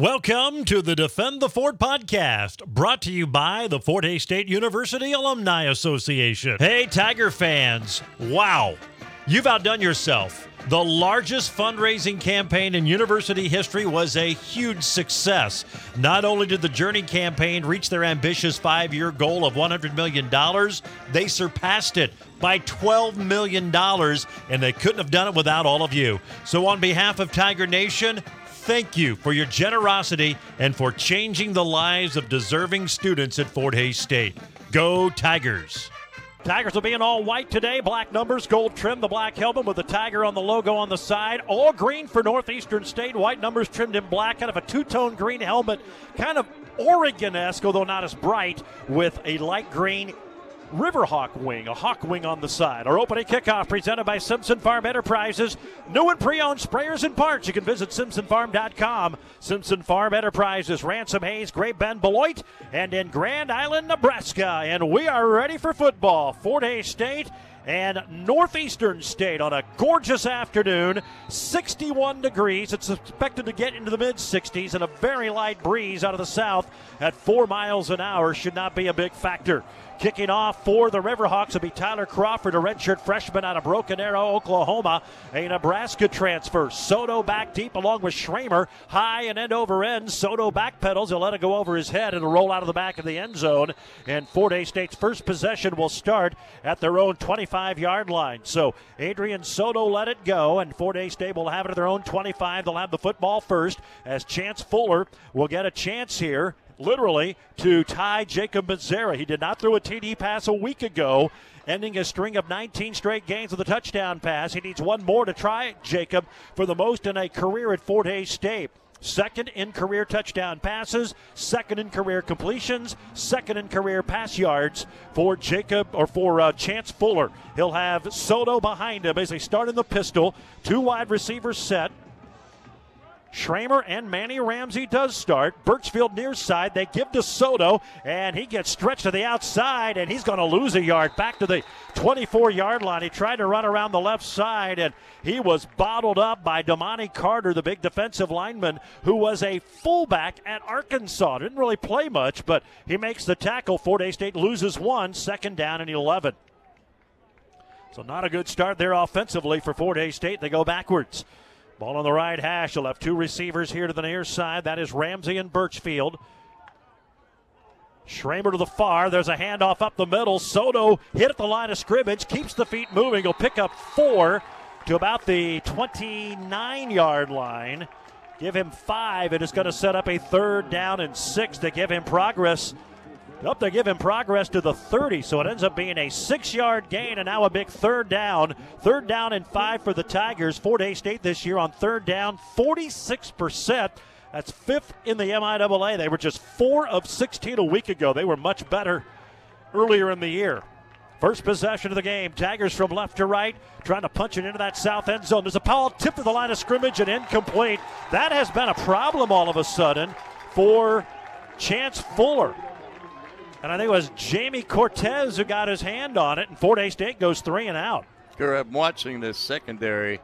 Welcome to the Defend the Fort podcast, brought to you by the Fort Hays State University Alumni Association. Hey, Tiger fans, wow, you've outdone yourself. The largest fundraising campaign in university history was a huge success. Not only did the Journey campaign reach their ambitious five year goal of $100 million, they surpassed it by $12 million, and they couldn't have done it without all of you. So, on behalf of Tiger Nation, thank you for your generosity and for changing the lives of deserving students at Fort Hays State. Go Tigers! Tigers will be in all white today. Black numbers, gold trim, the black helmet with the tiger on the logo on the side. All green for Northeastern State. White numbers trimmed in black. Kind of a two tone green helmet. Kind of Oregon esque, although not as bright, with a light green Riverhawk wing, a hawk wing on the side. Our opening kickoff presented by Simpson Farm Enterprises. New and pre-owned sprayers and parts. You can visit simpsonfarm.com. Simpson Farm Enterprises, Ransom Hays, Great Bend, Beloit, and in Grand Island, Nebraska. And we are ready for football. Fort Hays State and Northeastern State on a gorgeous afternoon. 61 degrees. It's expected to get into the mid 60s, and a very light breeze out of the south at 4 miles an hour should not be a big factor. Kicking off for the Riverhawks will be Tyler Crawford, a redshirt freshman out of Broken Arrow, Oklahoma, a Nebraska transfer. Soto back deep along with Schramer, high and end over end. Soto backpedals. He'll let it go over his head it'll roll out of the back of the end zone. And Fort Hays State's first possession will start at their own 25 yard line. So Adrian Soto let it go, and Fort Hays State will have it at their own 25. They'll have the football first as Chance Fuller will get a chance here literally to tie Jacob Mezera. He did not throw a TD pass a week ago, ending a string of 19 straight games with a touchdown pass. He needs one more to try Jacob for the most in a career at Fort Hays State. Second in career touchdown passes, second in career completions, second in career pass yards for Jacob or for uh, Chance Fuller. He'll have Soto behind him as they start in the pistol. Two wide receivers set. Schramer and Manny Ramsey does start. Birchfield near side. They give to Soto, and he gets stretched to the outside, and he's going to lose a yard back to the 24 yard line. He tried to run around the left side, and he was bottled up by Damani Carter, the big defensive lineman, who was a fullback at Arkansas. Didn't really play much, but he makes the tackle. Fort Hays State loses one, second down and 11. So, not a good start there offensively for Fort Hays State. They go backwards. Ball on the right hash. You'll have two receivers here to the near side. That is Ramsey and Birchfield. Schramer to the far. There's a handoff up the middle. Soto hit at the line of scrimmage, keeps the feet moving. He'll pick up four to about the 29 yard line. Give him five. It is going to set up a third down and six to give him progress up to give him progress to the 30, so it ends up being a six yard gain and now a big third down. Third down and five for the Tigers. Fort Hays State this year on third down, 46%. That's fifth in the MIAA. They were just four of 16 a week ago. They were much better earlier in the year. First possession of the game. Tigers from left to right, trying to punch it into that south end zone. There's a Powell tip to the line of scrimmage and incomplete. That has been a problem all of a sudden for Chance Fuller. And I think it was Jamie Cortez who got his hand on it, and Fort Hays State goes three and out. I'm watching this secondary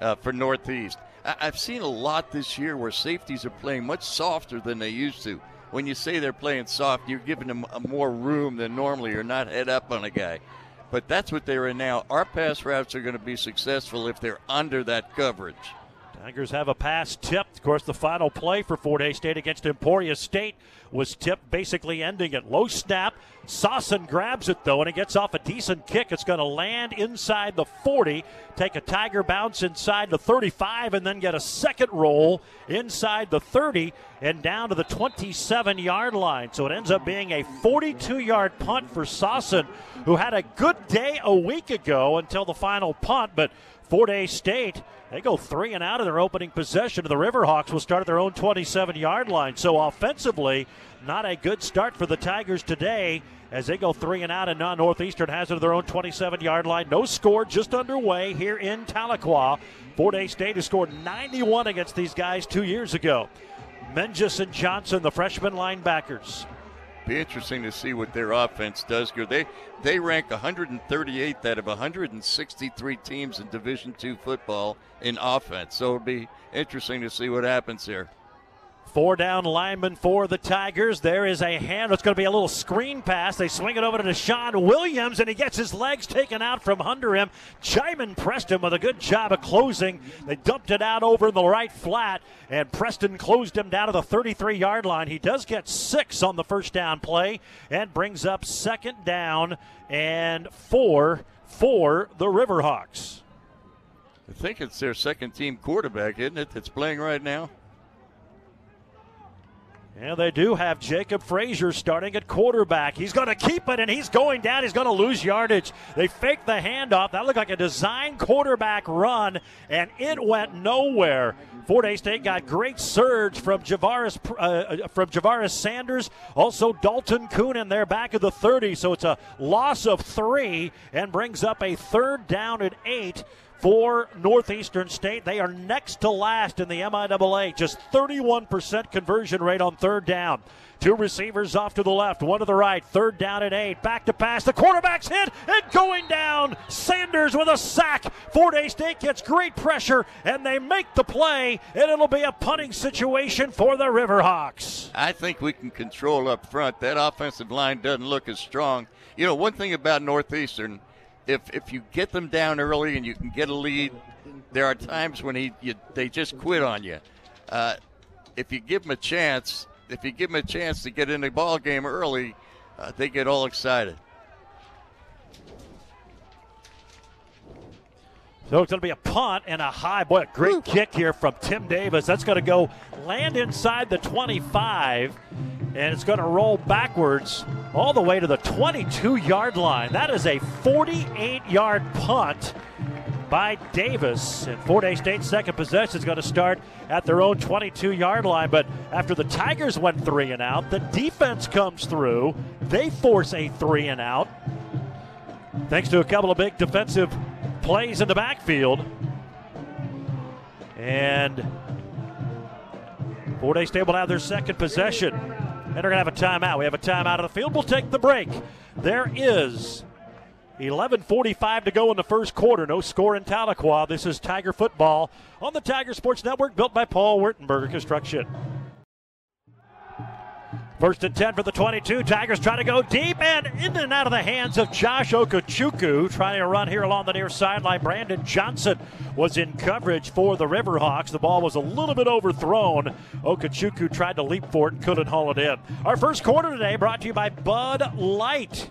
uh, for Northeast. I- I've seen a lot this year where safeties are playing much softer than they used to. When you say they're playing soft, you're giving them more room than normally. You're not head up on a guy. But that's what they're in now. Our pass routes are going to be successful if they're under that coverage. Tigers have a pass tipped. Of course, the final play for Fort Hays State against Emporia State was tipped, basically ending it. Low snap. Sawson grabs it, though, and it gets off a decent kick. It's going to land inside the 40, take a Tiger bounce inside the 35, and then get a second roll inside the 30 and down to the 27 yard line. So it ends up being a 42 yard punt for Sawson, who had a good day a week ago until the final punt, but Fort Hays State, they go three and out of their opening possession. The Riverhawks will start at their own 27 yard line. So offensively, not a good start for the Tigers today as they go three and out, and now Northeastern has it at their own 27 yard line. No score, just underway here in Tahlequah. Fort Hays State has scored 91 against these guys two years ago. Menges and Johnson, the freshman linebackers. Be interesting to see what their offense does here. They they rank 138th out of 163 teams in Division two football in offense. So it'll be interesting to see what happens here. Four down lineman for the Tigers. There is a hand. It's going to be a little screen pass. They swing it over to Deshaun Williams, and he gets his legs taken out from under him. Jaimin Preston with a good job of closing. They dumped it out over in the right flat, and Preston closed him down to the 33 yard line. He does get six on the first down play and brings up second down and four for the Riverhawks. I think it's their second team quarterback, isn't it, that's playing right now? And they do have Jacob Frazier starting at quarterback. He's going to keep it, and he's going down. He's going to lose yardage. They faked the handoff. That looked like a design quarterback run, and it went nowhere. Fort Hays State got great surge from Javaris uh, uh, from Javaris Sanders, also Dalton Coonan there back of the 30. So it's a loss of three and brings up a third down at eight for Northeastern State. They are next to last in the MIAA, just 31% conversion rate on third down. Two receivers off to the left, one to the right. Third down at eight. Back to pass. The quarterback's hit and going down. Sanders with a sack. Fort Hays State gets great pressure and they make the play, and it'll be a punting situation for the Riverhawks. I think we can control up front. That offensive line doesn't look as strong. You know, one thing about Northeastern, if if you get them down early and you can get a lead, there are times when he you, they just quit on you. Uh, if you give them a chance, if you give them a chance to get in the ball game early, uh, they get all excited. So it's going to be a punt and a high. Boy, a great Ooh. kick here from Tim Davis. That's going to go land inside the 25, and it's going to roll backwards all the way to the 22 yard line. That is a 48 yard punt by Davis. And Fort Hays State's second possession is going to start at their own 22 yard line. But after the Tigers went three and out, the defense comes through. They force a three and out. Thanks to a couple of big defensive plays in the backfield. And Hays State will have their second possession. And they're going to have a timeout. We have a timeout of the field. We'll take the break. There is 11:45 to go in the first quarter. No score in Tahlequah. This is Tiger football on the Tiger Sports Network, built by Paul Wertenberger Construction. First and 10 for the 22. Tigers trying to go deep and in and out of the hands of Josh Okechukwu. Trying to run here along the near sideline. Brandon Johnson was in coverage for the Riverhawks. The ball was a little bit overthrown. Okechukwu tried to leap for it and couldn't haul it in. Our first quarter today brought to you by Bud Light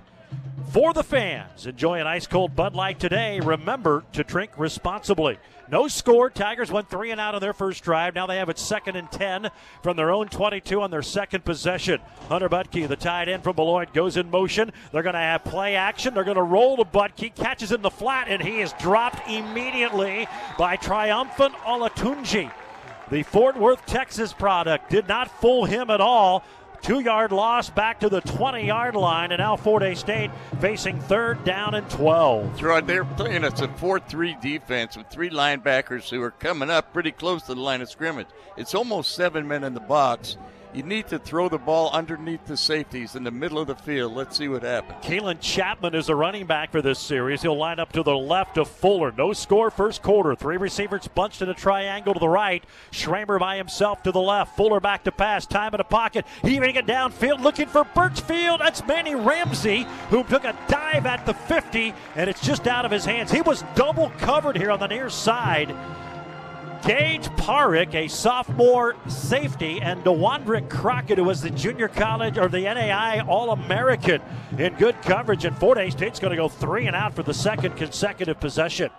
for the fans. Enjoy an ice cold Bud Light today. Remember to drink responsibly. No score. Tigers went three and out on their first drive. Now they have it second and 10 from their own 22 on their second possession. Hunter Butke, the tight end from Beloit, goes in motion. They're going to have play action. They're going to roll to Butke, catches in the flat, and he is dropped immediately by Triumphant Olatunji. The Fort Worth, Texas product did not fool him at all. Two yard loss back to the 20 yard line, and now Fort Hays State facing third down and 12. That's right. They're playing it's a 4 3 defense with three linebackers who are coming up pretty close to the line of scrimmage. It's almost seven men in the box. You need to throw the ball underneath the safeties in the middle of the field. Let's see what happens. Kalen Chapman is a running back for this series. He'll line up to the left of Fuller. No score first quarter. Three receivers bunched in a triangle to the right. Schramer by himself to the left. Fuller back to pass. Time in the pocket. Heaving it downfield, looking for Birchfield. That's Manny Ramsey, who took a dive at the 50, and it's just out of his hands. He was double covered here on the near side. Gage Parick, a sophomore safety, and DeWandrick Crockett, who was the junior college or the NAIA All American in good coverage. And Fort Hays State's going to go three and out for the second consecutive possession.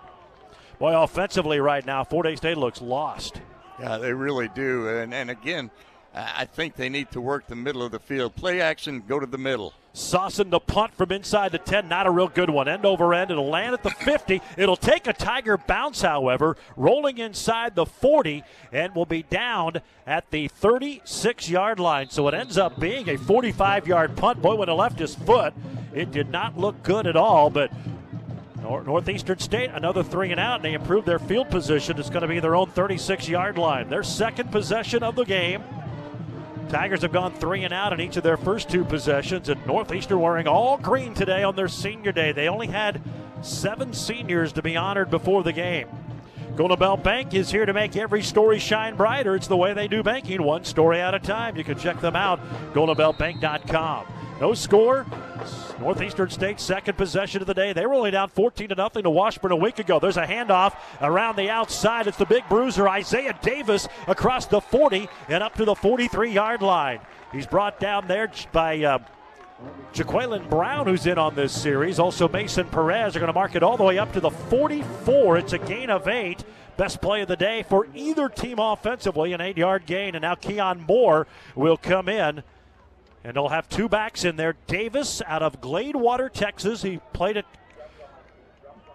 Boy, offensively right now, Fort Hays State looks lost. Yeah, they really do. And, and again, I think they need to work the middle of the field. Play action, go to the middle. Saucing the punt from inside the 10. Not a real good one. End over end. It'll land at the 50. It'll take a Tiger bounce, however, rolling inside the 40 and will be down at the 36 yard line. So it ends up being a 45 yard punt. Boy, when it left his foot, it did not look good at all, but. Northeastern State, another three and out, and they improved their field position. It's going to be their own 36 yard line. Their second possession of the game. Tigers have gone three and out in each of their first two possessions, and Northeastern wearing all green today on their senior day. They only had seven seniors to be honored before the game. Golden Belt Bank is here to make every story shine brighter. It's the way they do banking, one story at a time. You can check them out, goldenbeltbank.com. No score. Northeastern State second possession of the day. They were only down 14 to nothing to Washburn a week ago. There's a handoff around the outside. It's the big bruiser Isaiah Davis across the 40 and up to the 43 yard line. He's brought down there by. Uh, Jaqueline Brown, who's in on this series. Also, Mason Perez are going to mark it all the way up to the 44. It's a gain of eight. Best play of the day for either team offensively, an eight yard gain. And now Keon Moore will come in. And they'll have two backs in there. Davis out of Gladewater, Texas. He played at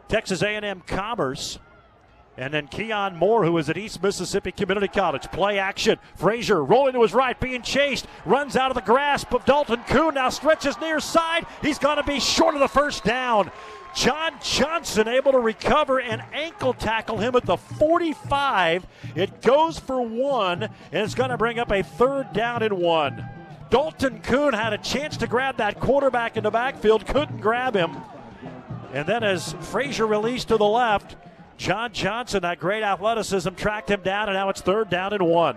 Texas A&M Commerce. And then Keon Moore, who is at East Mississippi Community College. Play action. Frazier rolling to his right, being chased. Runs out of the grasp of Dalton Kuhn. Now stretches near side. He's going to be short of the first down. John Johnson able to recover and ankle tackle him at the 45. It goes for one, and it's going to bring up a third down and one. Dalton Kuhn had a chance to grab that quarterback in the backfield, couldn't grab him. And then as Frazier released to the left, John Johnson, that great athleticism, tracked him down, and now it's third down and one.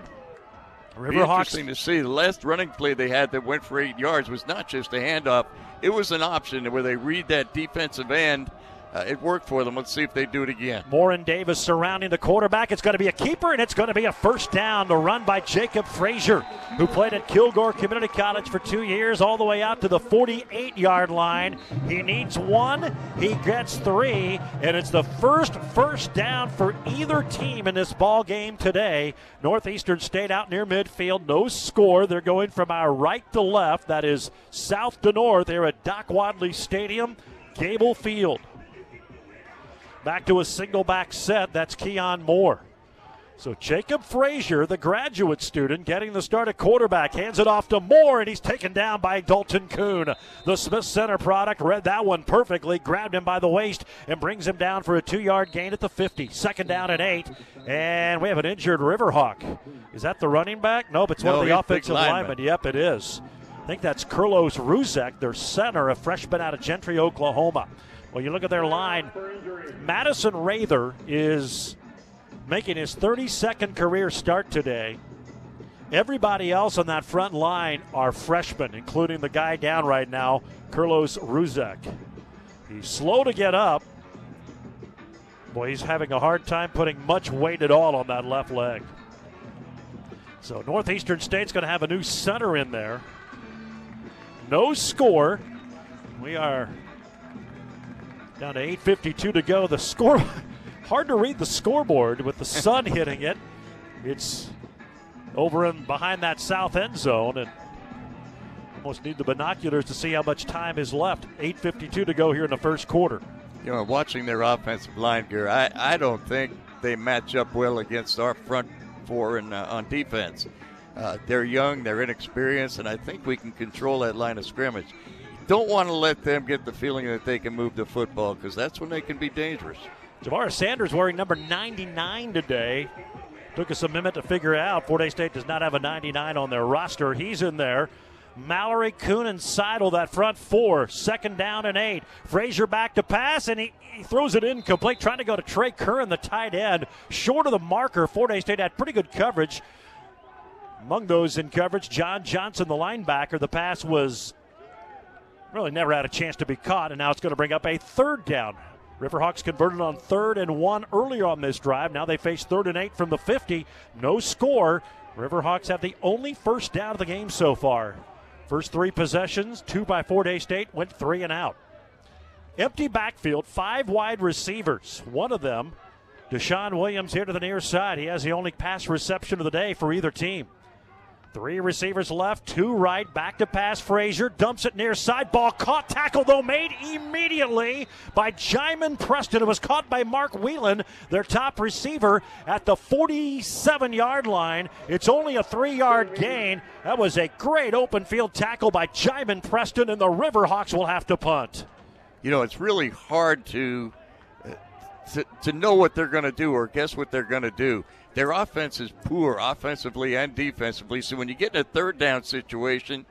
Riverhawks. Interesting to see. The last running play they had that went for eight yards was not just a handoff; it was an option where they read that defensive end uh, it worked for them. Let's see if they do it again. Moore and Davis surrounding the quarterback. It's going to be a keeper, and it's going to be a first down. The run by Jacob Frazier, who played at Kilgore Community College for two years, all the way out to the 48 yard line. He needs one, he gets three, and it's the first first down for either team in this ball game today. Northeastern State out near midfield, no score. They're going from our right to left, that is south to north. They're at Doc Wadley Stadium, Gable Field. Back to a single back set. That's Keon Moore. So Jacob Frazier, the graduate student, getting the start at quarterback, hands it off to Moore, and he's taken down by Dalton Kuhn. The Smith Center product read that one perfectly, grabbed him by the waist, and brings him down for a two-yard gain at the 50. Second down and eight, and we have an injured Riverhawk. Is that the running back? Nope, it's no, one of the offensive linemen. linemen. Yep, it is. I think that's Kurlos Ruzek, their center, a freshman out of Gentry, Oklahoma. Well, you look at their line. Madison Rather is making his 32nd career start today. Everybody else on that front line are freshmen, including the guy down right now, Kurlos Ruzek. He's slow to get up. Boy, he's having a hard time putting much weight at all on that left leg. So Northeastern State's going to have a new center in there. No score. We are down to 8.52 to go. The score, hard to read the scoreboard with the sun hitting it. It's over and behind that south end zone, and almost need the binoculars to see how much time is left. 8.52 to go here in the first quarter. You know, watching their offensive line gear, I, I don't think they match up well against our front four and uh, on defense. Uh, they're young, they're inexperienced, and I think we can control that line of scrimmage don't want to let them get the feeling that they can move the football because that's when they can be dangerous. Javaris Sanders wearing number 99 today. Took us a minute to figure out. Fort Hays State does not have a 99 on their roster. He's in there. Mallory, Kuhn, and Seidel, that front four. Second down and eight. Frazier back to pass, and he, he throws it incomplete, trying to go to Trey Curran, the tight end. Short of the marker. Fort Hays State had pretty good coverage. Among those in coverage, John Johnson, the linebacker. The pass was really never had a chance to be caught, and now it's going to bring up a third down. Riverhawks converted on third and one earlier on this drive. Now they face third and eight from the 50. No score. Riverhawks have the only first down of the game so far. First three possessions, two by Fort Hays State, went three and out. Empty backfield, five wide receivers. One of them, Deshaun Williams, here to the near side. He has the only pass reception of the day for either team. Three receivers left, two right, back to pass. Frazier dumps it near side. Ball caught, tackle though made immediately by Jaimin Preston. It was caught by Mark Whelan, their top receiver, at the 47 yard line. It's only a three yard gain. That was a great open field tackle by Jaimin Preston, and the Riverhawks will have to punt. You know, it's really hard to. Uh, to, to know what they're going to do or guess what they're going to do. Their offense is poor offensively and defensively. So when you get in a third down situation,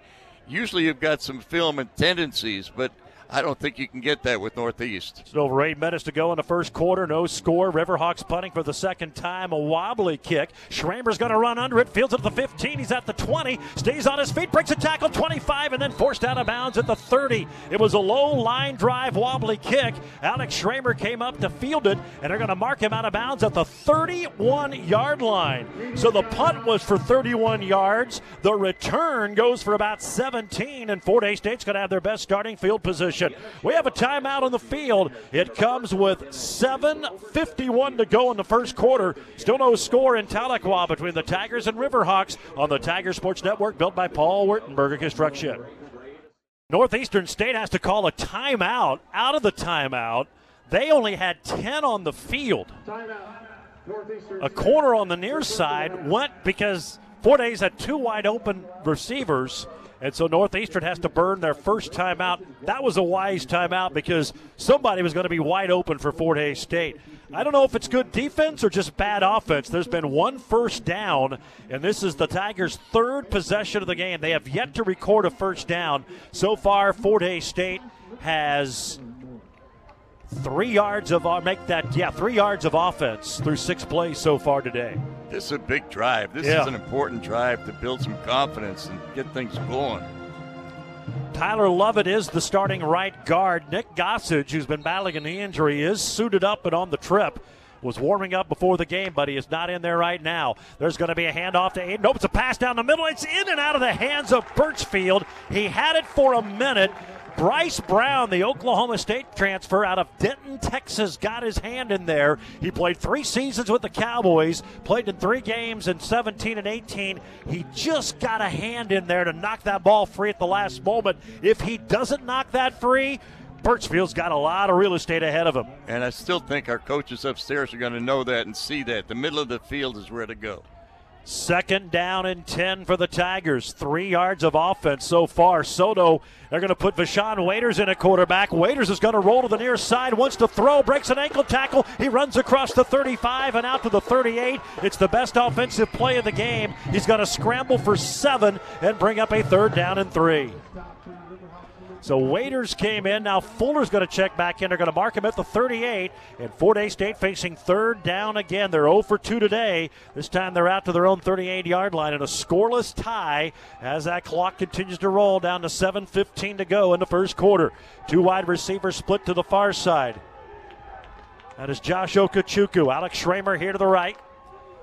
usually you've got some film and tendencies. But I don't think you can get that with Northeast. It's over eight minutes to go in the first quarter. No score. Riverhawks punting for the second time. A wobbly kick. Schramer's going to run under it. Fields it at the 15. He's at the 20. Stays on his feet. Breaks a tackle 25 and then forced out of bounds at the 30. It was a low line drive wobbly kick. Alex Schramer came up to field it and they're going to mark him out of bounds at the 31 yard line. So the punt was for 31 yards. The return goes for about 17 and Fort Hays State's going to have their best starting field position. We have a timeout on the field. It comes with 7.51 to go in the first quarter. Still no score in Tahlequah between the Tigers and Riverhawks on the Tiger Sports Network built by Paul Wertenberger Construction. Northeastern State has to call a timeout. Out of the timeout, they only had 10 on the field. A corner on the near side went because Fort Hays had two wide open receivers and so Northeastern has to burn their first timeout. That was a wise timeout because somebody was going to be wide open for Fort Hays State. I don't know if it's good defense or just bad offense. There's been one first down, and this is the Tigers' third possession of the game. They have yet to record a first down. So far, Fort Hays State has three yards of make that yeah three yards of offense through six plays so far today. This is a big drive. This Yeah. is an important drive to build some confidence and get things going. Tyler Lovett is the starting right guard. Nick Gossage, who's been battling an injury, is suited up and on the trip. Was warming up before the game, but he is not in there right now. There's going to be a handoff to Aiden. Nope, it's a pass down the middle. It's in and out of the hands of Birchfield. He had it for a minute. Bryce Brown, the Oklahoma State transfer out of Denton, Texas, got his hand in there. He played three seasons with the Cowboys, played in three games in 17 and 18. He just got a hand in there to knock that ball free at the last moment. If he doesn't knock that free, Birchfield's got a lot of real estate ahead of him. And I still think our coaches upstairs are going to know that and see that. The middle of the field is where to go. Second down and 10 for the Tigers. Three yards of offense so far. Soto, they're going to put Vashawn Waiters in a quarterback. Waiters is going to roll to the near side, wants to throw, breaks an ankle tackle. He runs across the 35 and out to the 38. It's the best offensive play of the game. He's going to scramble for seven and bring up a third down and three. So Waiters came in. Now Fuller's going to check back in. They're going to mark him at the 38. And Fort Hays State facing third down again. They're 0 for 2 today. This time they're out to their own 38 yard line in a scoreless tie as that clock continues to roll down to 7.15 to go in the first quarter. Two wide receivers split to the far side. That is Josh Okechukwu. Alex Schramer here to the right.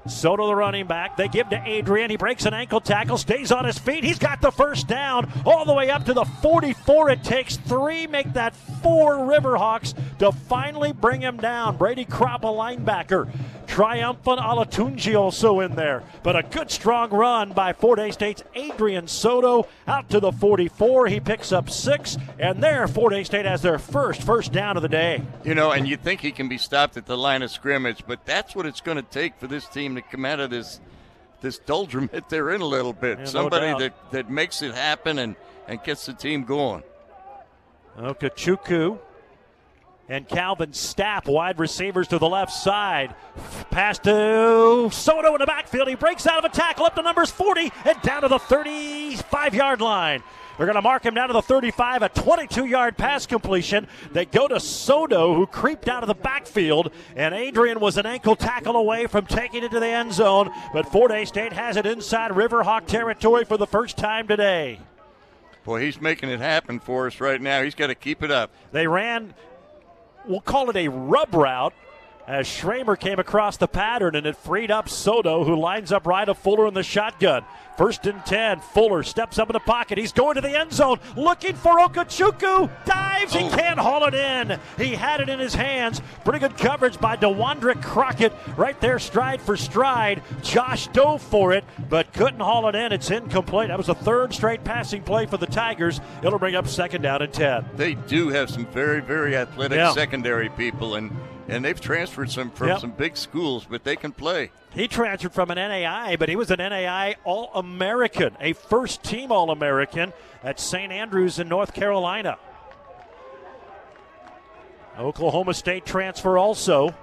Soto, the running back. They give to Adrian. He breaks an ankle tackle, stays on his feet. He's got the first down all the way up to the 44. It takes three, make that four Riverhawks to finally bring him down. Brady Kropp, a linebacker. Triumphant Olatunji also in there. But a good strong run by Fort Hays State's Adrian Soto out to the 44. He picks up six, and there Fort Hays State has their first first down of the day. You know, and you think he can be stopped at the line of scrimmage, but that's what it's going to take for this team to come out of this this doldrum that they're in a little bit. Yeah, Somebody doubt. that, that makes it happen and, and gets the team going. Okechukwu and Calvin Stapp, wide receivers to the left side. Pass to Soto in the backfield. He breaks out of a tackle up to numbers 40 and down to the 35 yard line. They're going to mark him down to the 35, a 22 yard pass completion. They go to Soto, who creeped out of the backfield, and Adrian was an ankle tackle away from taking it to the end zone. But Fort Hays State has it inside Riverhawk territory for the first time today. Boy, he's making it happen for us right now. He's got to keep it up. They ran, we'll call it a rub route, as Schramer came across the pattern and it freed up Soto, who lines up right of Fuller in the shotgun. First and 10. Fuller steps up in the pocket. He's going to the end zone, looking for Okechukwu. Dives. He Oh. can't haul it in. He had it in his hands. Pretty good coverage by DeWandre Crockett. Right there, stride for stride. Josh dove for it, but couldn't haul it in. It's incomplete. That was the third straight passing play for the Tigers. It'll bring up second down and 10. They do have some very, very athletic Yeah. secondary people, and, and they've transferred some from Yep. some big schools, but they can play. He transferred from an NAIA, but he was an NAIA All American, a first team All American at St. Andrews in North Carolina. Oklahoma State transfer also.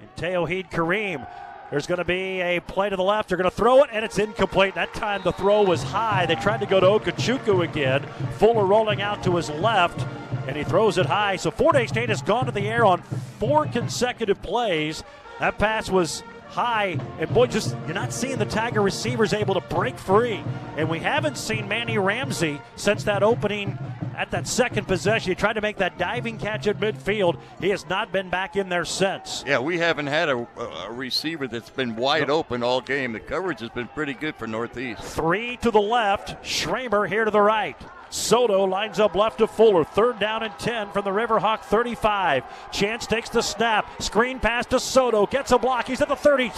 And Teohid Kareem There's going to be a play to the left. They're going to throw it, and it's incomplete. That time the throw was high. They tried to go to Okechukwu again. Fuller rolling out to his left, and he throws it high. So Fort Hays State has gone to the air on four consecutive plays. That pass was high, and boy, just you're not seeing the Tiger receivers able to break free. And we haven't seen Manny Ramsey since that opening at that second possession. He tried to make that diving catch at midfield. He has not been back in there since. Yeah, we haven't had a, a receiver that's been wide open all game. The coverage has been pretty good for Northeast. Three to the left, Schramer here to the right. Soto lines up left to Fuller. Third down and 10 from the Riverhawk 35. Chance takes the snap. Screen pass to Soto. Gets a block. He's at the 30.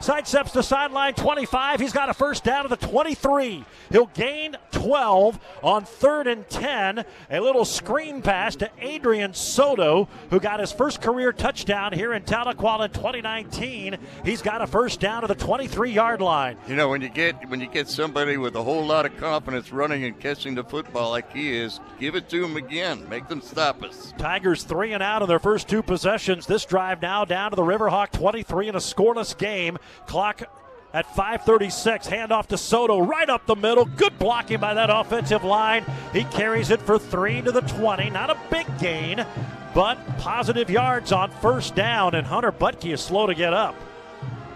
Sidesteps to sideline 25. He's got a first down to the 23. He'll gain 12 on third and 10. A little screen pass to Adrian Soto, who got his first career touchdown here in Tahlequah in 2019. He's got a first down to the 23 yard line. You know, when you get when you get somebody with a whole lot of confidence running and catching the football football like he is, give it to him again. Make them stop us. Tigers three and out of their first two possessions. This drive now down to the Riverhawk 23 in a scoreless game. Clock at 5:36. Handoff to Soto, right up the middle. Good blocking by that offensive line. He carries it for three to the 20. Not a big gain, but positive yards on first down. And Hunter Butke is slow to get up,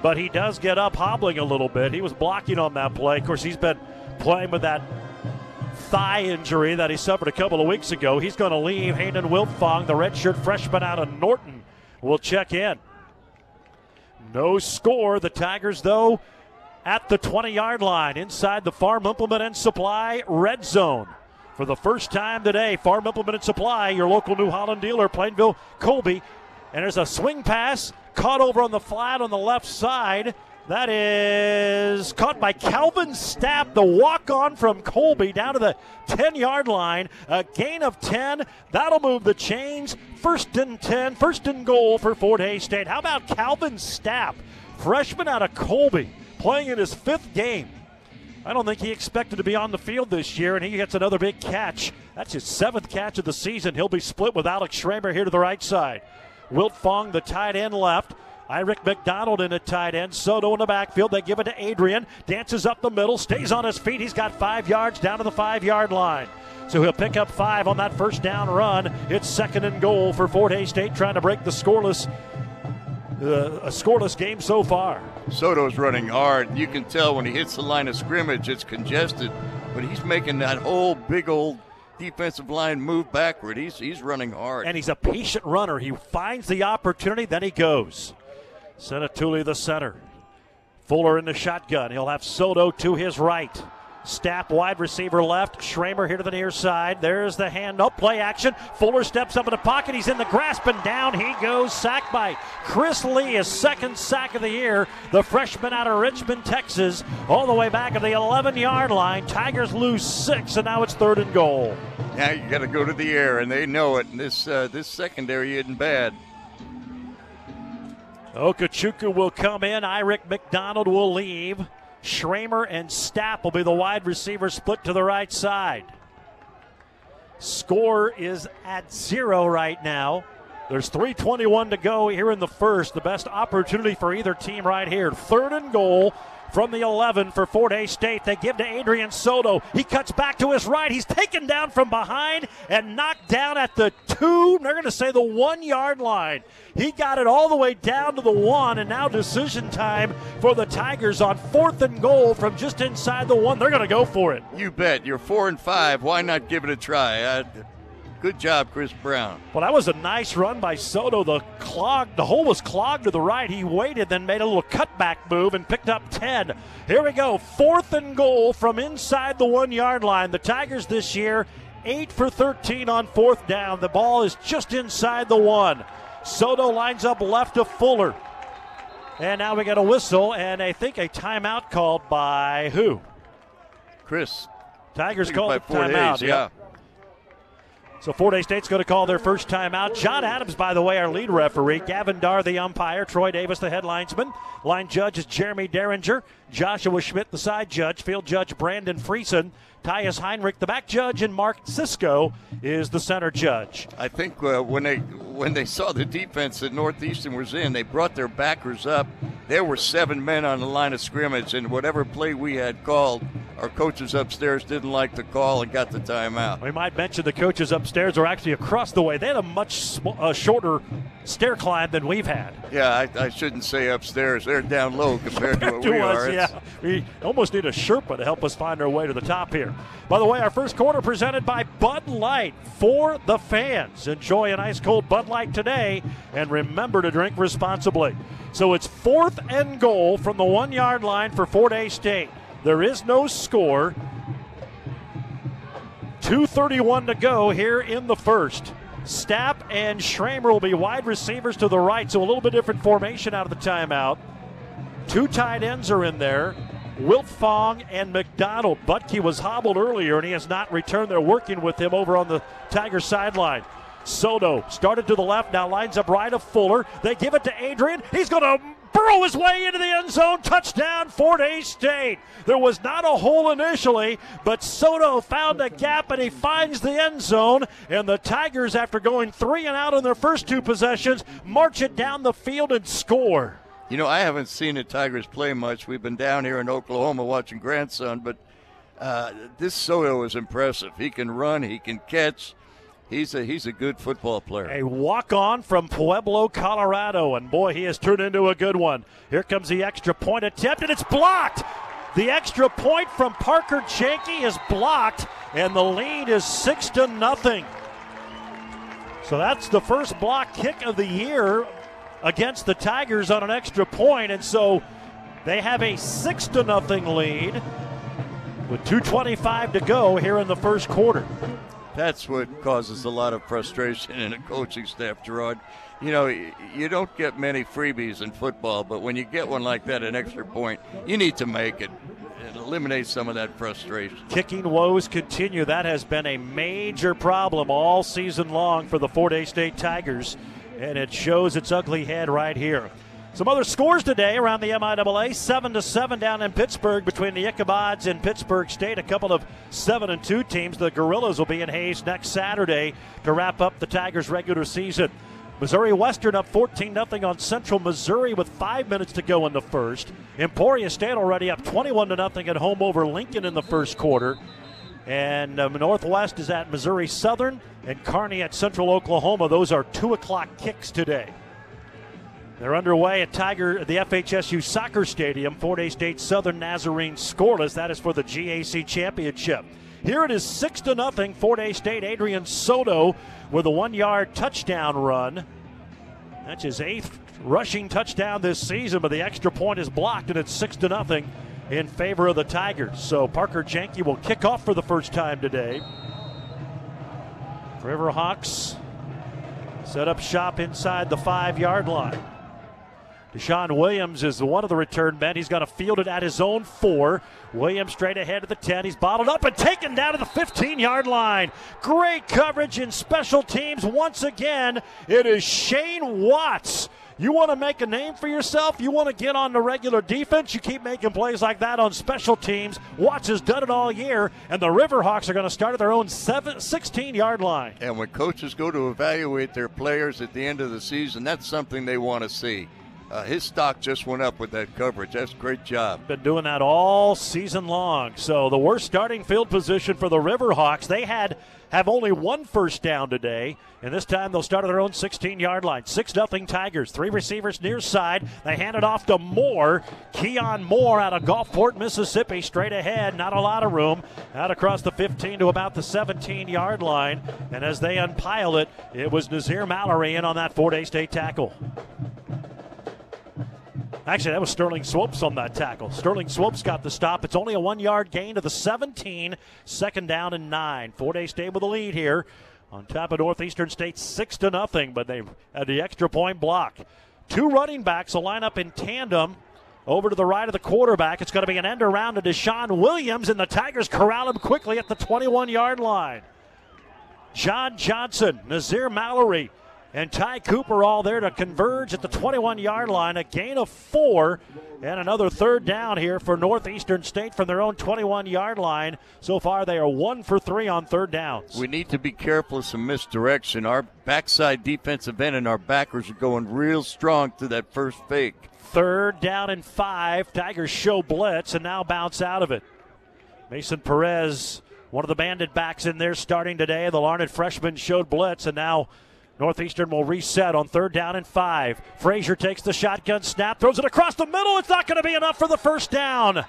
but he does get up hobbling a little bit. He was blocking on that play. Of course, he's been playing with that thigh injury that he suffered a couple of weeks ago. He's going to leave. Hayden Wiltfong, the redshirt freshman out of Norton, will check in. No score. The Tigers, though, at the 20 yard line inside the Farm Implement and Supply red zone. For the first time today, Farm Implement and Supply, your local New Holland dealer, Plainville Colby. And there's a swing pass caught over on the flat on the left side. That is caught by Calvin Stapp, the walk on from Colby down to the 10 yard line. A gain of 10. That'll move the chains. First and 10, first and goal for Fort Hays State. How about Calvin Stapp, freshman out of Colby, playing in his fifth game? I don't think he expected to be on the field this year, and he gets another big catch. That's his seventh catch of the season. He'll be split with Alex Schramer here to the right side. Wiltfong, the tight end, left. Irick McDonald in a tight end. Soto in the backfield. They give it to Adrian. Dances up the middle. Stays on his feet. He's got five yards down to the five yard line. So he'll pick up five on that first down run. It's second and goal for Fort Hays State, trying to break the scoreless, uh, a scoreless game so far. Soto's running hard. You can tell when he hits the line of scrimmage, it's congested, but he's making that whole big old defensive line move backward. He's he's running hard. And he's a patient runner. He finds the opportunity, then he goes. Senatuli the center. Fuller in the shotgun. He'll have Soto to his right. Stapp wide receiver left. Schramer here to the near side. There's the hand up play action. Fuller steps up in the pocket. He's in the grasp and down he goes. Sack by Chris Lee, his second sack of the year. The freshman out of Richmond, Texas, all the way back at the 11 yard line. Tigers lose six, and now it's third and goal. Now you got to go to the air, and they know it. And this uh, this secondary isn't bad. Okechukwu will come in. Irick McDonald will leave. Schramer and Stapp will be the wide receiver split to the right side. Score is at zero right now. There's 321 to go here in the first. The best opportunity for either team right here. Third and goal from the 11 for Fort Hays State. They give to Adrian Soto. He cuts back to his right. He's taken down from behind and knocked down at the two, they're going to say the one yard line. He got it all the way down to the one, and now decision time for the Tigers on fourth and goal from just inside the one. They're going to go for it. You bet. You're four and five. Why not give it a try? Good job, Chris Brown. Well, that was a nice run by Soto. The clog, the hole was clogged to the right. He waited, then made a little cutback move and picked up 10. Here we go. Fourth and goal from inside the one yard line. The Tigers this year, 8 for 13 on fourth down. The ball is just inside the one. Soto lines up left of Fuller. And now we got a whistle and I think a timeout called by who? Chris. Tigers called timeout. yeah. So Fort Hays State's going to call their first timeout. John Adams, by the way, our lead referee. Gavin Dar, the umpire. Troy Davis, the head linesman. Line judge is Jeremy Derringer. Joshua Schmidt, the side judge. Field judge Brandon Friesen. Tyus Heinrich, the back judge, and Mark Cisco is the center judge. I think uh, when they when they saw the defense that Northeastern was in, they brought their backers up. There were seven men on the line of scrimmage, and whatever play we had called, our coaches upstairs didn't like the call and got the timeout. We might mention the coaches upstairs are actually across the way. They had a much sm- uh, shorter stair climb than we've had. Yeah, I, I, shouldn't say upstairs. They're down low compared to what to we us, are. Yeah, we almost need a Sherpa to help us find our way to the top here. By the way, our first quarter presented by Bud Light for the fans. Enjoy an ice cold Bud Light today, and remember to drink responsibly. So it's fourth and goal from the one yard line for Fort Hays State. There is no score. 2.31 to go here in the first. Stapp and Schramer will be wide receivers to the right, so a little bit different formation out of the timeout. Two tight ends are in there. Wiltfong and McDonald. Butke was hobbled earlier and he has not returned. They're working with him over on the Tiger sideline. Soto started to the left, now lines up right of Fuller. They give it to Adrian. He's going to burrow his way into the end zone. Touchdown, Fort Hays State. There was not a hole initially, but Soto found a gap and he finds the end zone. And the Tigers, after going three and out in their first two possessions, march it down the field and score. You know, I haven't seen the Tigers play much. We've been down here in Oklahoma watching grandson, but uh, this Soto is impressive. He can run, he can catch. He's a he's a good football player. A walk on from Pueblo, Colorado, and boy, he has turned into a good one. Here comes the extra point attempt, and it's blocked. The extra point from Parker Janke is blocked, and the lead is six to nothing. So that's the first block kick of the year against the Tigers on an extra point, and so they have a six to nothing lead with 2:25 to go here in the first quarter. That's what causes a lot of frustration in a coaching staff, Gerard. You know, you don't get many freebies in football, but when you get one like that, an extra point, you need to make it and eliminate some of that frustration. Kicking woes continue. That has been a major problem all season long for the Fort Hays State Tigers and it shows its ugly head right here. Some other scores today around the MIAA: seven to seven down in Pittsburg between the Ichabods and Pittsburg State. A couple of seven and two teams. The Gorillas will be in Hays next Saturday to wrap up the Tigers' regular season. Missouri Western up 14 0 on Central Missouri with five minutes to go in the first. Emporia State already up 21 0 at home over Lincoln in the first quarter. And um, Northwest is at Missouri Southern and Kearney at Central Oklahoma. Those are 2 o'clock kicks today. They're underway at Tiger, the FHSU Soccer Stadium. Fort Hays State Southern Nazarene scoreless. That is for the GAC Championship. Here it is 6 to nothing. Fort Hays State Adrian Soto with a one yard touchdown run. That's his eighth rushing touchdown this season, but the extra point is blocked and it's 6 to nothing in favor of the Tigers. So Parker Janke will kick off for the first time today. Riverhawks set up shop inside the five yard line. Deshaun Williams is one of the return men. He's got to field it at his own four. Williams straight ahead of the 10. He's bottled up and taken down to the 15 yard line. Great coverage in special teams once again. It is Shane Watts you want to make a name for yourself? You want to get on the regular defense? You keep making plays like that on special teams. Watts has done it all year, and the Riverhawks are going to start at their own 16 yard line. And when coaches go to evaluate their players at the end of the season, that's something they want to see. Uh, his stock just went up with that coverage. That's a great job. Been doing that all season long. So the worst starting field position for the Riverhawks. They had have only one first down today, and this time they'll start at their own 16-yard line. Six nothing Tigers. Three receivers near side. They hand it off to Moore. Keon Moore out of Gulfport, Mississippi, straight ahead. Not a lot of room. Out across the 15 to about the 17-yard line. And as they unpile it, it was Nazir Mallory in on that Fort Hays State tackle. Actually, that was Sterling Swopes on that tackle. Sterling Swopes got the stop. It's only a one yard gain to the 17. Second down and nine. Fort Hays stay with the lead here. On top of Northeastern State, six to nothing, but they had the extra point block. Two running backs will line up in tandem over to the right of the quarterback. It's going to be an end around to Deshaun Williams, and the Tigers corral him quickly at the 21 yard line. John Johnson, Nazir Mallory, and Ty Cooper all there to converge at the 21 yard line. A gain of four and another third down here for Northeastern State from their own 21 yard line. So far, they are one for three on third downs. We need to be careful of some misdirection. Our backside defensive end and our backers are going real strong to that first fake. Third down and five. Tigers show blitz and now bounce out of it. Mason Perez, one of the bandit backs in there starting today. The Larned freshman showed blitz and now Northeastern will reset on third down and five. Frazier takes the shotgun snap, throws it across the middle. It's not going to be enough for the first down.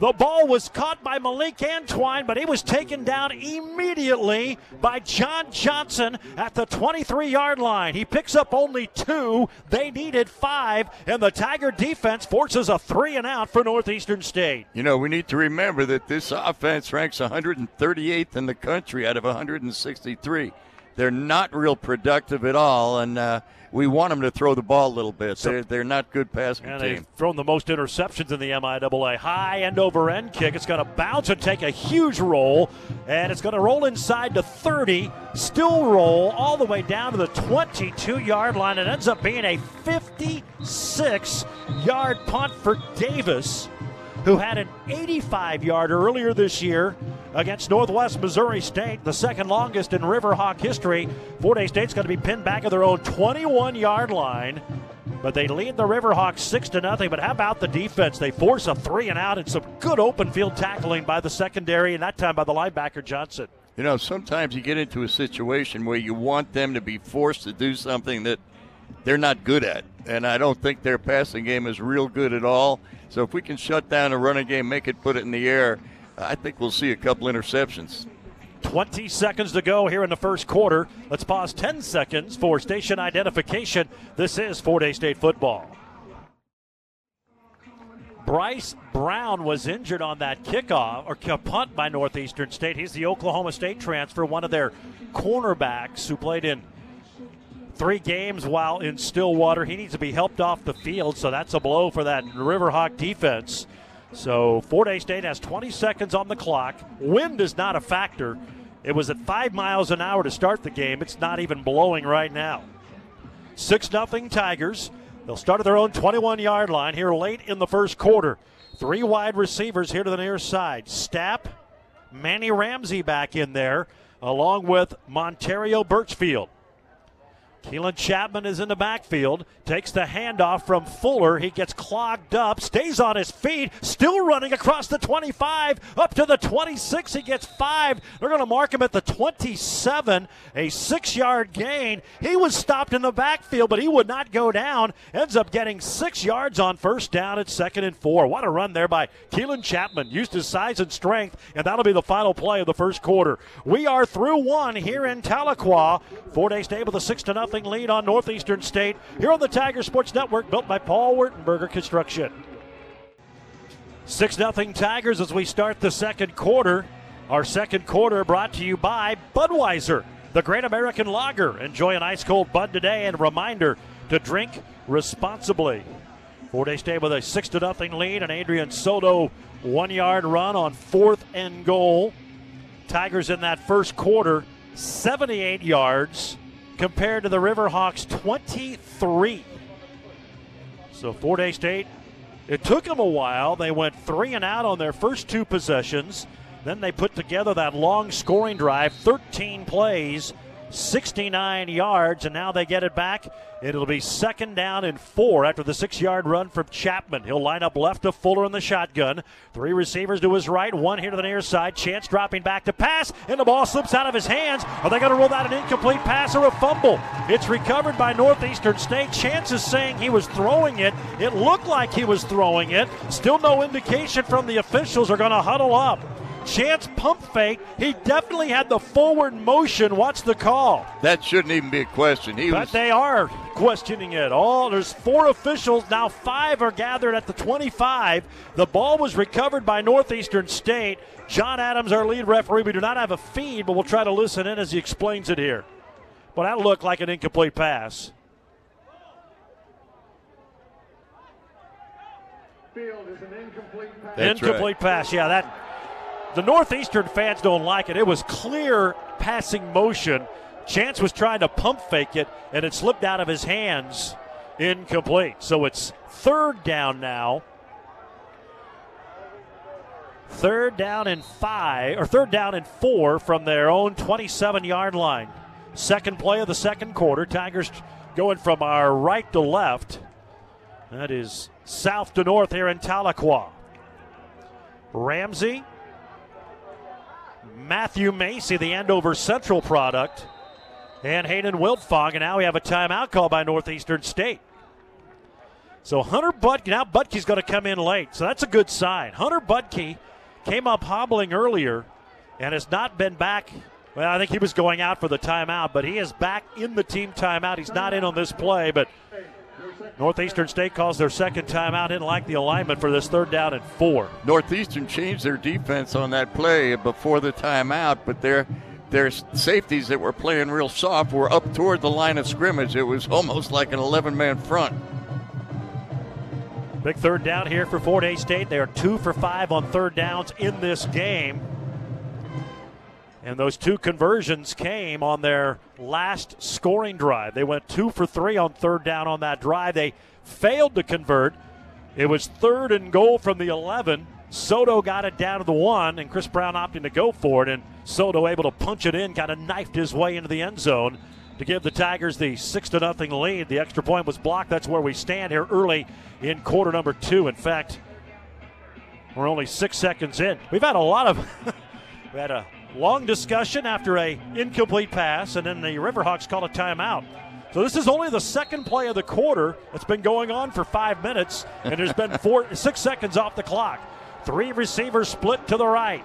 The ball was caught by Malik Antwine, but he was taken down immediately by John Johnson at the 23 yard line. He picks up only two. They needed five, and the Tiger defense forces a three and out for Northeastern State. You know, we need to remember that this offense ranks 138th in the country out of 163 they're not real productive at all, and uh, we want them to throw the ball a little bit. They're, they're not good passing and team. They've thrown the most interceptions in the MIAA. High end over end kick. It's going to bounce and take a huge roll, and it's going to roll inside to 30, still roll all the way down to the 22 yard line. It ends up being a 56 yard punt for Davis who had an 85 yarder earlier this year against Northwest Missouri State, the second longest in Riverhawk history. Fort Hays State's going to be pinned back at their own 21 yard line. But they lead the Riverhawks six to nothing. But how about the defense? They force a three and out and some good open field tackling by the secondary, and that time by the linebacker Johnson. You know, sometimes you get into a situation where you want them to be forced to do something that they're not good at. And I don't think their passing game is real good at all. So if we can shut down a running game, make it put it in the air, I think we'll see a couple interceptions. 20 seconds to go here in the first quarter. Let's pause 10 seconds for station identification. This is Fort Hays State football. Bryce Brown was injured on that kickoff or punt by Northeastern State. He's the Oklahoma State transfer, one of their cornerbacks who played in three games while in Stillwater. He needs to be helped off the field, so that's a blow for that Riverhawk defense. So Fort Hays State has 20 seconds on the clock. Wind is not a factor. It was at five miles an hour to start the game. It's not even blowing right now. 6 0 Tigers. They'll start at their own 21 yard line here late in the first quarter. Three wide receivers here to the near side. Stapp, Manny Ramsey back in there, along with Montario Birchfield. Keelan Chapman is in the backfield, takes the handoff from Fuller. He gets clogged up, stays on his feet, still running across the 25, up to the 26. He gets five. They're going to mark him at the 27, a six yard gain. He was stopped in the backfield, but he would not go down. Ends up getting six yards on first down at second and four. What a run there by Keelan Chapman. Used his size and strength, and that'll be the final play of the first quarter. We are through one here in Tahlequah. Hays State with a 6 to nothing lead on Northeastern State here on the Tiger Sports Network, built by Paul Wertenberger Construction. 6 0 Tigers as we start the second quarter. Our second quarter brought to you by Budweiser, the Great American Lager. Enjoy an ice cold Bud today and reminder to drink responsibly. Fort Hays State with a 6 0 lead, and Adrian Soto one yard run on fourth and goal. Tigers in that first quarter, 78 yards, compared to the Riverhawks 23. So Fort Hays State, it took them a while. They went three and out on their first two possessions. Then they put together that long scoring drive, 13 plays, 69 yards, and now they get it back. It'll be second down and four after the six yard run from Chapman. He'll line up left to Fuller in the shotgun. Three receivers to his right, one here to the near side. Chance dropping back to pass, and the ball slips out of his hands. Are they going to roll out an incomplete pass or a fumble? It's recovered by Northeastern State. Chance is saying he was throwing it. It looked like he was throwing it. Still no indication from the officials are going to huddle up. Chance pump fake. He definitely had the forward motion. What's the call? That shouldn't even be a question. He but was... they are questioning it. All there's four officials now. Five are gathered at the 25. The ball was recovered by Northeastern State. John Adams, our lead referee. We do not have a feed, but we'll try to listen in as he explains it here. But that looked like an incomplete pass. Field is an incomplete pass. incomplete right. pass. Yeah, that the Northeastern fans don't like it. It was clear passing motion. Chance was trying to pump fake it, and it slipped out of his hands. Incomplete. So it's third down now. Third down and five, or third down and four from their own 27 yard line. Second play of the second quarter. Tigers going from our right to left. That is south to north here in Tahlequah. Ramsey, Matthew Macy, the Andover Central product, and Hayden Wiltfong. And now we have a timeout call by Northeastern State. So Hunter Budke, now Budke's going to come in late. So that's a good sign. Hunter Budke came up hobbling earlier and has not been back. Well, I think he was going out for the timeout, but he is back in the team timeout. He's not in on this play, but Northeastern State calls their second timeout. Didn't like the alignment for this third down and four. Northeastern changed their defense on that play before the timeout, but their their safeties that were playing real soft were up toward the line of scrimmage. It was almost like an 11 man front. Big third down here for Fort Hays State. They are two for five on third downs in this game. And those two conversions came on their last scoring drive. They went two for three on third down on that drive. They failed to convert. It was third and goal from the 11. Soto got it down to the one, and Chris Brown opting to go for it. And Soto able to punch it in, kind of knifed his way into the end zone to give the Tigers the six to nothing lead. The extra point was blocked. That's where we stand here early in quarter number two. In fact, we're only six seconds in. We've had a lot of we had a long discussion after a incomplete pass, and then the Riverhawks call a timeout. So this is only the second play of the quarter. It's been going on for five minutes, and there's been four six seconds off the clock. Three receivers split to the right.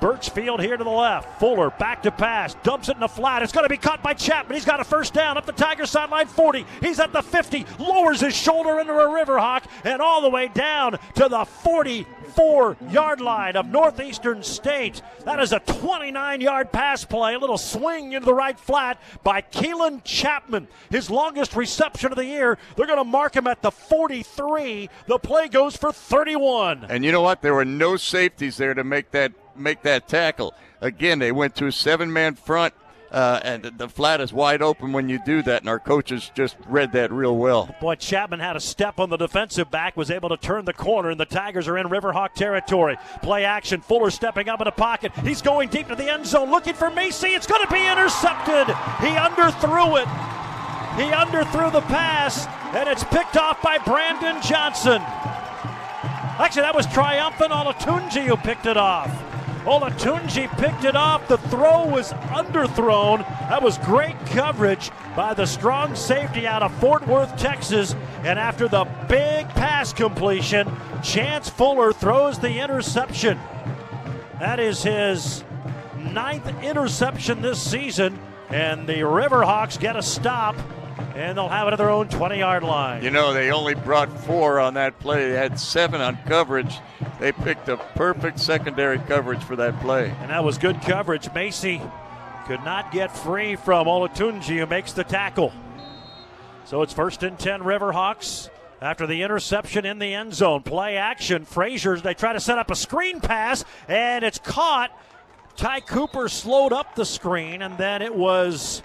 Birchfield here to the left. Fuller back to pass. Dumps it in the flat. It's going to be caught by Chapman. He's got a first down up the Tiger sideline 40. He's at the 50. Lowers his shoulder into a Riverhawk and all the way down to the 44 yard line of Northeastern State. That is a 29 yard pass play. A little swing into the right flat by Keelan Chapman. His longest reception of the year. They're going to mark him at the 43. The play goes for 31. And you know what? There were no safeties there to make that make that tackle. Again, they went to a seven man front. Uh, and the flat is wide open when you do that, and our coaches just read that real well. Boy, Chapman had a step on the defensive back, was able to turn the corner, and the Tigers are in Riverhawk territory. Play action. Fuller stepping up in the pocket. He's going deep to the end zone, looking for Macy. It's going to be intercepted. He underthrew it. He underthrew the pass, and it's picked off by Brandon Johnson. Actually, that was triumphant Olatunji who picked it off. Olatunji picked it off. The throw was underthrown. That was great coverage by the strong safety out of Fort Worth, Texas. And after the big pass completion, Chance Fuller throws the interception. That is his ninth interception this season. And the Riverhawks get a stop and they'll have it at their own 20 yard line. You know, they only brought four on that play. They had seven on coverage. They picked a perfect secondary coverage for that play. And that was good coverage. Macy could not get free from Olatunji, who makes the tackle. So it's first and 10 Riverhawks after the interception in the end zone. Play action. Frazier's, they try to set up a screen pass, and it's caught. Ty Cooper slowed up the screen, and then it was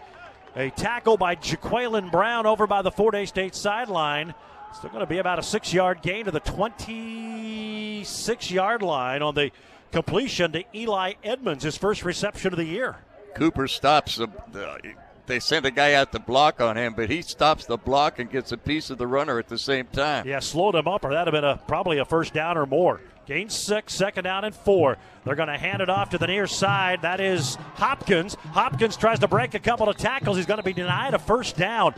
a tackle by Jaqueline Brown over by the Fort Hays State sideline. Still going to be about a six yard gain to the 26 yard line on the completion to Eli Edmonds, his first reception of the year. Cooper stops the, the they sent a guy out to block on him, but he stops the block and gets a piece of the runner at the same time. Yeah, slowed him up, or that'd have been a probably a first down or more. Gain six, second down and four. They're going to hand it off to the near side. That is Hopkins. Hopkins tries to break a couple of tackles. He's going to be denied a first down.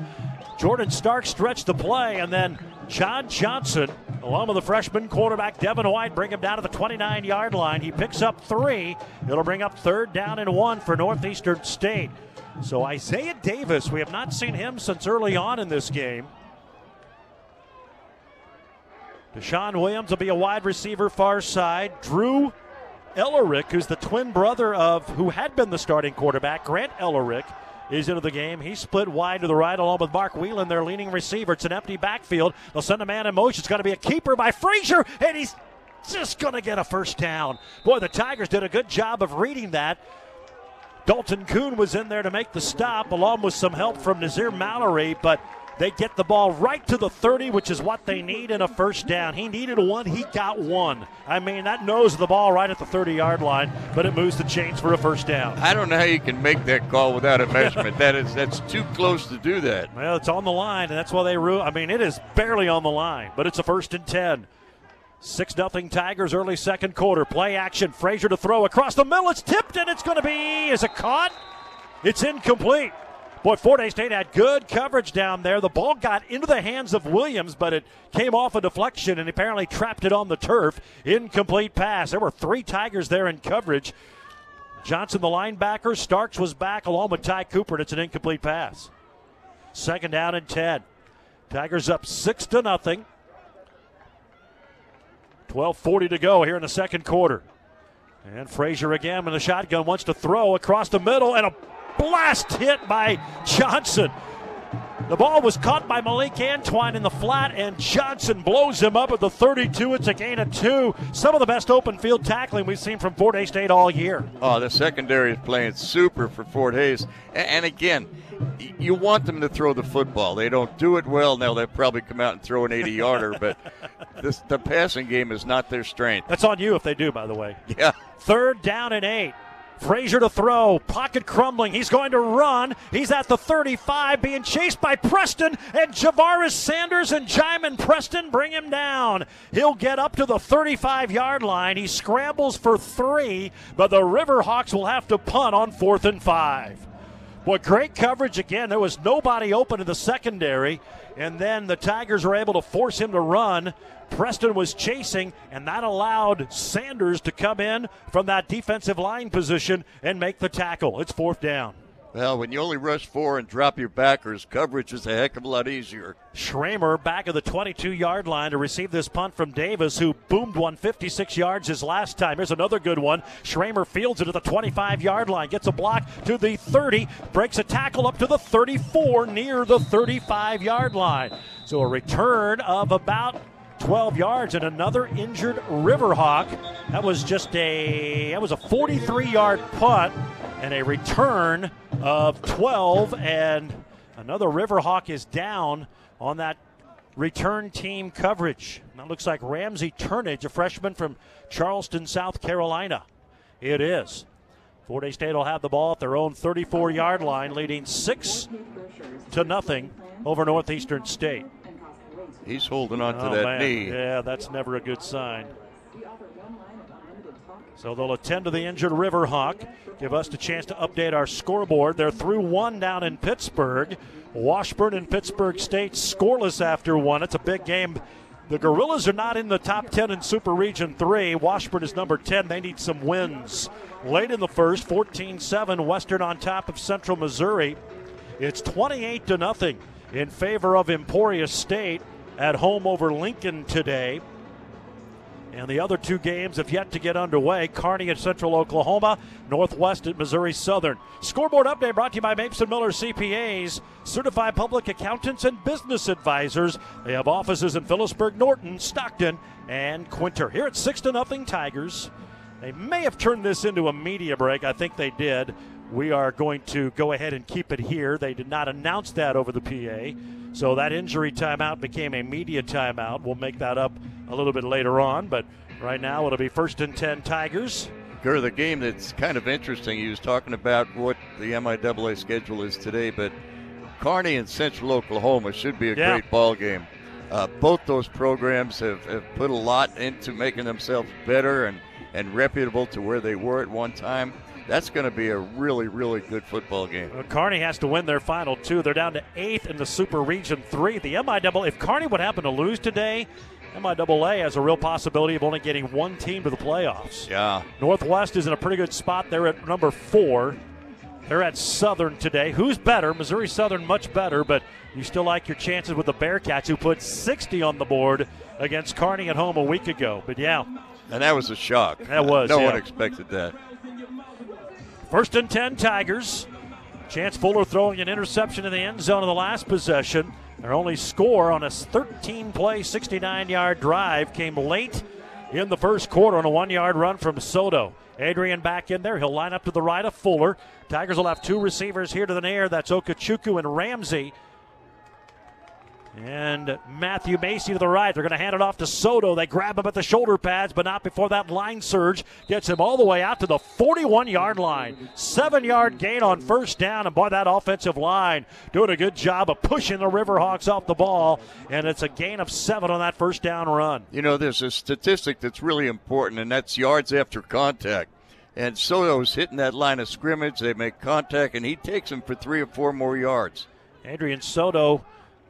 Jordan Stark stretched the play, and then John Johnson, along with the freshman quarterback Devin White, bring him down to the 29 yard line. He picks up three. It'll bring up third down and one for Northeastern State. So Isaiah Davis, we have not seen him since early on in this game. Deshaun Williams will be a wide receiver far side. Drew Ellerick, who's the twin brother of who had been the starting quarterback, Grant Ellerick, is into the game. He's split wide to the right along with Mark Whelan, their leading receiver. It's an empty backfield. They'll send a man in motion. It's going to be a keeper by Frazier, and he's just going to get a first down. Boy, the Tigers did a good job of reading that. Dalton Kuhn was in there to make the stop, along with some help from Nazir Mallory, but they get the ball right to the 30, which is what they need in a first down. He needed one, he got one. I mean, that nose the ball right at the 30 yard line, but it moves the chains for a first down. I don't know how you can make that call without a measurement. that is that's too close to do that. Well, it's on the line, and that's why they rule. I mean, it is barely on the line, but it's a first and 10. 6 0 Tigers early second quarter. Play action. Frazier to throw across the middle. It's tipped and it's going to be. Is it caught? It's incomplete. Boy, Fort Hays State had good coverage down there. The ball got into the hands of Williams, but it came off a deflection and apparently trapped it on the turf. Incomplete pass. There were three Tigers there in coverage. Johnson, the linebacker. Starks was back along with Ty Cooper, and it's an incomplete pass. Second down and 10. Tigers up 6 to nothing. 12.40 to go here in the second quarter. And Frazier again in the shotgun wants to throw across the middle, and a blast hit by Johnson. The ball was caught by Malik Antoine in the flat, and Johnson blows him up at the 32. It's a gain of two. Some of the best open field tackling we've seen from Fort Hays State all year. Oh, the secondary is playing super for Fort Hays. And again, you want them to throw the football. They don't do it well. Now they'll probably come out and throw an 80 yarder, but this, the passing game is not their strength. That's on you if they do, by the way. Yeah. Third down and eight. Frazier to throw. Pocket crumbling. He's going to run. He's at the 35, being chased by Preston and Javaris Sanders and Jaimin Preston bring him down. He'll get up to the 35 yard line. He scrambles for three, but the Riverhawks will have to punt on fourth and five. Boy, great coverage again. There was nobody open in the secondary, and then the Tigers were able to force him to run. Preston was chasing, and that allowed Sanders to come in from that defensive line position and make the tackle. It's fourth down. Well, when you only rush four and drop your backers, coverage is a heck of a lot easier. Schramer back at the 22 yard line to receive this punt from Davis, who boomed one 56 yards his last time. Here's another good one. Schramer fields it at the 25 yard line, gets a block to the 30, breaks a tackle up to the 34 near the 35 yard line. So a return of about 12 yards and another injured Riverhawk. That was just a that was a 43 yard punt and a return of 12 and another Riverhawk is down on that return team coverage. That looks like Ramsey Turnage, a freshman from Charleston, South Carolina. It is. Fort Hays State will have the ball at their own 34 yard line, leading 6 to nothing over Northeastern State. He's holding on to oh, that man. knee. Yeah, that's never a good sign. So they'll attend to the injured Riverhawk, give us the chance to update our scoreboard. They're through one down in Pittsburg. Washburn and Pittsburg State scoreless after one. It's a big game. The Gorillas are not in the top 10 in Super Region 3. Washburn is number 10. They need some wins. Late in the first, 14 7, Western on top of Central Missouri. It's 28 to nothing in favor of Emporia State at home over Lincoln today. And the other two games have yet to get underway. Kearney at Central Oklahoma, Northwest at Missouri Southern. Scoreboard update brought to you by Mason Miller CPAs, certified public accountants and business advisors. They have offices in Phillipsburg, Norton, Stockton, and Quinter. Here at 6 to nothing Tigers. They may have turned this into a media break. I think they did. We are going to go ahead and keep it here. They did not announce that over the PA. So that injury timeout became a media timeout. We'll make that up a little bit later on, but right now it'll be first and 10 Tigers. Gur, the game that's kind of interesting, he was talking about what the MIAA schedule is today, but Kearney and Central Oklahoma should be a Yeah. great ball game. Uh, both those programs have, have put a lot into making themselves better and, and reputable to where they were at one time. That's going to be a really, really good football game. Well, Kearney has to win their final two. They're down to eighth in the Super Region 3. The MIAA, if Kearney would happen to lose today, MIAA has a real possibility of only getting one team to the playoffs. Yeah. Northwest is in a pretty good spot. They're at number four. They're at Southern today. Who's better? Missouri Southern much better, but you still like your chances with the Bearcats, who put 60 on the board against Kearney at home a week ago. But yeah, And that was a shock. That was, No yeah. one expected that. First and 10 Tigers. Chance Fuller throwing an interception in the end zone in the last possession. Their only score on a 13 play, 69 yard drive came late in the first quarter on a one yard run from Soto. Adrian back in there. He'll line up to the right of Fuller. Tigers will have two receivers here to the near. That's Okechukwu and Ramsey. And Matthew Macy to the right. They're going to hand it off to Soto. They grab him at the shoulder pads, but not before that line surge gets him all the way out to the 41 yard line. Seven yard gain on first down. And boy, that offensive line doing a good job of pushing the Riverhawks off the ball. And it's a gain of seven on that first down run. You know, there's a statistic that's really important, and that's yards after contact. And Soto's hitting that line of scrimmage. They make contact, and he takes them for three or four more yards. Adrian Soto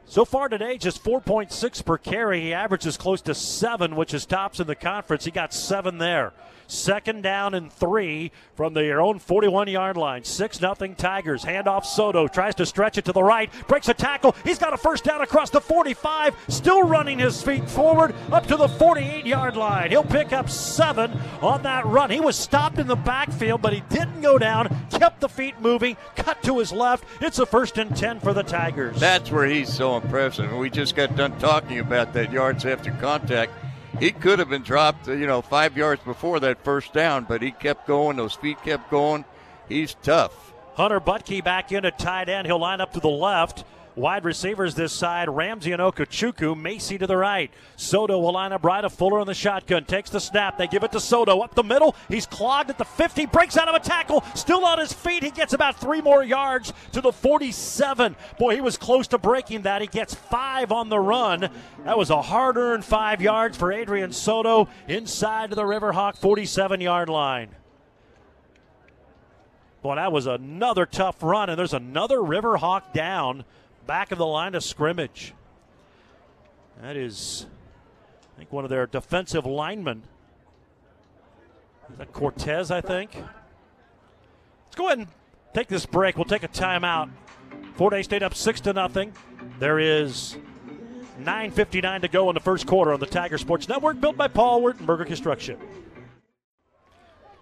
so far today, just 4.6 per carry. He averages close to seven, which is tops in the conference. He got seven there. Second down and three from their own 41 yard line. 6 0 Tigers. Handoff Soto. Tries to stretch it to the right. Breaks a tackle. He's got a first down across the 45. Still running his feet forward up to the 48 yard line. He'll pick up seven on that run. He was stopped in the backfield, but he didn't go down. Kept the feet moving. Cut to his left. It's a first and 10 for the Tigers. That's where he's so impressive. We just got done talking about that yards after contact he could have been dropped, uh, you know, five yards before that first down, but he kept going. Those feet kept going. He's tough. Hunter Butke back in at tight end. He'll line up to the left. Wide receivers this side, Ramsey and Okechukwu, Macy to the right. Soto will line up right of Fuller in the shotgun. Takes the snap. They give it to Soto up the middle. He's clogged at the 50, breaks out of a tackle, still on his feet. He gets about three more yards to the 47. Boy, he was close to breaking that. He gets five on the run. That was a hard earned five yards for Adrian Soto inside to the Riverhawk 47 yard line. Boy, that was another tough run, and there's another Riverhawk down back of the line of scrimmage. That is, I think, one of their defensive linemen. Is that Cortez, I think? Let's go ahead and take this break. We'll take a timeout. Fort Hays State up six to nothing. There is 9:59 to go in the first quarter on the Tiger Sports Network, built by Paul Wertenberger Construction.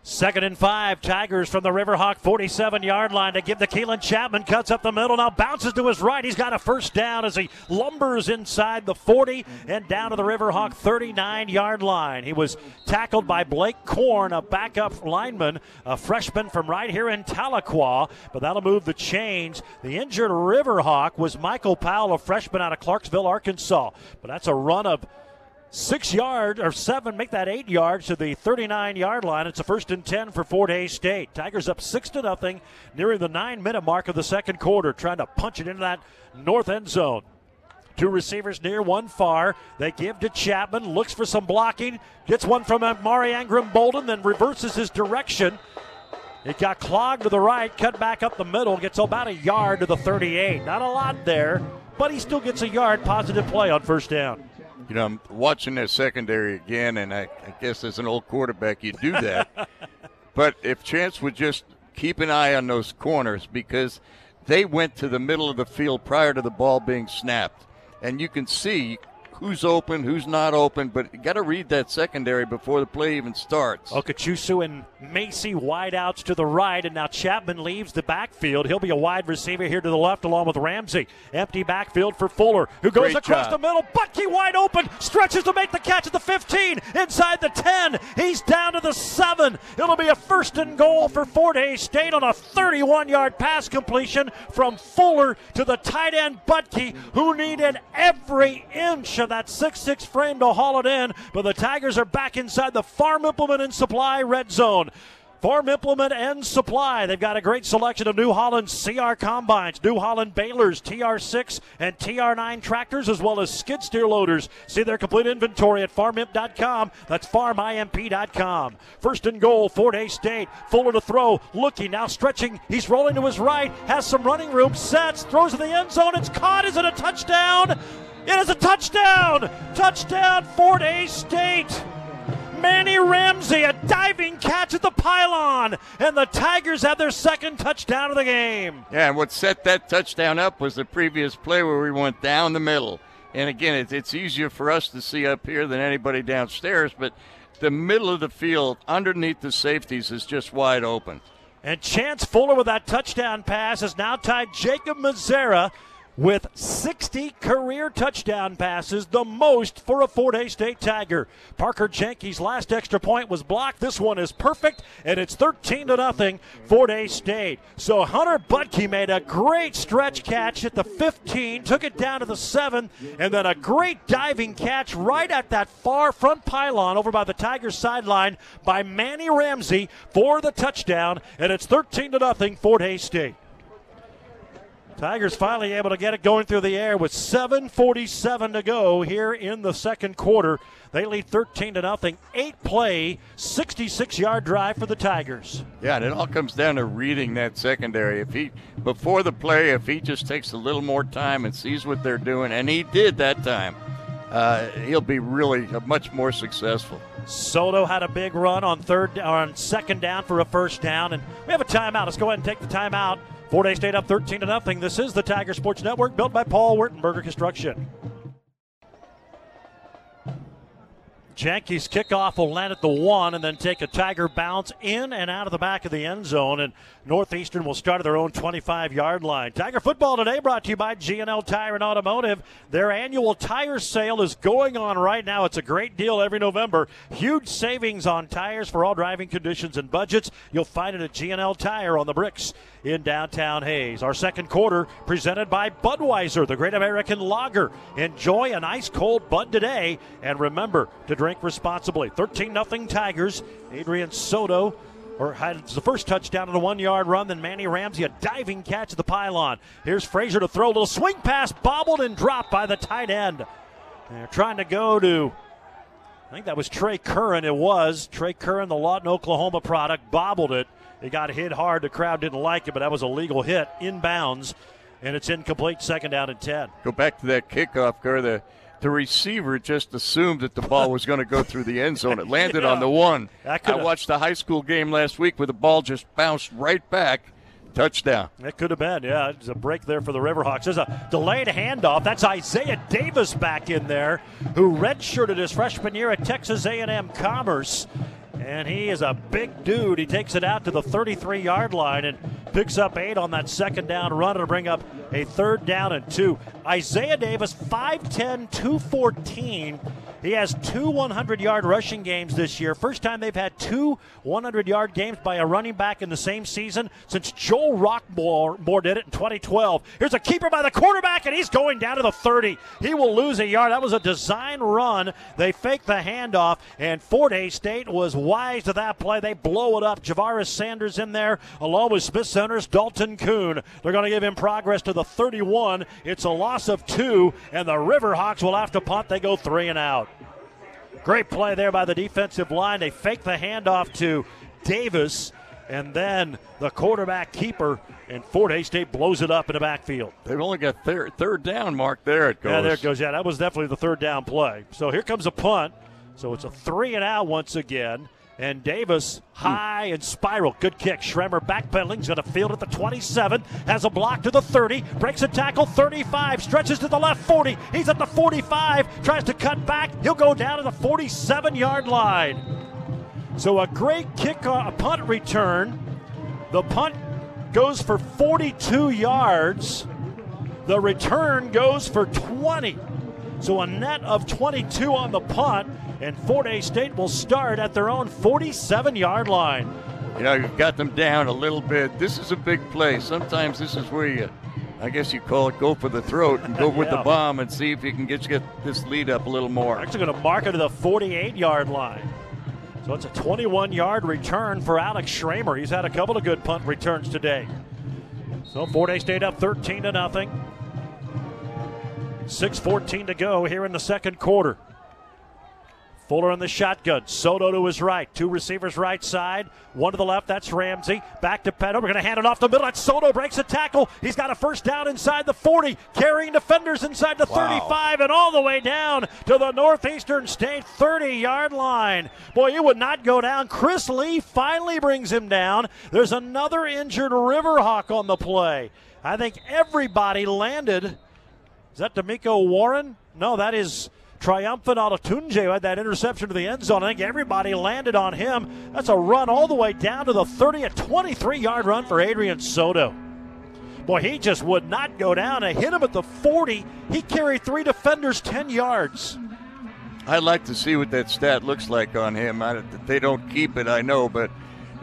Second and five. Tigers from the Riverhawk 47 yard line to give the Keelan Chapman. Cuts up the middle. Now bounces to his right. He's got a first down as he lumbers inside the 40 and down to the Riverhawk 39 yard line. He was tackled by Blake Korn, a backup lineman, a freshman from right here in Tahlequah, but that'll move the chains. The injured Riverhawk was Michael Powell, a freshman out of Clarksville, Arkansas. But that's a run of six yards or seven, make that eight yards to the 39 yard line. It's a first and 10 for Fort Hays State. Tigers up six to nothing, nearing the nine minute mark of the second quarter, trying to punch it into that north end zone. Two receivers near, one far. They give to Chapman, looks for some blocking, gets one from Mari Angrim Bolden, then reverses his direction. It got clogged to the right, cut back up the middle, gets about a yard to the 38. Not a lot there, but he still gets a yard. Positive play on first down you know, I'm watching their secondary again, and I, I guess as an old quarterback, you do that. but if Chance would just keep an eye on those corners because they went to the middle of the field prior to the ball being snapped. And you can see who's open, who's not open, but you got to read that secondary before the play even starts. Okechukwu and Macy wide outs to the right, and now Chapman leaves the backfield. He'll be a wide receiver here to the left along with Ramsey. Empty backfield for Fuller, who goes Great across job. the middle. Butke wide open, stretches to make the catch at the 15, inside the 10. He's down to the 7. It'll be a first and goal for Fort Hays State on a 31 yard pass completion from Fuller to the tight end Butke, who needed every inch of of that 6-6 frame to haul it in, but the Tigers are back inside the farm implement and supply red zone. Farm Implement and Supply. They've got a great selection of New Holland CR combines, New Holland balers, TR6 and TR9 tractors, as well as skid steer loaders. See their complete inventory at farmimp.com. That's farmimp.com. First and goal, Fort Hays State. Fuller to throw, looking now, stretching. He's rolling to his right, has some running room, sets, throws to the end zone. It's caught. Is it a touchdown? It is a touchdown! Touchdown, Fort Hays State! Manny Ramsey, a diving catch at the pylon, and the Tigers have their second touchdown of the game. Yeah, and what set that touchdown up was the previous play where we went down the middle. And again, it's, it's easier for us to see up here than anybody downstairs, but the middle of the field underneath the safeties is just wide open. And Chance Fuller with that touchdown pass has now tied Jacob Mezera with 60 career touchdown passes, the most for a Fort Hays State Tiger. Parker Jenke's last extra point was blocked. This one is perfect, and it's 13 to nothing Fort Hays State. So Hunter Butke made a great stretch catch at the 15, took it down to the 7, and then a great diving catch right at that far front pylon over by the Tigers sideline by Manny Ramsey for the touchdown, and it's 13 to nothing Fort Hays State. Tigers finally able to get it going through the air with 7:47 to go here in the second quarter. They lead 13 to nothing. Eight play, 66-yard drive for the Tigers. Yeah, and it all comes down to reading that secondary. If he before the play, if he just takes a little more time and sees what they're doing, and he did that time, uh, he'll be really much more successful. Soto had a big run on third on second down for a first down, and we have a timeout. Let's go ahead and take the timeout. Fort Hays State up 13 to nothing. This is the Tiger Sports Network, built by Paul Wertenberger Construction. Jenke's kickoff will land at the one and then take a Tiger bounce in and out of the back of the end zone. And Northeastern will start at their own 25 yard line. Tiger football today brought to you by GNL Tire and Automotive. Their annual tire sale is going on right now. It's a great deal every November. Huge savings on tires for all driving conditions and budgets. You'll find it at GNL Tire on the bricks in downtown Hays. Our second quarter presented by Budweiser, the great American lager. Enjoy an ice cold Bud today and remember to drink responsibly. 13 0 Tigers. Adrian Soto or had the first touchdown in a one yard run. Then Manny Ramsey, a diving catch at the pylon. Here's Frazier to throw a little swing pass, bobbled and dropped by the tight end. They're trying to go to, I think that was Trey Curran. It was Trey Curran, the Lawton, Oklahoma product, bobbled it. It got hit hard. The crowd didn't like it, but that was a legal hit inbounds, and it's incomplete. Second down and ten. Go back to that kickoff, Kerr. The the receiver just assumed that the ball was going to go through the end zone. It landed yeah, on the one. I watched a high school game last week where the ball just bounced right back. Touchdown. It could have been, yeah. It's a break there for the Riverhawks. There's a delayed handoff. That's Isaiah Davis back in there, who redshirted his freshman year at Texas A&M Commerce and he is a big dude. He takes it out to the 33 yard line and picks up eight on that second down run to bring up a third down and two. Isaiah Davis, 5'10, 214 he has two 100 yard rushing games this year. First time they've had two 100 yard games by a running back in the same season since Joel Rockmore did it in 2012. Here's a keeper by the quarterback, and he's going down to the 30. He will lose a yard. That was a design run. They fake the handoff, and Fort Hays State was wise to that play. They blow it up. Javaris Sanders in there, along with Smith Center's Dalton Kuhn. They're going to give him progress to the 31. It's a loss of two, and the Riverhawks will have to punt. They go three and out. Great play there by the defensive line. They fake the handoff to Davis, and then the quarterback keeper, and Fort Hays State blows it up in the backfield. They've only got third, third down mark. There it goes. Yeah, there it goes. Yeah, that was definitely the third down play. So here comes a punt. So it's a three and out once again. And Davis high and spiral. Good kick. Schremmer backpedaling. To field at the 27. Has a block to the 30. Breaks a tackle 35. Stretches to the left 40. He's at the 45. Tries to cut back. He'll go down to the 47 yard line. So a great kick, uh, a punt return. The punt goes for 42 yards. The return goes for 20. So a net of 22 on the punt and Fort Hays State will start at their own 47 yard line. You know, you've got them down a little bit. This is a big play. Sometimes this is where you, I guess you call it go for the throat and go yeah. with the bomb and see if you can get, get this lead up a little more. Actually, going to mark it to the 48 yard line. So it's a 21 yard return for Alex Schramer. He's had a couple of good punt returns today. So Fort Hays State up 13 to nothing. 6:14 to go here in the second quarter. Fuller in the shotgun. Soto to his right. Two receivers right side. One to the left. That's Ramsey. Back to Petto. We're going to hand it off the middle. That's Soto breaks a tackle. He's got a first down inside the 40. Carrying defenders inside the wow. 35 and all the way down to the Northeastern State 30 yard line. Boy, you would not go down. Chris Lee finally brings him down. There's another injured Riverhawk on the play. I think everybody landed. Is that D'Amico Warren? No, that is triumphant Olatunji who had that interception to the end zone. I think everybody landed on him. That's a run all the way down to the 30, a 23 yard run for Adrian Soto. Boy, he just would not go down. I hit him at the 40. He carried three defenders 10 yards. I'd like to see what that stat looks like on him. I, they don't keep it, I know, but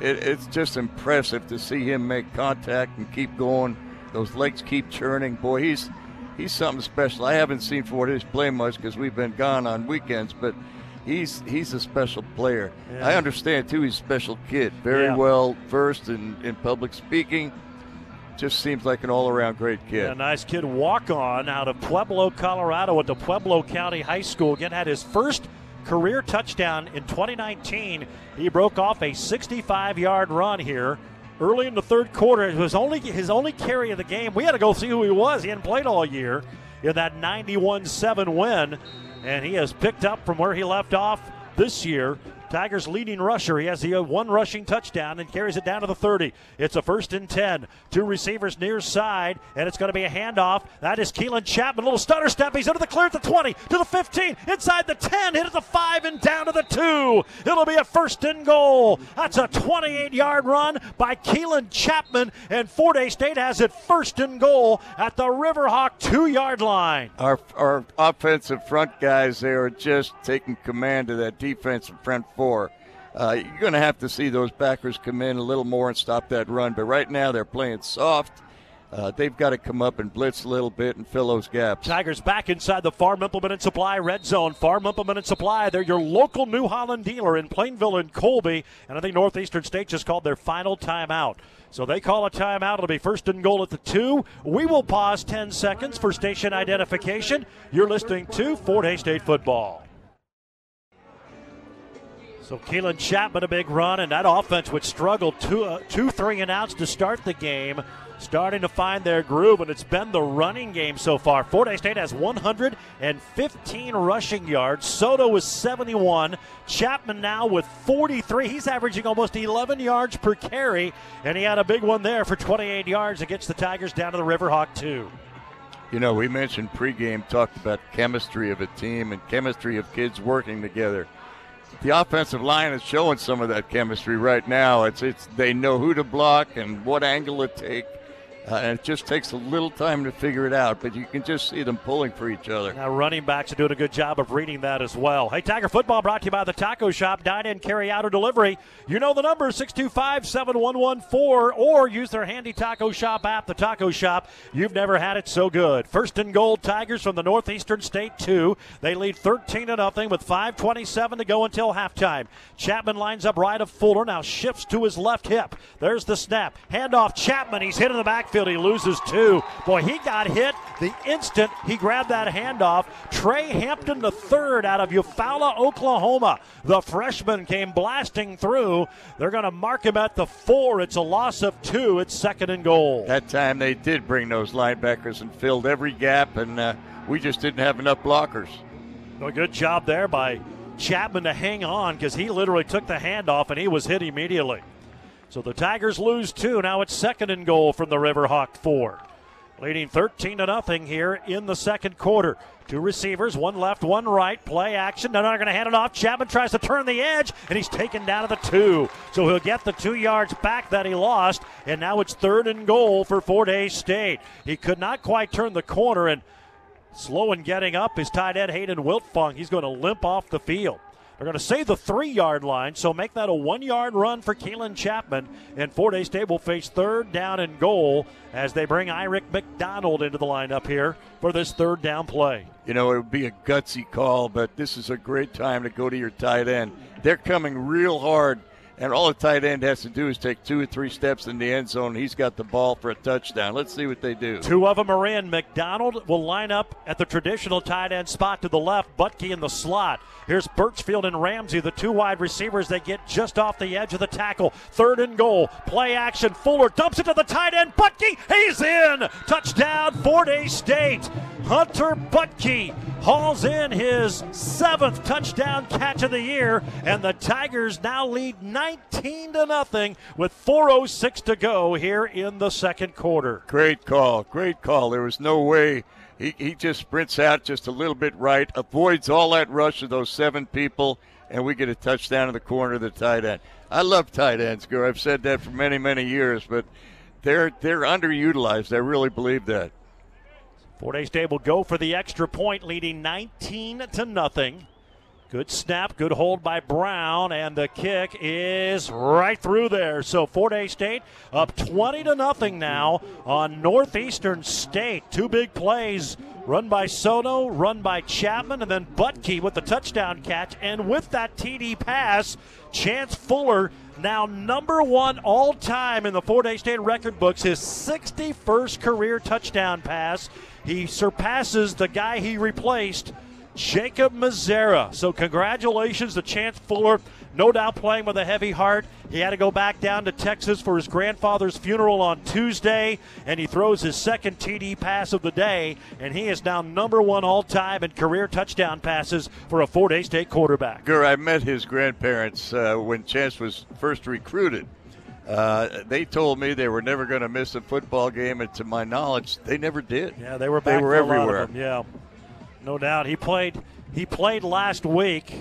it, it's just impressive to see him make contact and keep going. Those legs keep churning. Boy, he's he's something special. I haven't seen Fort Hays play much because we've been gone on weekends, but he's he's a special player. Yeah. I understand too. He's a special kid, very yeah. well versed in, in public speaking. Just seems like an all-around great kid. Yeah, nice kid. Walk on out of Pueblo, Colorado, at the Pueblo County High School. Again, had his first career touchdown in 2019. He broke off a 65-yard run here early in the third quarter. It was only his only carry of the game. We had to go see who he was. He hadn't played all year in that 91-7 win and he has picked up from where he left off this year. Tigers leading rusher. He has the uh, one rushing touchdown and carries it down to the 30. It's a first and 10. Two receivers near side, and it's going to be a handoff. That is Keelan Chapman. A little stutter step. He's under the clear at the 20, to the 15, inside the 10, hit at the 5, and down to the 2. It'll be a first and goal. That's a 28 yard run by Keelan Chapman, and Fort Hays State has it first and goal at the Riverhawk two yard line. Our, our offensive front guys, they are just taking command of that defensive front four Uh, you're going to have to see those backers come in a little more and stop that run. But right now they're playing soft. Uh, they've got to come up and blitz a little bit and fill those gaps. Tigers back inside the Farm Implement and Supply red zone. Farm Implement and Supply, they're your local New Holland dealer in Plainville and Colby. And I think Northeastern State just called their final timeout. So they call a timeout. It'll be first and goal at the two. We will pause 10 seconds for station identification. You're listening to Fort Hays State football. So Keelan Chapman a big run, and that offense would struggle two, uh, two three and outs to start the game, starting to find their groove, and it's been the running game so far. Fort Hays State has 115 rushing yards. Soto was 71. Chapman now with 43. He's averaging almost 11 yards per carry, and he had a big one there for 28 yards against the Tigers down to the Riverhawk 2. You know, we mentioned pregame, talked about chemistry of a team and chemistry of kids working together the offensive line is showing some of that chemistry right now. It's it's they know who to block and what angle to take. Uh, and it just takes a little time to figure it out, but you can just see them pulling for each other. Now, running backs are doing a good job of reading that as well. Hey, Tiger Football brought to you by the Taco Shop. Dine in, carry out, or delivery. You know the number 625 7114, or use their handy Taco Shop app, the Taco Shop. You've never had it so good. First and goal, Tigers from the Northeastern State 2. They lead 13 to nothing with 5.27 to go until halftime. Chapman lines up right of Fuller, now shifts to his left hip. There's the snap. Handoff Chapman. He's hit in the back backfield. He loses two. Boy, he got hit the instant he grabbed that handoff. Trey Hampton, the third out of Eufaula, Oklahoma. The freshman came blasting through. They're going to mark him at the four. It's a loss of two. It's second and goal. That time they did bring those linebackers and filled every gap, and uh, we just didn't have enough blockers. A good job there by Chapman to hang on because he literally took the handoff and he was hit immediately. So the Tigers lose two. Now it's second and goal from the Riverhawk four. Leading 13 to nothing here in the second quarter. Two receivers, one left, one right. Play action. Now They're not going to hand it off. Chapman tries to turn the edge, and he's taken down to the two. So he'll get the two yards back that he lost, and now it's third and goal for Fort Hays State. He could not quite turn the corner, and slow in getting up is tight end Hayden Wiltfong. He's going to limp off the field. They're going to save the three yard line, so make that a one yard run for Keelan Chapman. And Fort Hays State will face third down and goal as they bring Irick McDonald into the lineup here for this third down play. You know, it would be a gutsy call, but this is a great time to go to your tight end. They're coming real hard and all a tight end has to do is take two or three steps in the end zone. He's got the ball for a touchdown. Let's see what they do. Two of them are in. McDonald will line up at the traditional tight end spot to the left. Butke in the slot. Here's Birchfield and Ramsey, the two wide receivers. They get just off the edge of the tackle. Third and goal. Play action. Fuller dumps it to the tight end. Butke, he's in. Touchdown, Fort Hays State. Hunter Butke hauls in his seventh touchdown catch of the year, and the Tigers now lead 19 to nothing with 4:06 to go here in the second quarter. Great call, great call. There was no way. He, he just sprints out just a little bit right, avoids all that rush of those seven people, and we get a touchdown in the corner of the tight end. I love tight ends, girl. I've said that for many, many years, but they're they're underutilized. I really believe that. Fort Hays State will go for the extra point, leading 19 to nothing. Good snap, good hold by Brown, and the kick is right through there. So Fort Hays State up 20 to nothing now on Northeastern State. Two big plays run by Soto, run by Chapman, and then Butke with the touchdown catch. And with that TD pass, Chance Fuller now number one all time in the Fort Hays State record books, his 61st career touchdown pass. He surpasses the guy he replaced, Jacob Mezera. So, congratulations to Chance Fuller. No doubt playing with a heavy heart. He had to go back down to Texas for his grandfather's funeral on Tuesday, and he throws his second TD pass of the day, and he is now number one all time in career touchdown passes for a Fort Hays State quarterback. Gur, I met his grandparents uh, when Chance was first recruited. Uh, they told me they were never going to miss a football game, and to my knowledge, they never did. Yeah, they were back they were everywhere. Yeah, no doubt. He played. He played last week.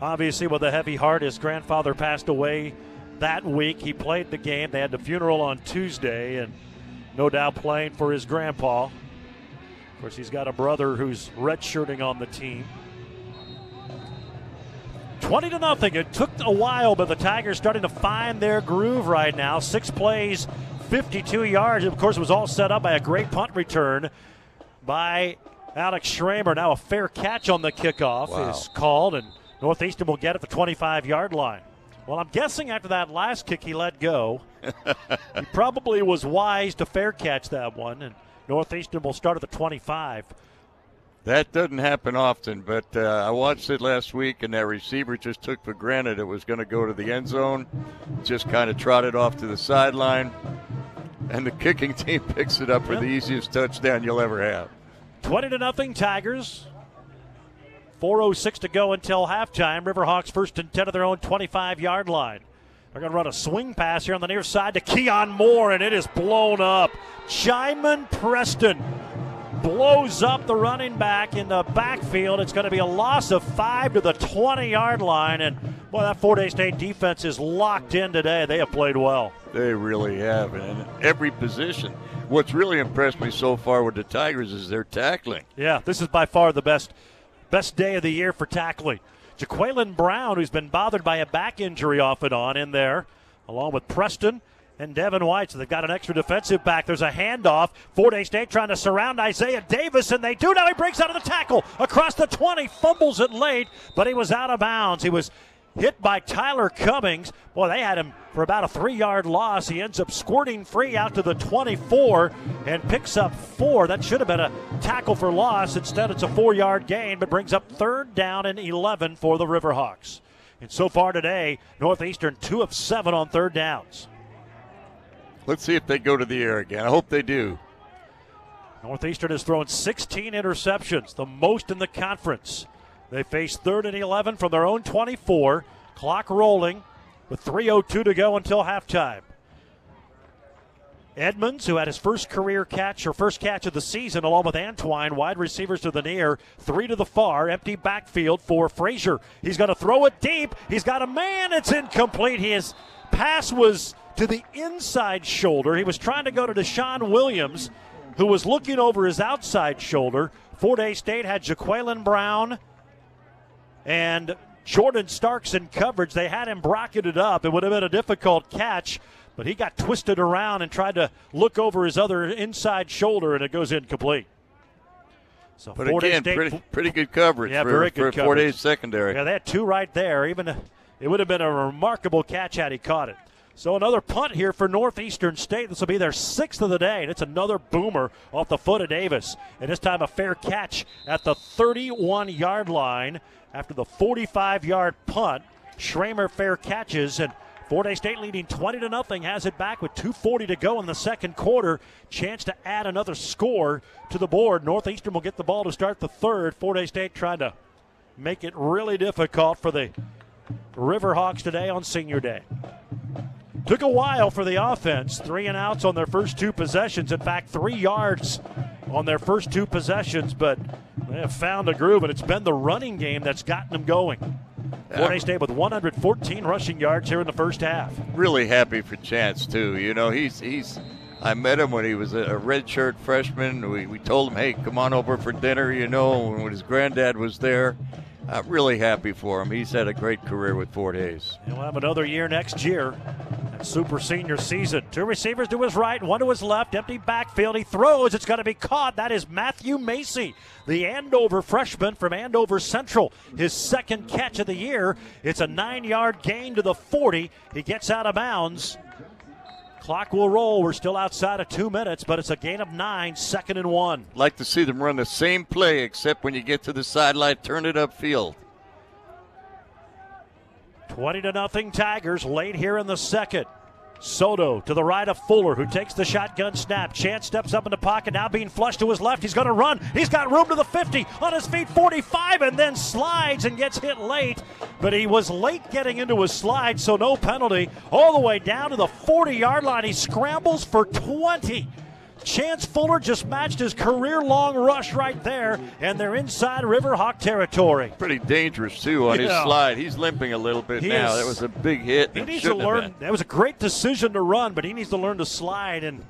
Obviously, with a heavy heart, his grandfather passed away that week. He played the game. They had the funeral on Tuesday, and no doubt playing for his grandpa. Of course, he's got a brother who's redshirting on the team. 20 to nothing. It took a while, but the Tigers starting to find their groove right now. Six plays, 52 yards. Of course, it was all set up by a great punt return by Alex Schramer. Now a fair catch on the kickoff wow. is called, and Northeastern will get at the 25 yard line. Well, I'm guessing after that last kick he let go, he probably was wise to fair catch that one, and Northeastern will start at the 25. That doesn't happen often, but uh, I watched it last week, and that receiver just took for granted it was going to go to the end zone. Just kind of trotted off to the sideline, and the kicking team picks it up for the easiest touchdown you'll ever have. 20 to nothing, Tigers. 4.06 to go until halftime. Riverhawks first and 10 of their own 25 yard line. They're going to run a swing pass here on the near side to Keon Moore, and it is blown up. Jaimin Preston blows up the running back in the backfield. It's going to be a loss of five to the 20 yard line. And boy, that Fort Hays State defense is locked in today. They have played well. They really have, in every position. What's really impressed me so far with the Tigers is their tackling. Yeah, this is by far the best best day of the year for tackling. Jaqueline Brown, who's been bothered by a back injury off and on, in there, along with Preston and Devin White. So they've got an extra defensive back. There's a handoff. Fort Hays State trying to surround Isaiah Davis, and they do now. He breaks out of the tackle across the 20, fumbles it late, but he was out of bounds. He was hit by Tyler Cummings. Boy, they had him for about a three yard loss. He ends up squirting free out to the 24 and picks up four. That should have been a tackle for loss. Instead, it's a four yard gain, but brings up third down and 11 for the Riverhawks. And so far today, Northeastern two of seven on third downs. Let's see if they go to the air again. I hope they do. Northeastern has thrown 16 interceptions, the most in the conference. They face third and 11 from their own 24. Clock rolling with 3.02 to go until halftime. Edmonds, who had his first career catch or first catch of the season, along with Antwine, wide receivers to the near, three to the far, empty backfield for Frazier. He's going to throw it deep. He's got a man. It's incomplete. His pass was to the inside shoulder. He was trying to go to Deshaun Williams, who was looking over his outside shoulder. Fort Hays State had Jaqueline Brown and Jordan Starks in coverage. They had him bracketed up. It would have been a difficult catch, but he got twisted around and tried to look over his other inside shoulder, and it goes incomplete. So but Fort again, State, pretty, pretty good coverage yeah, for, very good for Fort Hays secondary. Yeah, they had two right there. Even it would have been a remarkable catch had he caught it. So another punt here for Northeastern State. This will be their sixth of the day, and it's another boomer off the foot of Davis. And this time a fair catch at the 31 yard line after the 45 yard punt. Schramer fair catches, and Fort Hays State leading 20 to nothing has it back with 2:40 to go in the second quarter. Chance to add another score to the board. Northeastern will get the ball to start the third. Fort Hays State trying to make it really difficult for the Riverhawks today on Senior Day. Took a while for the offense. Three and outs on their first two possessions. In fact, three yards on their first two possessions, but they have found a groove, and it's been the running game that's gotten them going. Fort Hays State with 114 rushing yards here in the first half. Really happy for Chance too. You know he's he's I met him when he was a, a redshirt freshman. We, we told him, hey, come on over for dinner, you know, when his granddad was there. I'm really happy for him. He's had a great career with Fort Hays. He'll have another year next year. Super senior season. Two receivers to his right, one to his left. Empty backfield. He throws. It's going to be caught. That is Matthew Macy, the Andover freshman from Andover Central. His second catch of the year. It's a nine yard gain to the 40. He gets out of bounds. Clock will roll. We're still outside of two minutes, but it's a gain of nine, second and one. Like to see them run the same play, except when you get to the sideline, turn it upfield. 20 to nothing Tigers late here in the second. Soto to the right of Fuller, who takes the shotgun snap. Chance steps up in the pocket, now being flushed to his left. He's going to run. He's got room to the 50, on his feet, 45, and then slides and gets hit late. But he was late getting into his slide, so no penalty. All the way down to the 40 yard line. He scrambles for 20. Chance Fuller just matched his career long rush right there, and they're inside Riverhawk territory. Pretty dangerous, too, on yeah. his slide. He's limping a little bit he now. Is, that was a big hit. He needs to learn. That was a great decision to run, but he needs to learn to slide, and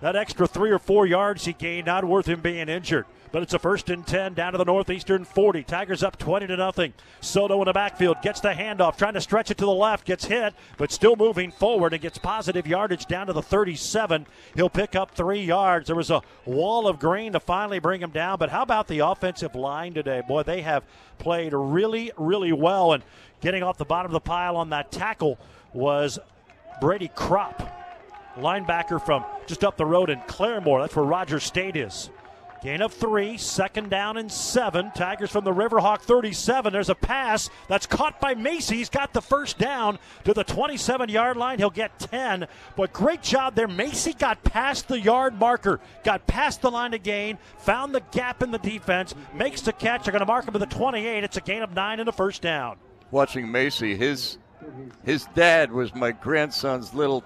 that extra three or four yards he gained, not worth him being injured but it's a first and 10 down to the northeastern 40. Tigers up 20 to nothing. Soto in the backfield gets the handoff, trying to stretch it to the left, gets hit, but still moving forward and gets positive yardage down to the 37. He'll pick up three yards. There was a wall of green to finally bring him down, but how about the offensive line today? Boy, they have played really, really well, and getting off the bottom of the pile on that tackle was Brady Crop linebacker from just up the road in Claremore. That's where Rogers State is. Gain of three, second down and seven. Tigers from the Riverhawk 37. There's a pass that's caught by Macy. He's got the first down to the 27 yard line. He'll get 10. But great job there. Macy got past the yard marker, got past the line of gain, found the gap in the defense, makes the catch. They're going to mark him to the 28. It's a gain of nine and a first down. Watching Macy, his his dad was my grandson's little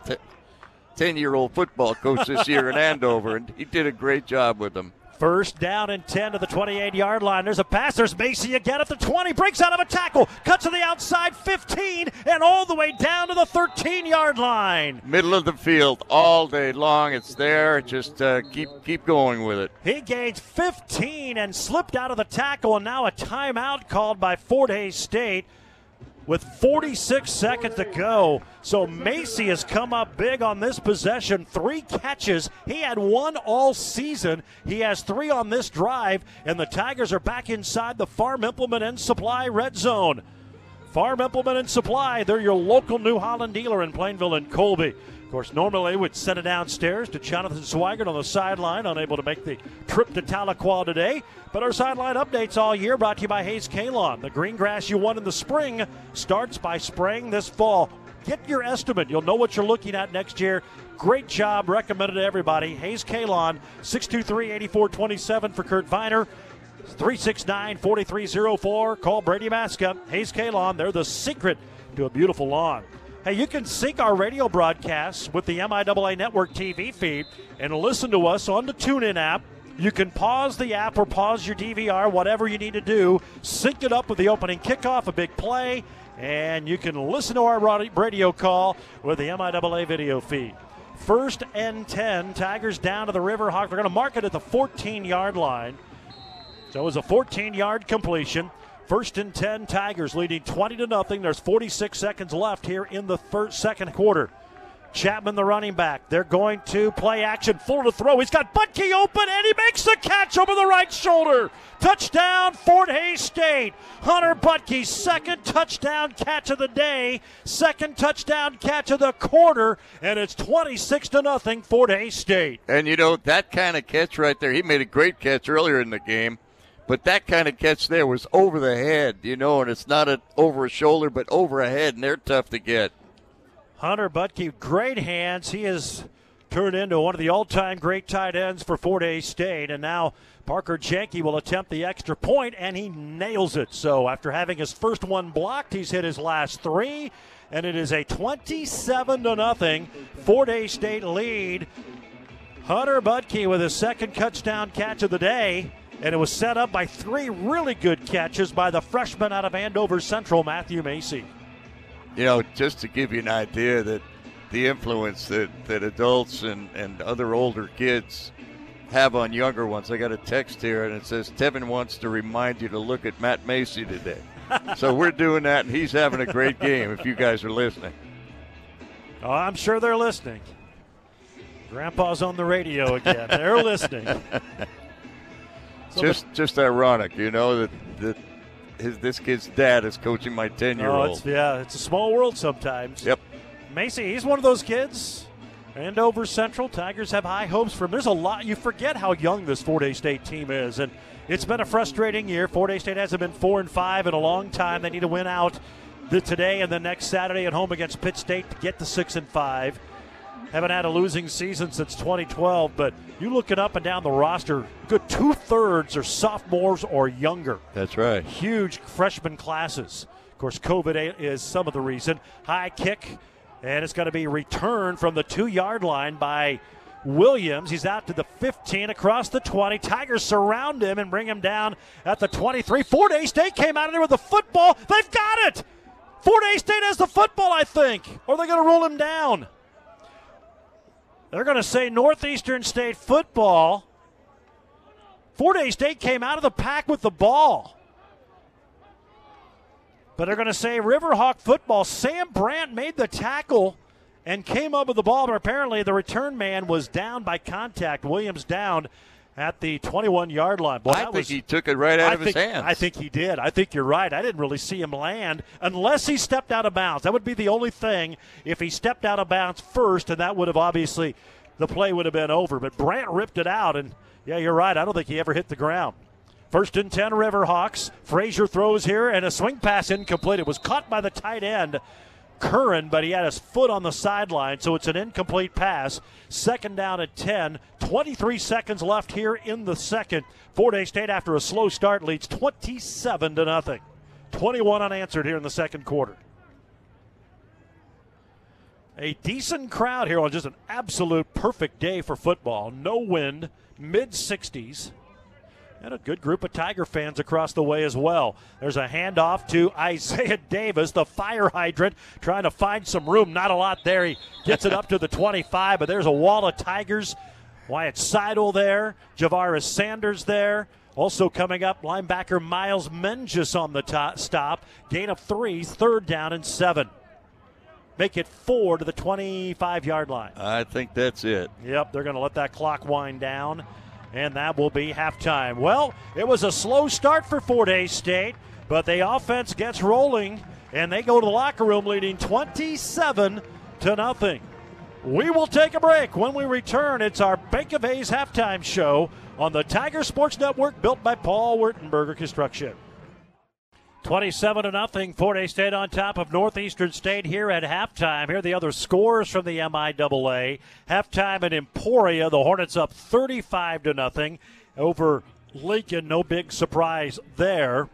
10 year old football coach this year in Andover, and he did a great job with them. First down and 10 to the 28 yard line. There's a pass. There's Macy again at the 20. Breaks out of a tackle. Cuts to the outside 15 and all the way down to the 13 yard line. Middle of the field all day long. It's there. Just uh, keep keep going with it. He gains 15 and slipped out of the tackle. And now a timeout called by Fort Hays State with 46 seconds to go. So Macy has come up big on this possession. Three catches. He had one all season. He has three on this drive, and the Tigers are back inside the Farm Implement and Supply red zone. Farm Implement and Supply, they're your local New Holland dealer in Plainville and Colby course, normally would send it downstairs to Jonathan Swigert on the sideline, unable to make the trip to Tahlequah today. But our sideline updates all year brought to you by Hays Kalon. The green grass you want in the spring starts by spraying this fall. Get your estimate. You'll know what you're looking at next year. Great job. Recommended to everybody. Hays Kalon, 623 8427 for Kurt Viner. 369 4304. Call Brady Maska. Hays Kalon. They're the secret to a beautiful lawn. Hey, you can sync our radio broadcasts with the MIAA Network TV feed and listen to us on the TuneIn app. You can pause the app or pause your DVR, whatever you need to do. Sync it up with the opening kickoff, a big play, and you can listen to our radio call with the MIAA video feed. First and 10, Tigers down to the Riverhawk. They're going to mark it at the 14 yard line. So it was a 14 yard completion. First and 10, Tigers leading 20 to nothing. There's 46 seconds left here in the first second quarter. Chapman, the running back. They're going to play action, full to throw. He's got Butke open, and he makes the catch over the right shoulder. Touchdown, Fort Hays State. Hunter Butke's second touchdown catch of the day, second touchdown catch of the quarter, and it's 26 to nothing, Fort Hays State. And you know that kind of catch right there. He made a great catch earlier in the game. But that kind of catch there was over the head, you know, and it's not a, over a shoulder, but over a head, and they're tough to get. Hunter Butke, great hands. He has turned into one of the all-time great tight ends for Fort Hays State, and now Parker Jenke will attempt the extra point, and he nails it. So after having his first one blocked, he's hit his last three, and it is a 27 to nothing Fort Hays State lead. Hunter Butke with his second touchdown catch of the day and it was set up by three really good catches by the freshman out of Andover Central, Matthew Macy. You know, just to give you an idea that the influence that, that adults and, and other older kids have on younger ones. I got a text here and it says Tevin wants to remind you to look at Matt Macy today. so we're doing that, and he's having a great game. If you guys are listening, oh, I'm sure they're listening. Grandpa's on the radio again. They're listening. So just the, just ironic, you know that that his this kid's dad is coaching my ten year old. Oh, yeah, it's a small world sometimes. Yep. Macy, he's one of those kids. Andover Central Tigers have high hopes for him. There's a lot. You forget how young this Fort Hays State team is, and it's been a frustrating year. Fort Hays State hasn't been four and five in a long time. They need to win out the, today and the next Saturday at home against Pitt State to get to six and five. Haven't had a losing season since 2012, but you looking up and down the roster, good two thirds are sophomores or younger. That's right. Huge freshman classes. Of course, COVID is some of the reason. High kick and it's going to be returned from the two yard line by Williams. He's out to the 15, across the 20. Tigers surround him and bring him down at the 23. Fort Hays State came out of there with the football. They've got it. Fort Hays State has the football, I think. Or they're going to roll him down. They're going to say Northeastern State football. Fort Hays State came out of the pack with the ball. But they're going to say Riverhawk football. Sam Brandt made the tackle and came up with the ball, but apparently the return man was down by contact. Williams down at the 21 yard line. Boy, I think was, he took it right out I of think, his hands. I think he did. I think you're right. I didn't really see him land unless he stepped out of bounds. That would be the only thing if he stepped out of bounds first, and that would have obviously the play would have been over. But Brant ripped it out, and yeah, you're right. I don't think he ever hit the ground. First and 10 Riverhawks. Frazier throws here and a swing pass incomplete. It was caught by the tight end, Curran, but he had his foot on the sideline, so it's an incomplete pass. Second down at 10. 23 seconds left here in the second. Fort Hays State, after a slow start, leads 27 to nothing. 21 unanswered here in the second quarter. A decent crowd here on just an absolute perfect day for football. No wind, mid 60s and a good group of Tiger fans across the way as well. There's a handoff to Isaiah Davis, the fire hydrant, trying to find some room. Not a lot there. He gets it up to the 25, but there's a wall of Tigers. Wyatt Seidel there, Javaris Sanders there. Also coming up, linebacker Miles Menges on the top, stop. Gain of three, third down and seven. Make it four to the 25 yard line. I think that's it. Yep, they're going to let that clock wind down and that will be halftime. Well, it was a slow start for Fort Hays State, but the offense gets rolling, and they go to the locker room leading 27 to nothing. We will take a break. When we return, it's our Bank of Hays halftime show on the Tiger Sports Network, built by Paul Wertenberger Construction. 27 to nothing. Fort Hays State on top of Northeastern State here at halftime. Here are the other scores from the MIAA. Halftime in Emporia, the Hornets up 35 to nothing over Lincoln. No big surprise there.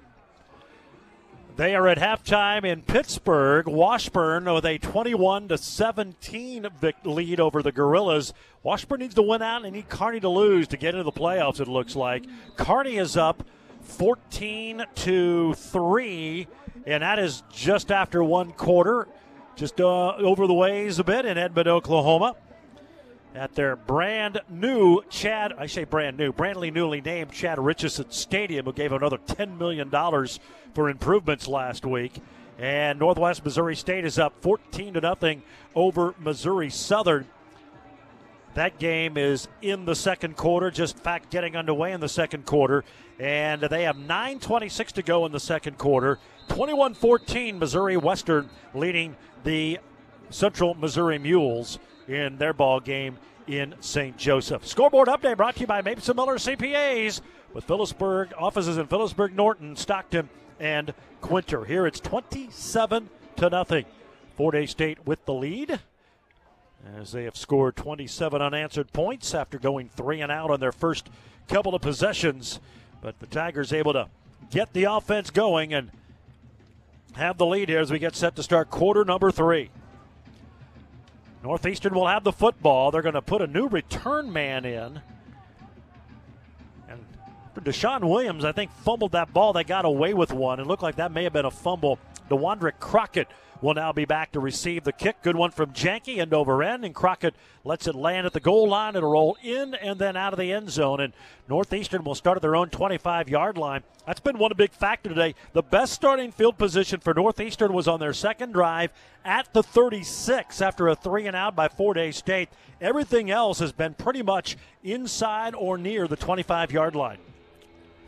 They are at halftime in Pittsburg. Washburn with a 21 to 17 lead over the Gorillas. Washburn needs to win out and need Kearney to lose to get into the playoffs. It looks like Kearney is up 14 to 3, and that is just after one quarter, just uh, over the ways a bit in Edmond, Oklahoma. At their brand new Chad, I say brand new, brandly newly named Chad Richardson Stadium, who gave another $10 million for improvements last week. And Northwest Missouri State is up 14 to nothing over Missouri Southern. That game is in the second quarter, just fact getting underway in the second quarter. And they have 9.26 to go in the second quarter. 21 14, Missouri Western leading the Central Missouri Mules in their ball game in St. Joseph. Scoreboard update brought to you by Mason Miller CPAs with Phillipsburg offices in Phillipsburg, Norton, Stockton, and Quinter. Here it's 27 to nothing. Fort Hays State with the lead as they have scored 27 unanswered points after going three and out on their first couple of possessions. But the Tigers able to get the offense going and have the lead here as we get set to start quarter number three. Northeastern will have the football. They're going to put a new return man in. And Deshaun Williams, I think, fumbled that ball. They got away with one. It looked like that may have been a fumble DeWandrick Crockett will now be back to receive the kick. Good one from Janke, end over end, and Crockett lets it land at the goal line. It'll roll in and then out of the end zone. And Northeastern will start at their own 25 yard line. That's been one big factor today. The best starting field position for Northeastern was on their second drive at the 36 after a three and out by Fort Hays State. Everything else has been pretty much inside or near the 25 yard line.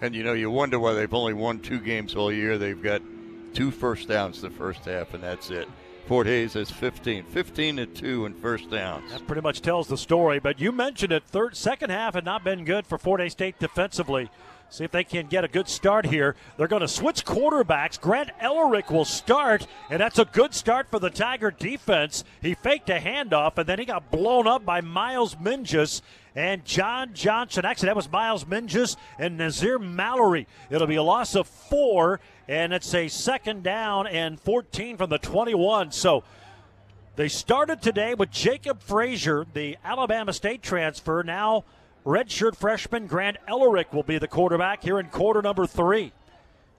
And you know, you wonder why they've only won two games all year. They've got two first downs the first half, and that's it. Fort Hays has 15, 15 to two in first downs. That pretty much tells the story. But you mentioned it. Third, second half had not been good for Fort Hays State defensively. See if they can get a good start here. They're going to switch quarterbacks. Grant Ellerick will start, and that's a good start for the Tiger defense. He faked a handoff, and then he got blown up by Miles Mingus and John Johnson. Actually, that was Miles Mingus and Nazir Mallory. It'll be a loss of four, and it's a second down and 14 from the 21. So they started today with Jacob Frazier, the Alabama State transfer. Now, redshirt freshman Grant Ellerick will be the quarterback here in quarter number three.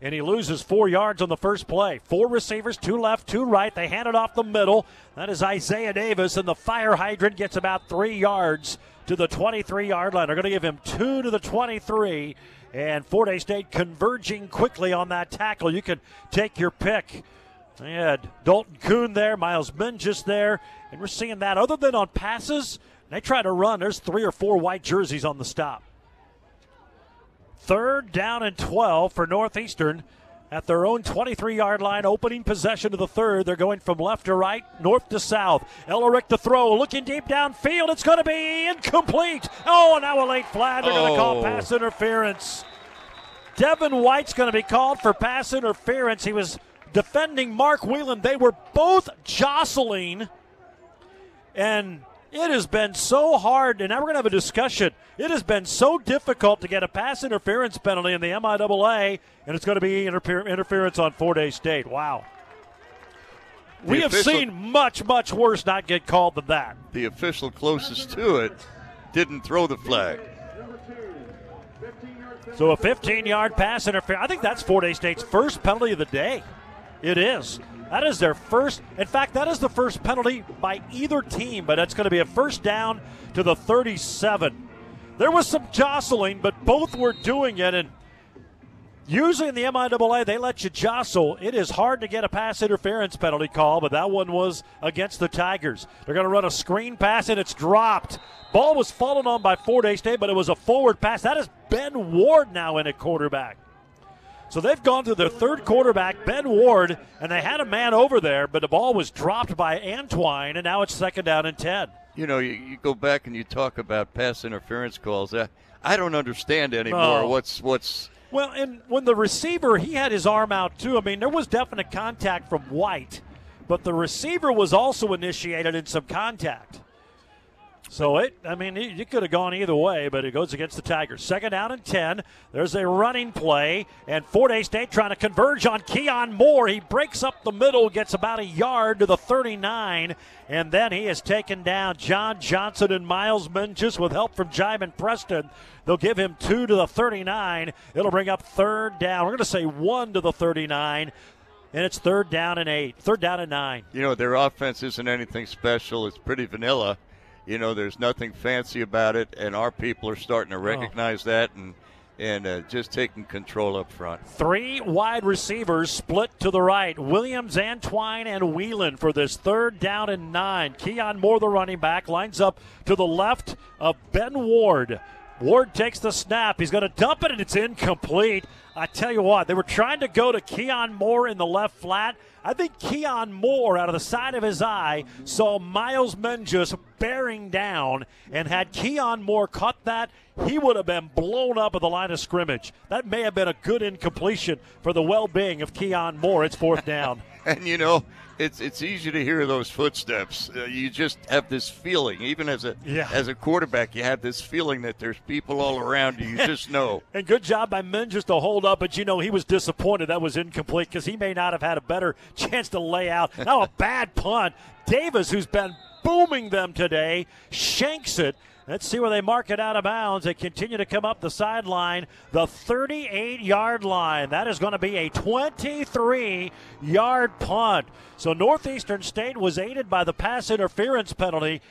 And he loses four yards on the first play. Four receivers, two left, two right. They hand it off the middle. That is Isaiah Davis, and the fire hydrant gets about three yards to the 23 yard line. They're going to give him two to the 23. And Fort Hays State converging quickly on that tackle. You can take your pick. They had Dalton Kuhn there, Miles Mingus there, and we're seeing that. Other than on passes, they try to run. There's three or four white jerseys on the stop. Third down and 12 for Northeastern at their own 23 yard line, opening possession of the third. They're going from left to right, north to south. Ellerick to throw, looking deep downfield. It's going to be incomplete. Oh, and now a late flag. They're going to call Oh. pass interference. Devin White's going to be called for pass interference. He was defending Mark Whelan. They were both jostling, and it has been so hard. And now we're going to have a discussion. It has been so difficult to get a pass interference penalty in the MIAA, and it's going to be interfer- interference on Fort Hays State. Wow. We The have seen much, much worse not get called than that. The official closest to it didn't throw the flag. So a 15 yard pass interference. I think that's Fort Hays State's first penalty of the day. It is. That is their first. In fact, that is the first penalty by either team, but that's going to be a first down to the 37. There was some jostling, but both were doing it. And usually in the MIAA, they let you jostle. It is hard to get a pass interference penalty call, but that one was against the Tigers. They're going to run a screen pass, and it's dropped. Ball was fallen on by Fort Hays State, but it was a forward pass. That is Ben Ward now in at quarterback. So they've gone to their third quarterback, Ben Ward, and they had a man over there, but the ball was dropped by Antwine, and now it's second down and 10. You know, you, you go back and you talk about pass interference calls. I, I don't understand anymore No. what's what's Well, and when the receiver, he had his arm out too. I mean, there was definite contact from White, but the receiver was also initiated in some contact. So it, I mean, it could have gone either way, but it goes against the Tigers. Second down and 10. There's a running play, and Fort Hays State trying to converge on Keon Moore. He breaks up the middle, gets about a yard to the 39, and then he is taken down. John Johnson and Miles Mingus with help from Jaimin Preston. They'll give him two to the 39. It'll bring up third down. We're going to say one to the 39, and it's third down and eight. Third down and nine. you know their offense isn't anything special. It's pretty vanilla. You know, there's nothing fancy about it, and our people are starting to recognize that and and uh, just taking control up front. Three wide receivers split to the right. Williams, Antwine, and Whelan for this third down and nine. Keon Moore, the running back, lines up to the left of Ben Ward. Ward takes the snap. He's going to dump it, and it's incomplete. I tell you what, they were trying to go to Keon Moore in the left flat. I think Keon Moore, out of the side of his eye, saw Miles Menjus bearing down, and had Keon Moore caught that, he would have been blown up at the line of scrimmage. That may have been a good incompletion for the well-being of Keon Moore. It's fourth down. And you know, it's it's easy to hear those footsteps. Uh, you just have this feeling, even as a Yeah. as a quarterback, you have this feeling that there's people all around you. You just know. And good job by Menjus to hold up, but you know he was disappointed that was incomplete because he may not have had a better chance to lay out. Now a bad punt. Davis, who's been booming them today. Shanks it. Let's see where they mark it out of bounds. They continue to come up the sideline, the 38 yard line. That is going to be a 23 yard punt. So Northeastern State was aided by the pass interference penalty.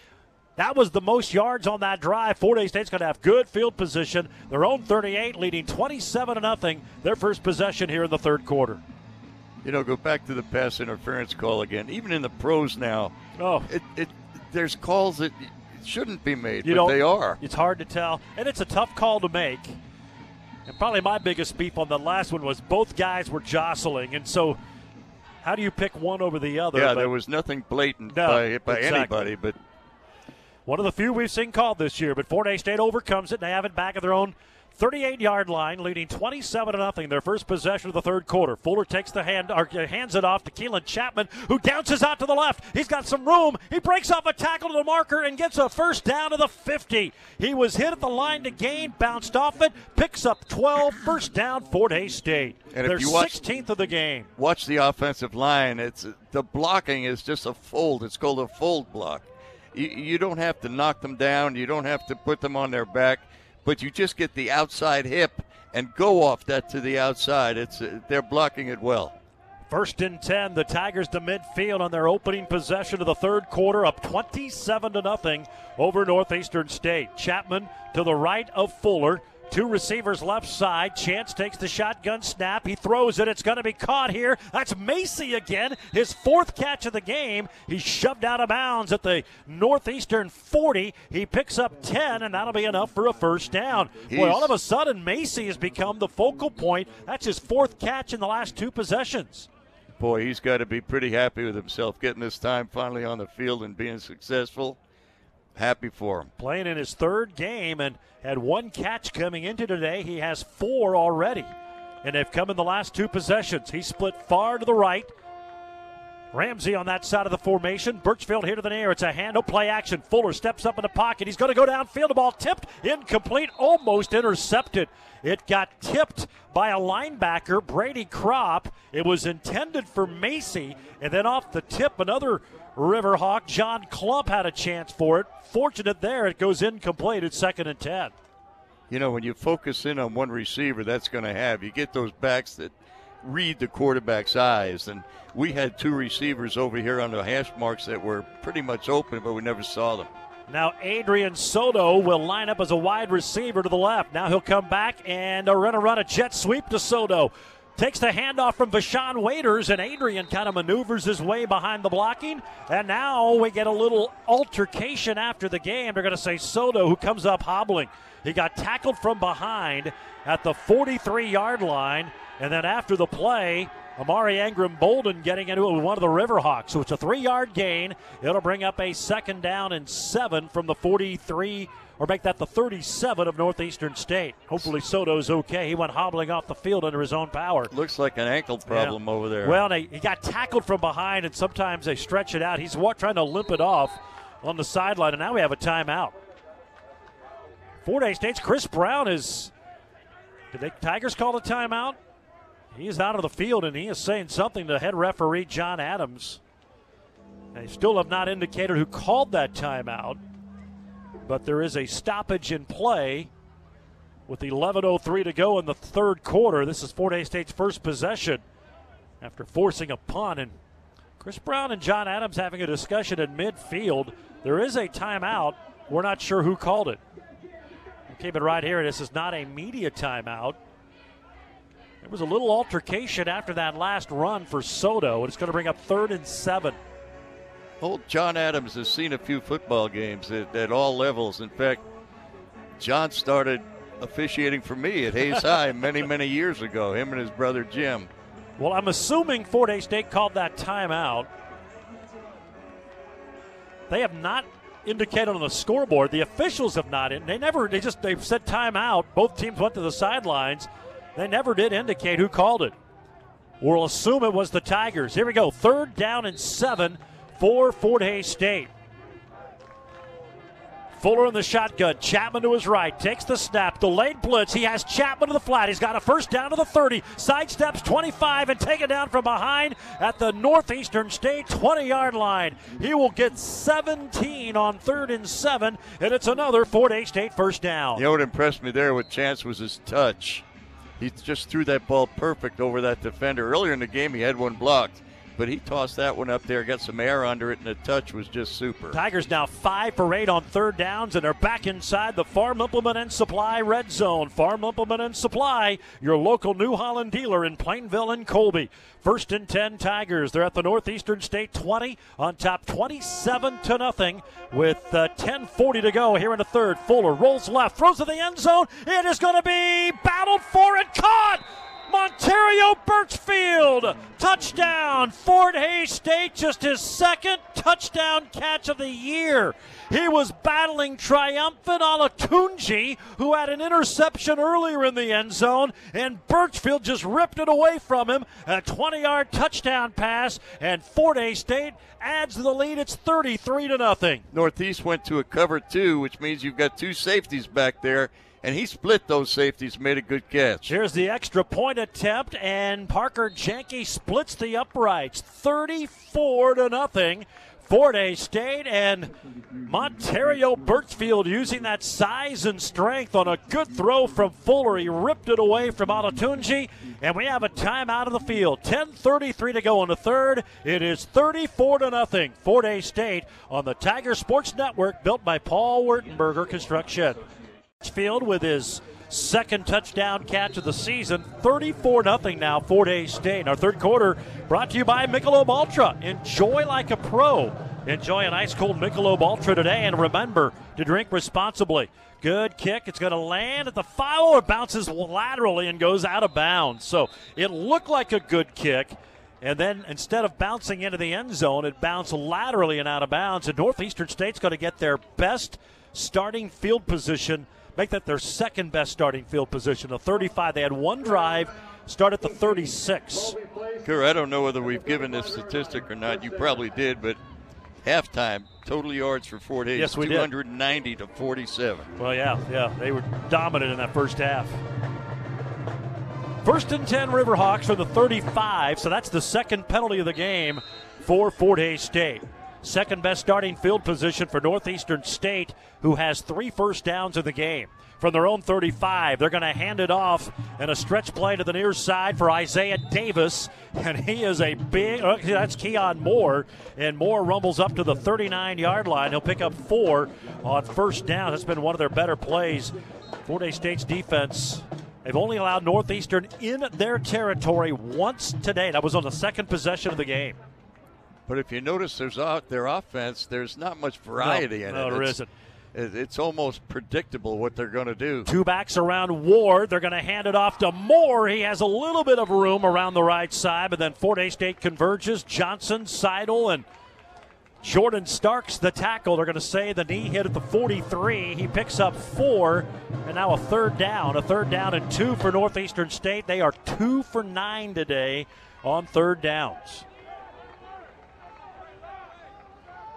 That was the most yards on that drive. Fort Hays State's going to have good field position. Their own 38, leading 27 to nothing. Their first possession here in the third quarter. You know, go back to the pass interference call again. Even in the pros now, oh, it, it there's calls that shouldn't be made, you but they are. It's hard to tell, and it's a tough call to make. And probably my biggest beef on the last one was both guys were jostling, and so how do you pick one over the other? Yeah, but there was nothing blatant No, by, by exactly. anybody, but one of the few we've seen called this year. But Fort Hays State overcomes it. and They have it back at their own 38 yard line, leading 27 to nothing. Their first possession of the third quarter. Fuller takes the hand, or uh, hands it off to Keelan Chapman, who bounces out to the left. He's got some room. He breaks off a tackle to the marker and gets a first down to the 50. He was hit at the line to gain, bounced off it, picks up 12, first down, Fort Hays State. And if Their you watch- 16th of the game. watch the offensive line. It's the blocking is just a fold. It's called a fold block. You, you don't have to knock them down. You don't have to put them on their back, but you just get the outside hip and go off that to the outside. It's uh, they're blocking it well. First and 10, the Tigers to midfield on their opening possession of the third quarter, up 27 to nothing over Northeastern State. Chapman to the right of Fuller. Two receivers left side. Chance takes the shotgun snap. He throws it. It's going to be caught here. That's Macy again. His fourth catch of the game. He's shoved out of bounds at the Northeastern 40. He picks up 10, and that'll be enough for a first down. Boy, all of a sudden, Macy has become the focal point. That's his fourth catch in the last two possessions. Boy, he's got to be pretty happy with himself getting this time finally on the field and being successful. Happy for him. playing in his third game and had one catch coming into today. He has four already, and they've come in the last two possessions. He split far to the right. Ramsey on that side of the formation. Birchfield here to the near. It's a hand, no play action. Fuller steps up in the pocket. He's going to go downfield. The ball tipped, incomplete, almost intercepted. It got tipped by a linebacker, Brady Crop. It was intended for Macy, and then off the tip, another Riverhawk, John Klump, had a chance for it. Fortunate there, it goes incomplete. It's second and ten. You know, when you focus in on one receiver, that's going to have. You get those backs that read the quarterback's eyes. And we had two receivers over here on the hash marks that were pretty much open, but we never saw them. Now Adrian Soto will line up as a wide receiver to the left. Now he'll come back and uh, run a run a jet sweep to Soto. Takes the handoff from Vashawn Waiters, and Adrian kind of maneuvers his way behind the blocking. And now we get a little altercation after the game. They're going to say Soto, who comes up hobbling. He got tackled from behind at the 43 yard line. And then after the play, Amari Ingram Bolden getting into it with one of the Riverhawks. So it's a three yard gain. It'll bring up a second down and seven from the 43, or make that the 37 of Northeastern State. Hopefully Soto's okay. He went hobbling off the field under his own power. Looks like an ankle problem Yeah. over there. Well, they, he got tackled from behind, and sometimes they stretch it out. He's trying to limp it off on the sideline, and now we have a timeout. Fort Hays State's Chris Brown is. Did the Tigers call the timeout? He is out of the field, and he is saying something to head referee John Adams. They still have not indicated who called that timeout, but there is a stoppage in play with 11.03 to go in the third quarter. This is Fort Hays State's first possession after forcing a punt. And Chris Brown and John Adams having a discussion in midfield. There is a timeout. We're not sure who called it. We'll keep it right here. This is not a media timeout. There was a little altercation after that last run for Soto, and it's going to bring up third and seven. Old John Adams has seen a few football games at, at all levels. In fact, John started officiating for me at Hays High many, many years ago, him and his brother Jim. Well, I'm assuming Fort Hays State called that timeout. They have not indicated on the scoreboard. The officials have not. They never. They just they've said timeout. Both teams went to the sidelines. They never did indicate who called it. We'll assume it was the Tigers. Here we go. Third down and seven for Fort Hays State. Fuller in the shotgun. Chapman to his right. Takes the snap. Delayed blitz. He has Chapman to the flat. He's got a first down to the 30. Sidesteps 25 and taken down from behind at the Northeastern State 20 yard line. He will get 17 on third and seven, and it's another Fort Hays State first down. You know what impressed me there with Chance was his touch. He just threw that ball perfect over that defender. Earlier in the game, he had one blocked but he tossed that one up there, got some air under it, and the touch was just super. Tigers now five for eight on third downs, and they're back inside the Farm Implement and Supply red zone. Farm Implement and Supply, your local New Holland dealer in Plainville and Colby. First and 10 Tigers. They're at the Northeastern State 20 on top 27 to nothing with uh, 10:40 to go here in the third. Fuller rolls left, throws to the end zone. It is going to be battled for and caught. Montario Birchfield. Touchdown. Fort Hays State, just his second touchdown catch of the year. He was battling triumphant Olatunji, who had an interception earlier in the end zone, and Birchfield just ripped it away from him. A 20 yard touchdown pass, and Fort Hays State adds to the lead. It's 33 to nothing. Northeast went to a cover two, which means you've got two safeties back there and he split those safeties, made a good catch. Here's the extra point attempt, and Parker Jenke splits the uprights, 34 to nothing. Fort Hays State and Montario Birchfield using that size and strength on a good throw from Fuller. He ripped it away from Olatunji, and we have a timeout of the field. 10:33 to go in the third. It is 34 to nothing. Fort Hays State on the Tiger Sports Network, built by Paul Wertenberger Construction. Field with his second touchdown catch of the season. 34 0 now, Fort Hays State. In our third quarter brought to you by Michelob Ultra. Enjoy like a pro. Enjoy an ice cold Michelob Ultra today, and remember to drink responsibly. Good kick. It's going to land at the foul. It bounces laterally and goes out of bounds. So it looked like a good kick. And then instead of bouncing into the end zone, it bounced laterally and out of bounds. And Northeastern State's going to get their best starting field position make that their second best starting field position. A 35. They had one drive, start at the 36. Kerr, I don't know whether we've given this statistic or not. You probably did, but halftime total yards for Fort Hays yes, we 290 did. to 47. Well, yeah, yeah, they were dominant in that first half. First and 10 Riverhawks from the 35, so that's the second penalty of the game for Fort Hays State. Second best starting field position for Northeastern State, who has three first downs in the game. From their own 35, they're going to hand it off and a stretch play to the near side for Isaiah Davis. And he is a big, oh, that's Keon Moore. And Moore rumbles up to the 39 yard line. He'll pick up four on first down. That's been one of their better plays. Fort Hays State's defense They've only allowed Northeastern in their territory once today. That was on the second possession of the game. But if you notice, there's their offense. There's not much variety no, in no, it. No, there it's, isn't. It's almost predictable what they're going to do. Two backs around Ward. They're going to hand it off to Moore. He has a little bit of room around the right side, but then Fort Hays State converges. Johnson, Seidel, and Jordan Starks, the tackle. They're going to say the knee hit at the 43. He picks up four, and now a third down. A third down and two for Northeastern State. They are two for nine today on third downs.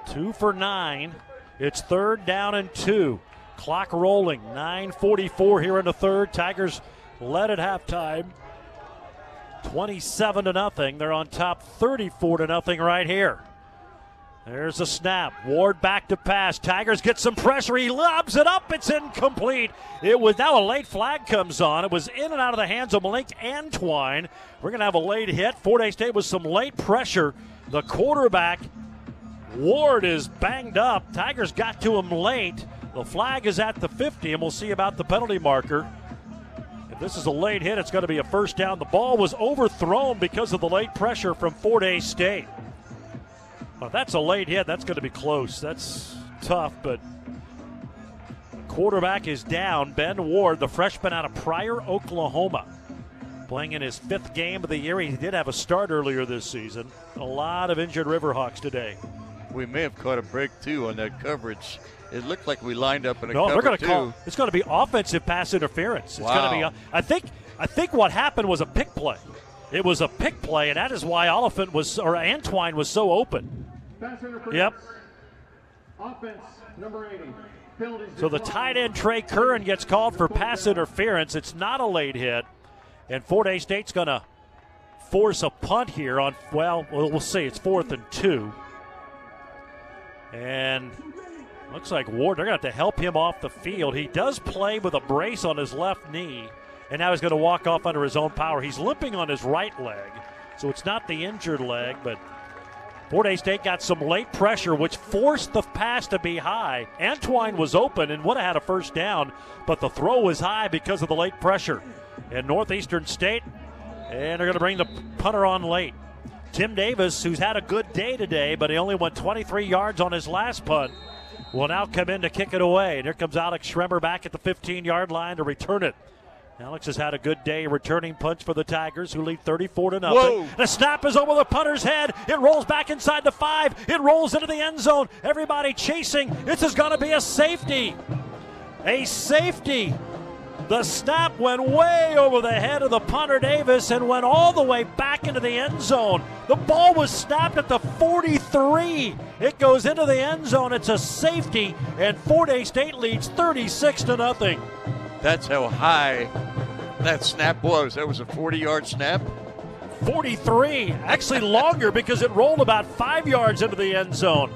Two for nine. It's third down and two. Clock rolling. 9:44 here in the third. Tigers led at halftime. 27 to nothing. They're on top 34 to nothing right here. There's a snap. Ward back to pass. Tigers get some pressure. He lobs it up. It's incomplete. It was now a late flag comes on. It was in and out of the hands of Malik Antwine. We're going to have a late hit. Fort Hays State with some late pressure. The quarterback Ward is banged up. Tigers got to him late. The flag is at the 50, and we'll see about the penalty marker. If this is a late hit, it's going to be a first down. The ball was overthrown because of the late pressure from Fort Hays State. Well, that's a late hit. That's going to be close. That's tough, but quarterback is down. Ben Ward, the freshman out of Pryor, Oklahoma, playing in his fifth game of the year. He did have a start earlier this season. A lot of injured Riverhawks today we may have caught a break too on that coverage. It looked like we lined up in a no, they're going to call. It's going to be offensive pass interference. It's wow. going to be. I think. I think what happened was a pick play. It was a pick play, and that is why Oliphant was or Antwine was so open. Yep. Offense number 80. So the tight end Trey Curran gets called for pass interference. It's not a late hit. And Fort Hays State's going to force a punt here on, well, we'll see. It's fourth and two. And looks like Ward, they're going to have to help him off the field. He does play with a brace on his left knee, and now he's going to walk off under his own power. He's limping on his right leg, so it's not the injured leg, but Fort Hays State got some late pressure, which forced the pass to be high. Antwine was open and would have had a first down, but the throw was high because of the late pressure. And Northeastern State, and they're going to bring the punter on late. Tim Davis, who's had a good day today, but he only went 23 yards on his last punt, will now come in to kick it away. And here comes Alex Schremmer back at the 15 yard line to return it. Alex has had a good day returning punch for the Tigers, who lead 34 to nothing. Whoa. The snap is over the punter's head. It rolls back inside the five. It rolls into the end zone. Everybody chasing. This is going to be a safety. A safety. The snap went way over the head of the punter Davis and went all the way back into the end zone. The ball was snapped at the 43. It goes into the end zone. It's a safety, and Fort Hays State leads 36 to nothing. That's how high that snap was. That was a 40 yard snap. 43, actually longer because it rolled about five yards into the end zone.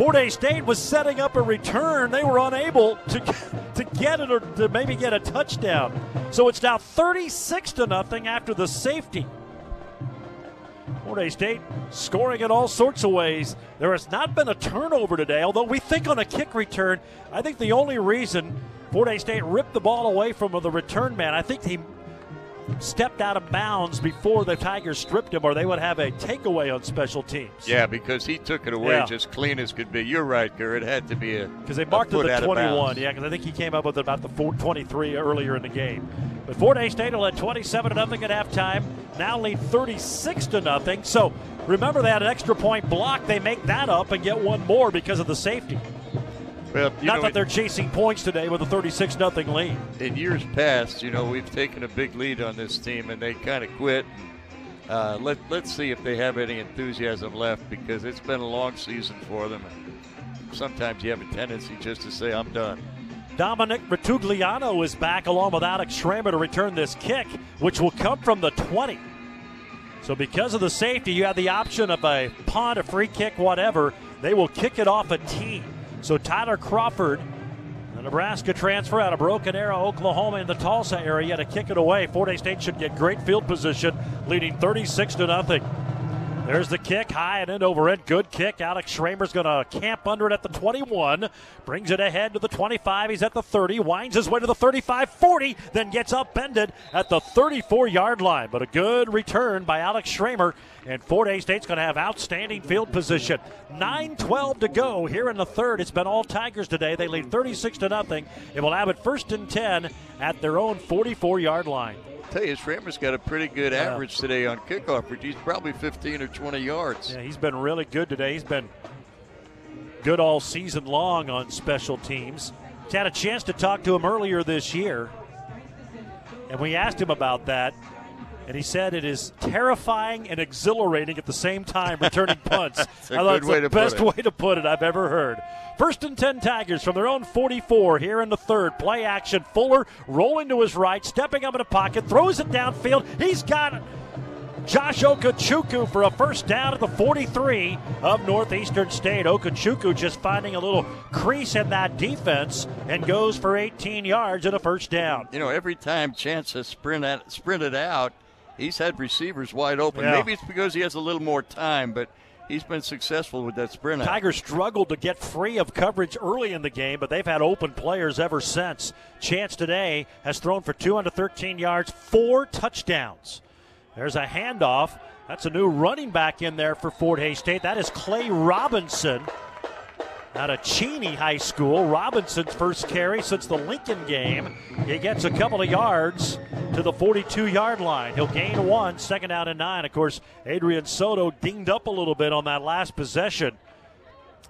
Fort Hays State was setting up a return. They were unable to, to get it or to maybe get a touchdown. So it's now 36 to nothing after the safety. Fort Hays State scoring in all sorts of ways. There has not been a turnover today, although we think on a kick return, I think the only reason Fort Hays State ripped the ball away from the return man, I think he stepped out of bounds before the Tigers stripped him, or they would have a takeaway on special teams. Yeah, because he took it away Yeah. just clean as could be. You're right, Kerr. It had to be a Because they marked it at the 21. Yeah, because I think he came up with about the 4, 23 earlier in the game. But Fort Hays State will lead 27 to nothing at halftime. Now lead 36 to nothing. So remember they had an extra point block. They make that up and get one more because of the safety. Well, Not know, that they're chasing points today with a 36 nothing lead. in years past, you know, we've taken a big lead on this team, and they kind of quit. Uh, let Let's see if they have any enthusiasm left because it's been a long season for them. Sometimes you have a tendency just to say, "I'm done." Dominic Ratugliano is back along with Alex Schramer to return this kick, which will come from the 20. So, because of the safety, you have the option of a punt, a free kick, whatever. They will kick it off a tee. So, Tyler Crawford, the Nebraska transfer out of Broken Arrow, Oklahoma, in the Tulsa area to kick it away. Fort Hays State should get great field position, leading 36 to nothing. There's the kick, high and in over it. Good kick. Alex Schramer's going to camp under it at the 21. Brings it ahead to the 25. He's at the 30. Winds his way to the 35 40. Then gets upended at the 34 yard line. But a good return by Alex Schramer. And Fort Hays State's going to have outstanding field position. 9 12 to go here in the third. It's been all Tigers today. They lead 36 to nothing. It will have it first and 10 at their own 44 yard line. Tell you, Schramer's got a pretty good average today on kickoff. He's probably 15 or 20 yards. Yeah, he's been really good today. He's been good all season long on special teams. He's had a chance to talk to him earlier this year, and we asked him about that. And he said it is terrifying and exhilarating at the same time returning punts. a I thought good it's way the to put best it. way to put it I've ever heard. First and 10 Tigers from their own 44 here in the third. Play action. Fuller rolling to his right, stepping up in the pocket, throws it downfield. He's got it. Josh Okechukwu for a first down at the 43 of Northeastern State. Okechukwu just finding a little crease in that defense and goes for 18 yards and a first down. You know, every time Chance has sprint at, sprinted out, he's had receivers wide open. Yeah. Maybe it's because he has a little more time, but he's been successful with that sprint out. Tigers struggled to get free of coverage early in the game, but they've had open players ever since. Chance today has thrown for 213 yards, four touchdowns. There's a handoff. That's a new running back in there for Fort Hays State. That is Clay Robinson out of Cheney High School. Robinson's first carry since the Lincoln game. He gets a couple of yards to the 42 yard line. He'll gain one, second down and nine. Of course, Adrian Soto dinged up a little bit on that last possession.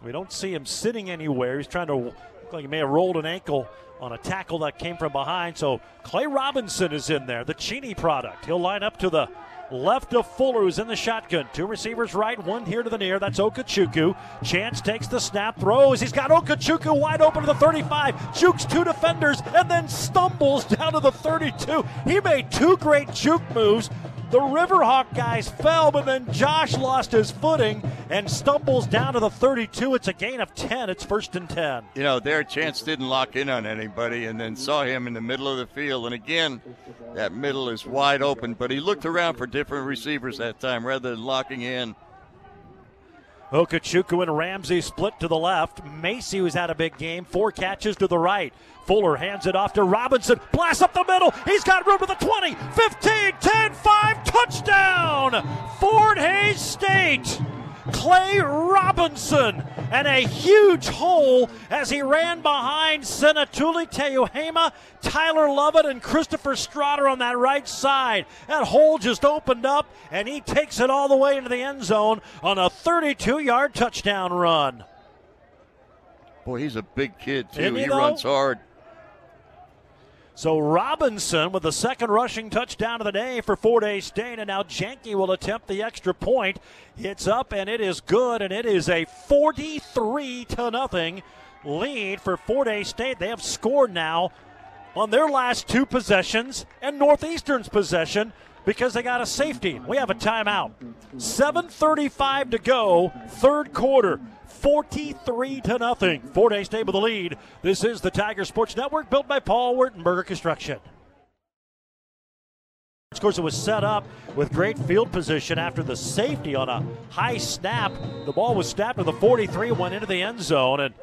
We don't see him sitting anywhere. He's trying to look like he may have rolled an ankle on a tackle that came from behind. So Clay Robinson is in there, the Cheney product. He'll line up to the left of Fuller, who's in the shotgun. Two receivers right, one here to the near. That's Okechukwu. Chance takes the snap, throws. He's got Okechukwu wide open to the 35, jukes two defenders, and then stumbles down to the 32. He made two great juke moves. The Riverhawk guys fell, but then Josh lost his footing and stumbles down to the 32. It's a gain of 10. It's first and 10. You know, their chance didn't lock in on anybody and then saw him in the middle of the field. And again, that middle is wide open, but he looked around for different receivers that time rather than locking in. Okechukwu and Ramsey split to the left. Macy, who's had a big game, four catches to the right. Fuller hands it off to Robinson. Blast up the middle. He's got room to the 20, 15, 10, 5. Touchdown! Fort Hays State. Clay Robinson and a huge hole as he ran behind Senatuli Teuhema, Tyler Lovett, and Christopher Strotter on that right side. That hole just opened up and he takes it all the way into the end zone on a 32 yard touchdown run. Boy, he's a big kid, too. Isn't he, he runs hard. So Robinson with the second rushing touchdown of the day for Fort Hays State, and now Janke will attempt the extra point. It's up and it is good, and it is a 43 to nothing lead for Fort Hays State. They have scored now on their last two possessions and Northeastern's possession because they got a safety. We have a timeout. 7:35 to go, third quarter. 43 to nothing. Fort Hays State with the lead. This is the Tiger Sports Network, built by Paul Wertenberger Construction. Of course, it was set up with great field position after the safety on a high snap. The ball was snapped to the 43, went into the end zone, and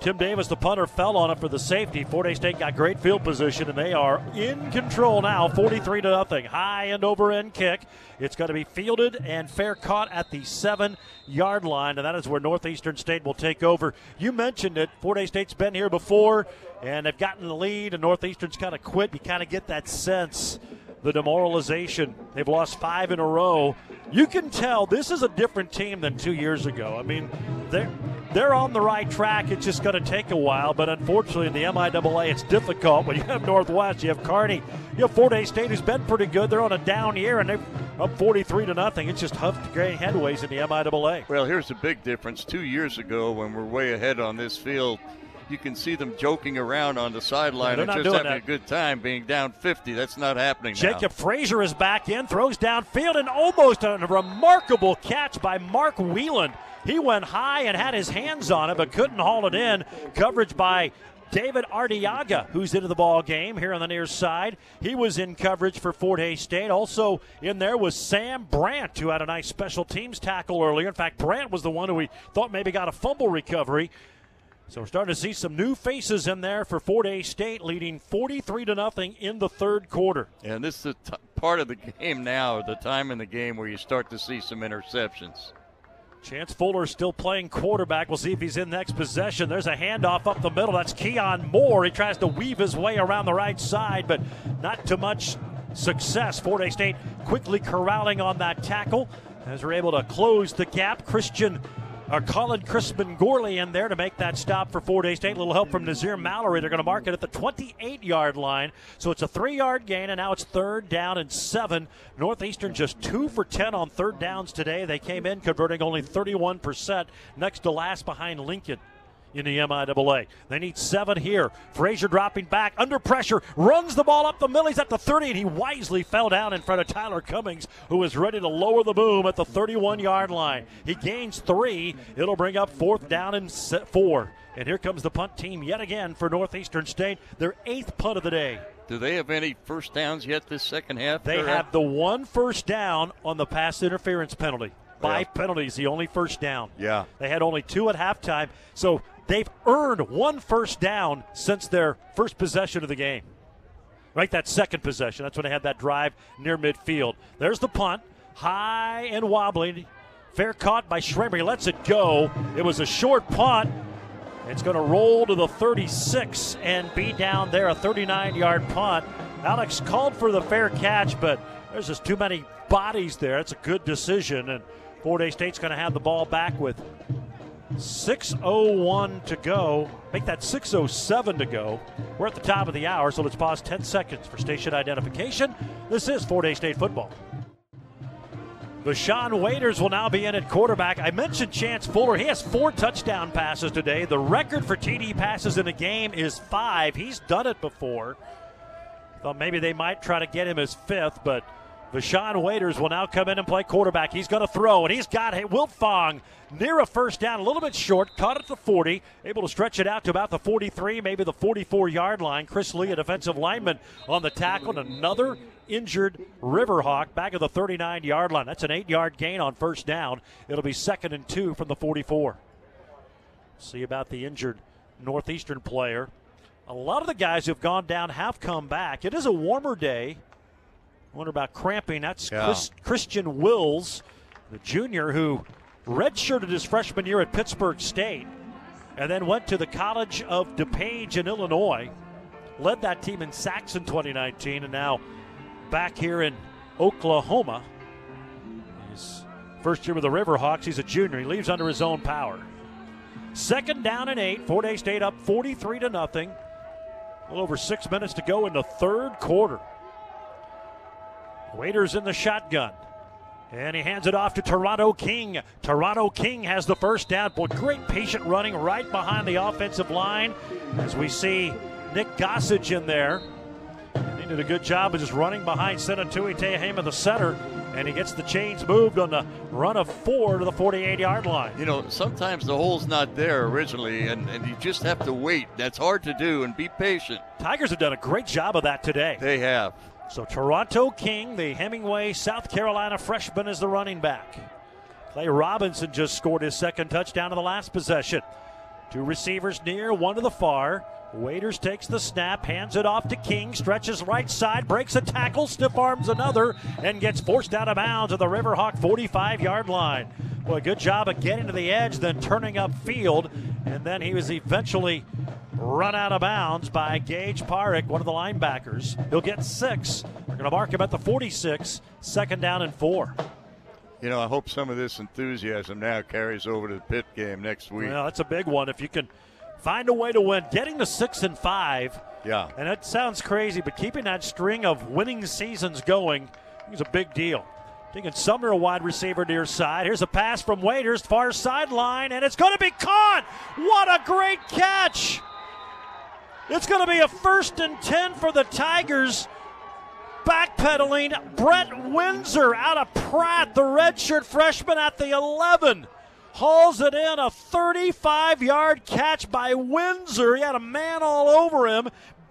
Tim Davis, the punter, fell on it for the safety. Fort Hays State got great field position, and they are in control now, 43 to nothing. High and over end kick. It's going to be fielded and fair caught at the seven yard line, and that is where Northeastern State will take over. You mentioned it. Fort Hays State's been here before, and they've gotten the lead, and Northeastern's kind of quit. You kind of get that sense the demoralization. They've lost five in a row. You can tell this is a different team than two years ago. I mean, they're they're on the right track. It's just going to take a while, but unfortunately, in the MIAA, it's difficult. When you have Northwest, you have Kearney, you have Fort Hays State, who's been pretty good. They're on a down year, and they're up 43 to nothing. It's just huffed great headways in the MIAA. Well, here's the big difference. Two years ago, when we're way ahead on this field, you can see them joking around on the sideline and just having that. a good time being down 50. That's not happening now. Jacob Frazier is back in, throws downfield, and almost a remarkable catch by Mark Whelan. He went high and had his hands on it, but couldn't haul it in. Coverage by David Ardiaga, who's into the ball game here on the near side. He was in coverage for Fort Hays State. Also in there was Sam Brandt, who had a nice special teams tackle earlier. In fact, Brandt was the one who we thought maybe got a fumble recovery. So we're starting to see some new faces in there for Fort Hays State, leading 43 to nothing in the third quarter. And this is the t- part of the game now, the time in the game where you start to see some interceptions. Chance Fuller still playing quarterback. We'll see if he's in next possession. There's a handoff up the middle. That's Keon Moore. He tries to weave his way around the right side, but not too much success. Fort Hays State quickly corralling on that tackle as we're able to close the gap. Christian or Colin Crispin Gorley in there to make that stop for Fort Hays State. A little help from Nazir Mallory. They're going to mark it at the 28 yard line. So it's a three yard gain, and now it's third down and seven. Northeastern just two for 10 on third downs today. They came in converting only 31%, next to last behind Lincoln in the MIAA. They need seven here. Frazier dropping back under pressure, runs the ball up the middle. He's at the 30, and he wisely fell down in front of Tyler Cummings, who is ready to lower the boom at the 31 yard line. He gains three. It'll bring up fourth down and four. And here comes the punt team yet again for Northeastern State, their eighth punt of the day. Do they have any first downs yet this second half? They have the one first down on the pass interference penalty. Five Yeah. penalties, the only first down. Yeah. They had only two at halftime, so they've earned one first down since their first possession of the game. Right, that second possession. That's when they had that drive near midfield. There's the punt, high and wobbling. Fair caught by Schramer. He lets it go. It was a short punt. It's going to roll to the 36 and be down there, a 39 yard punt. Alex called for the fair catch, but there's just too many bodies there. It's a good decision, and Fort Hays State's going to have the ball back with 6.01 to go. Make that 6.07 to go. We're at the top of the hour, so let's pause 10 seconds for station identification. This is Fort Hays State football. Vashawn Waiters will now be in at quarterback. I mentioned Chance Fuller. He has four touchdown passes today. The record for TD passes in a game is five. He's done it before. Thought maybe they might try to get him as fifth, but Vashawn Waiters will now come in and play quarterback. He's going to throw, and he's got Wiltfong near a first down, a little bit short, caught at the 40, able to stretch it out to about the 43, maybe the 44 yard line. Chris Lee, a defensive lineman, on the tackle, and another injured Riverhawk back at the 39 yard line. That's an eight yard gain on first down. It'll be second and two from the 44. See about the injured Northeastern player. A lot of the guys who've gone down have come back. It is a warmer day. I wonder about cramping. That's yeah. Chris, Christian Wills, the junior who redshirted his freshman year at Pittsburg State and then went to the College of DuPage in Illinois. Led that team in sacks in 2019 and now back here in Oklahoma. His first year with the Riverhawks, he's a junior. He leaves under his own power. Second down and eight. Fort State up 43 to nothing. A little over six minutes to go in the third quarter. Waiters in the shotgun. And he hands it off to Toronto King. Toronto King has the first down. Boy, great patient running right behind the offensive line as we see Nick Gossage in there. And he did a good job of just running behind Senatui Tehema, the center, and he gets the chains moved on the run of four to the 48 yard line. You know, sometimes the hole's not there originally, and, and you just have to wait. That's hard to do, and be patient. Tigers have done a great job of that today. They have. So Toronto King, the Hemingway, South Carolina freshman, is the running back. Clay Robinson just scored his second touchdown in the last possession. Two receivers near, one to the far. Waiters takes the snap, hands it off to King, stretches right side, breaks a tackle, stiff arms another, and gets forced out of bounds at the Riverhawk 45 yard line. Boy, good job of getting to the edge, then turning up field, and then he was eventually run out of bounds by Gage Parik, one of the linebackers. He'll get six. They're going to mark him at the 46, second down and four. You know, I hope some of this enthusiasm now carries over to the pit game next week. Well, that's a big one. If you can find a way to win, getting to six and five. Yeah. And it sounds crazy, but keeping that string of winning seasons going is a big deal. Taking Sumner, a wide receiver near side. Here's a pass from Waiters, far sideline, and it's going to be caught. What a great catch! It's going to be a first and 10 for the Tigers. Backpedaling, Brett Windsor out of Pratt, the redshirt freshman at the 11. Hauls it in a 35 yard catch by Windsor. He had a man all over him.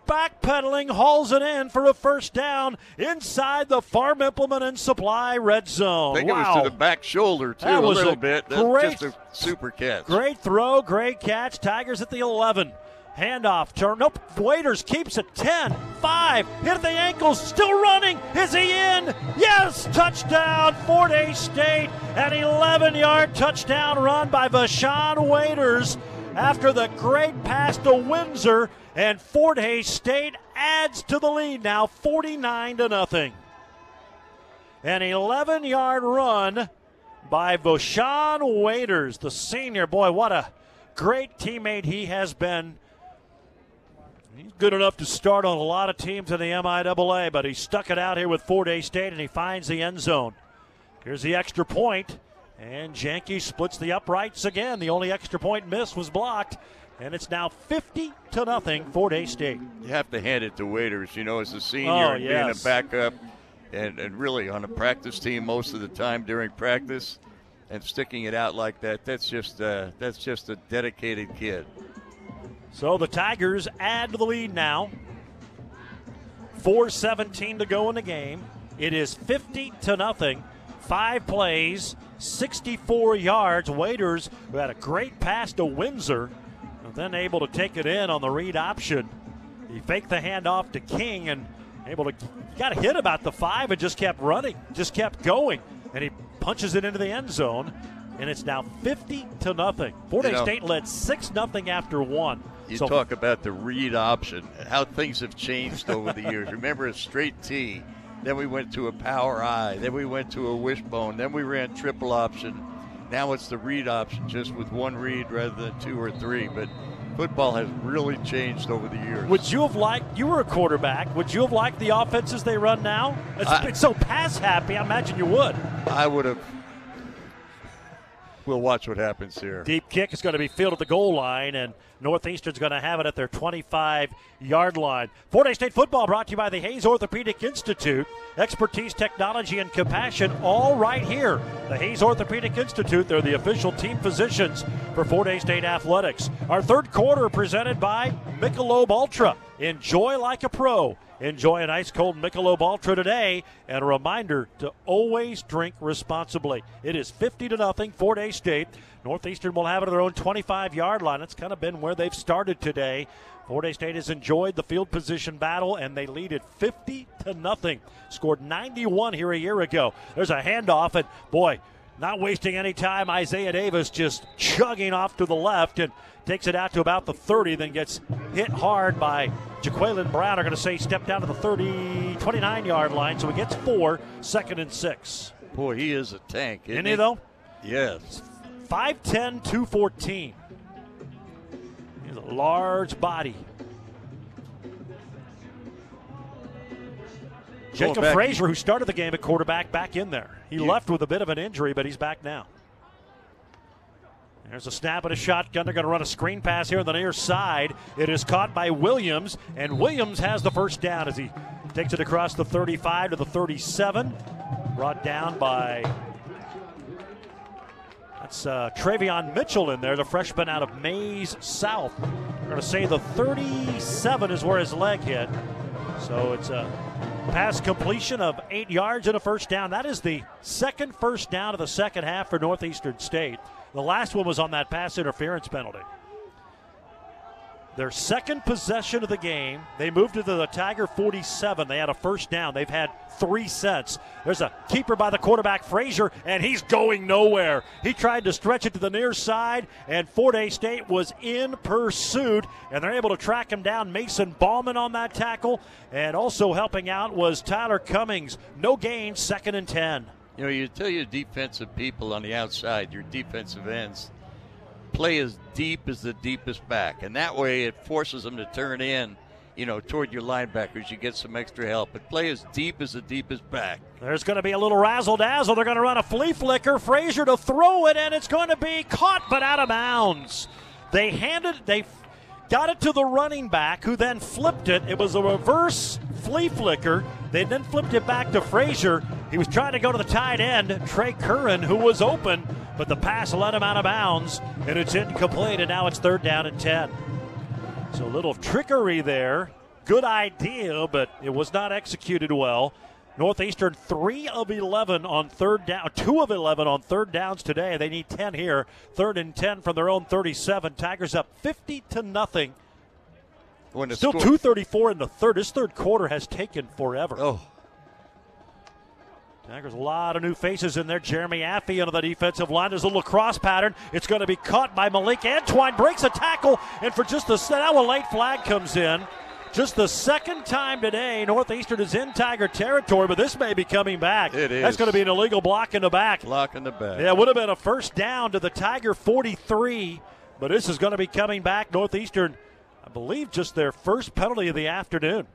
Backpedaling, hauls it in for a first down inside the farm implement and supply red zone. I think wow. it was to the back shoulder, too, that a was little a bit. Great, just a super catch. Great throw, great catch. Tigers at the 11. Handoff. Turn. Nope. Waiters keeps it 10, 5. Hit the ankles. Still running. Is he in? Yes. Touchdown. Fort Hays State. An 11 yard touchdown run by Vashawn Waiters after the great pass to Windsor. And Fort Hays State adds to the lead now 49 to nothing. An 11 yard run by Vashawn Waiters, the senior. Boy, what a great teammate he has been He's good enough to start on a lot of teams in the MIAA, but he stuck it out here with Fort Hays State and he finds the end zone. Here's the extra point, and Janke splits the uprights again. The only extra point miss was blocked, and it's now 50 to nothing Fort Hays State. You have to hand it to Waiters, you know, as a senior oh, and yes. being a backup and, and really on a practice team most of the time during practice and sticking it out like that. That's just uh, that's just a dedicated kid. So the Tigers add to the lead now. 4:17 to go in the game. It is 50 to nothing. Five plays, 64 yards. Waiters, who had a great pass to Windsor, and then able to take it in on the read option. He faked the handoff to King and able to got a hit about the five and just kept running, just kept going, and he punches it into the end zone. And it's now 50 to nothing. Fort State led six nothing after one. You so, talk about the read option, how things have changed over the years. Remember a straight T, then we went to a power I, then we went to a wishbone, then we ran triple option. Now it's the read option, just with one read rather than two or three. But football has really changed over the years. Would you have liked? You were a quarterback. Would you have liked the offenses they run now? It's, I, it's so pass happy. I imagine you would. I would have. We'll watch what happens here. Deep kick is going to be fielded at the goal line, and Northeastern's going to have it at their 25 yard line. Hays State football brought to you by the Hays Orthopedic Institute. Expertise, technology, and compassion all right here. The Hays Orthopedic Institute, they're the official team physicians for Hays State Athletics. Our third quarter presented by Michelob Ultra. Enjoy like a pro. Enjoy an ice cold Michelob Ultra today, and a reminder to always drink responsibly. It is 50 to nothing, Fort Hays State. Northeastern will have it at their own 25 yard line. It's kind of been where they've started today. Fort Hays State has enjoyed the field position battle, and they lead it 50 to nothing. Scored 91 here a year ago. There's a handoff, and boy, not wasting any time. Isaiah Davis just chugging off to the left and takes it out to about the 30, then gets hit hard by Jaqueline Brown. Are going to say step down to the 30, 29 yard line. So he gets four, second and six. Boy, he is a tank. Isn't, isn't he, though? Yes. 5'10, 214. He's a large body. Jacob Frazier, who started the game at quarterback, back in there. He You- left with a bit of an injury, but he's back now. There's a snap at a shotgun. They're going to run a screen pass here on the near side. It is caught by Williams, and Williams has the first down as he takes it across the 35 to the 37. Brought down by that's uh, Travion Mitchell in there, the freshman out of Maize South. We're going to say the 37 is where his leg hit. So it's a pass completion of eight yards and a first down. That is the second first down of the second half for Northeastern State. The last one was on that pass interference penalty. Their second possession of the game, they moved to the Tiger 47. They had a first down. They've had three sets. There's a keeper by the quarterback, Frazier, and he's going nowhere. He tried to stretch it to the near side, and Fort Hays State was in pursuit, and they're able to track him down. Mason Ballman on that tackle, and also helping out was Tyler Cummings. No gain, second and 10. You know, you tell your defensive people on the outside, your defensive ends, play as deep as the deepest back, and that way it forces them to turn in, you know, toward your linebackers. You get some extra help, but play as deep as the deepest back. There's going to be a little razzle dazzle. They're going to run a flea flicker. Frazier to throw it, and it's going to be caught but out of bounds. They handed, they got it to the running back, who then flipped it. It was a reverse flea flicker. They then flipped it back to Frazier. He was trying to go to the tight end, Trey Curran, who was open, but the pass let him out of bounds, and it's incomplete, and now it's third down and 10. So a little trickery there. Good idea, but it was not executed well. Northeastern three of eleven on third down, two of eleven on third downs today. They need ten here. Third and ten from their own thirty-seven. Tigers up fifty to nothing. When Still score- two thirty-four in the third. This third quarter has taken forever. Oh, Tigers, a lot of new faces in there. Jeremy Affey under the defensive line. There's a little cross pattern. It's going to be caught by Malik Antwine. Breaks a tackle, and for just a now a late flag comes in. Just the second time today, Northeastern is in Tiger territory, but this may be coming back. It is. That's going to be an illegal block in the back. Block in the back. Yeah, it would have been a first down to the Tiger 43, but this is going to be coming back. Northeastern, I believe, just their first penalty of the afternoon.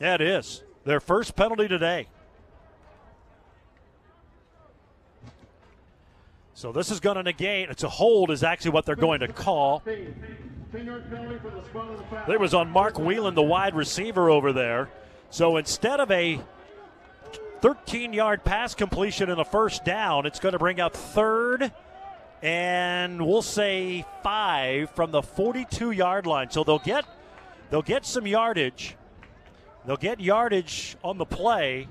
Yeah, it is. Their first penalty today. So this is going to negate. It's a hold, is actually what they're going to call. It was on Mark Whelan, the wide receiver over there. So instead of a 13 yard pass completion in the first down, it's going to bring up third and we'll say five from the 42 yard line. So they'll get they'll get some yardage. They'll get yardage on the play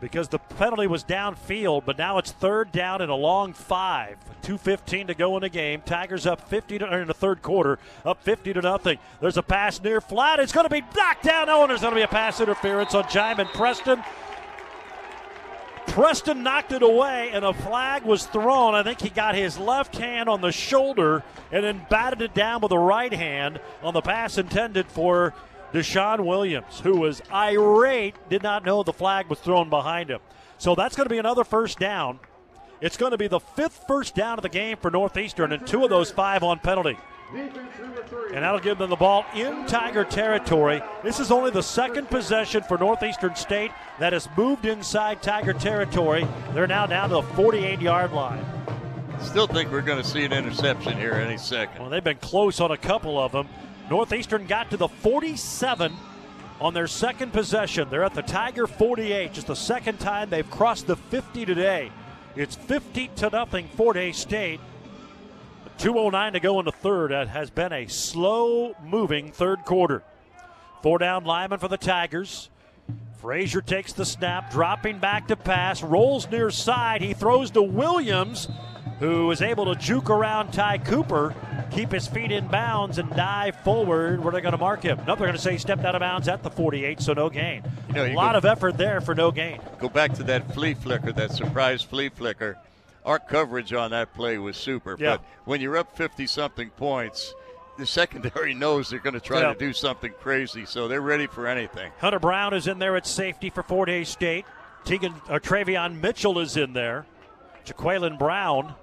because the penalty was downfield, but now it's third down and a long five. 2.15 to go in the game. Tigers up 50 to, in the third quarter, up 50 to nothing. There's a pass near flat. It's going to be knocked down. Oh, and there's going to be a pass interference on Jaimin Preston. Preston knocked it away, and a flag was thrown. I think he got his left hand on the shoulder and then batted it down with the right hand on the pass intended for Deshaun Williams, who was irate, did not know the flag was thrown behind him. So that's going to be another first down. It's going to be the fifth first down of the game for Northeastern, and two of those five on penalty. And that'll give them the ball in Tiger territory. This is only the second possession for Northeastern State that has moved inside Tiger territory. They're now down to the 48 yard line. Still think we're going to see an interception here any second. Well, they've been close on a couple of them. Northeastern got to the 47 on their second possession. They're at the Tiger 48, just the second time they've crossed the 50 today. It's 50 to nothing Fort Hays State. 209 to go in the third. That has been a slow moving third quarter. Four down lineman for the Tigers. Frazier takes the snap, dropping back to pass, rolls near side. He throws to Williams, who is able to juke around Ty Cooper, keep his feet in bounds, and dive forward where they're going to mark him. No, they're going to say he stepped out of bounds at the 48, so no gain. You know, a lot go- of effort there for no gain. Go back to that flea flicker, that surprise flea flicker. Our coverage on that play was super. Yeah. But when you're up 50 something points, the secondary knows they're going to try Yeah. to do something crazy, so they're ready for anything. Hunter Brown is in there at safety for Fort Hays State. Tegan or Travion Mitchell is in there. Jaqueline Brown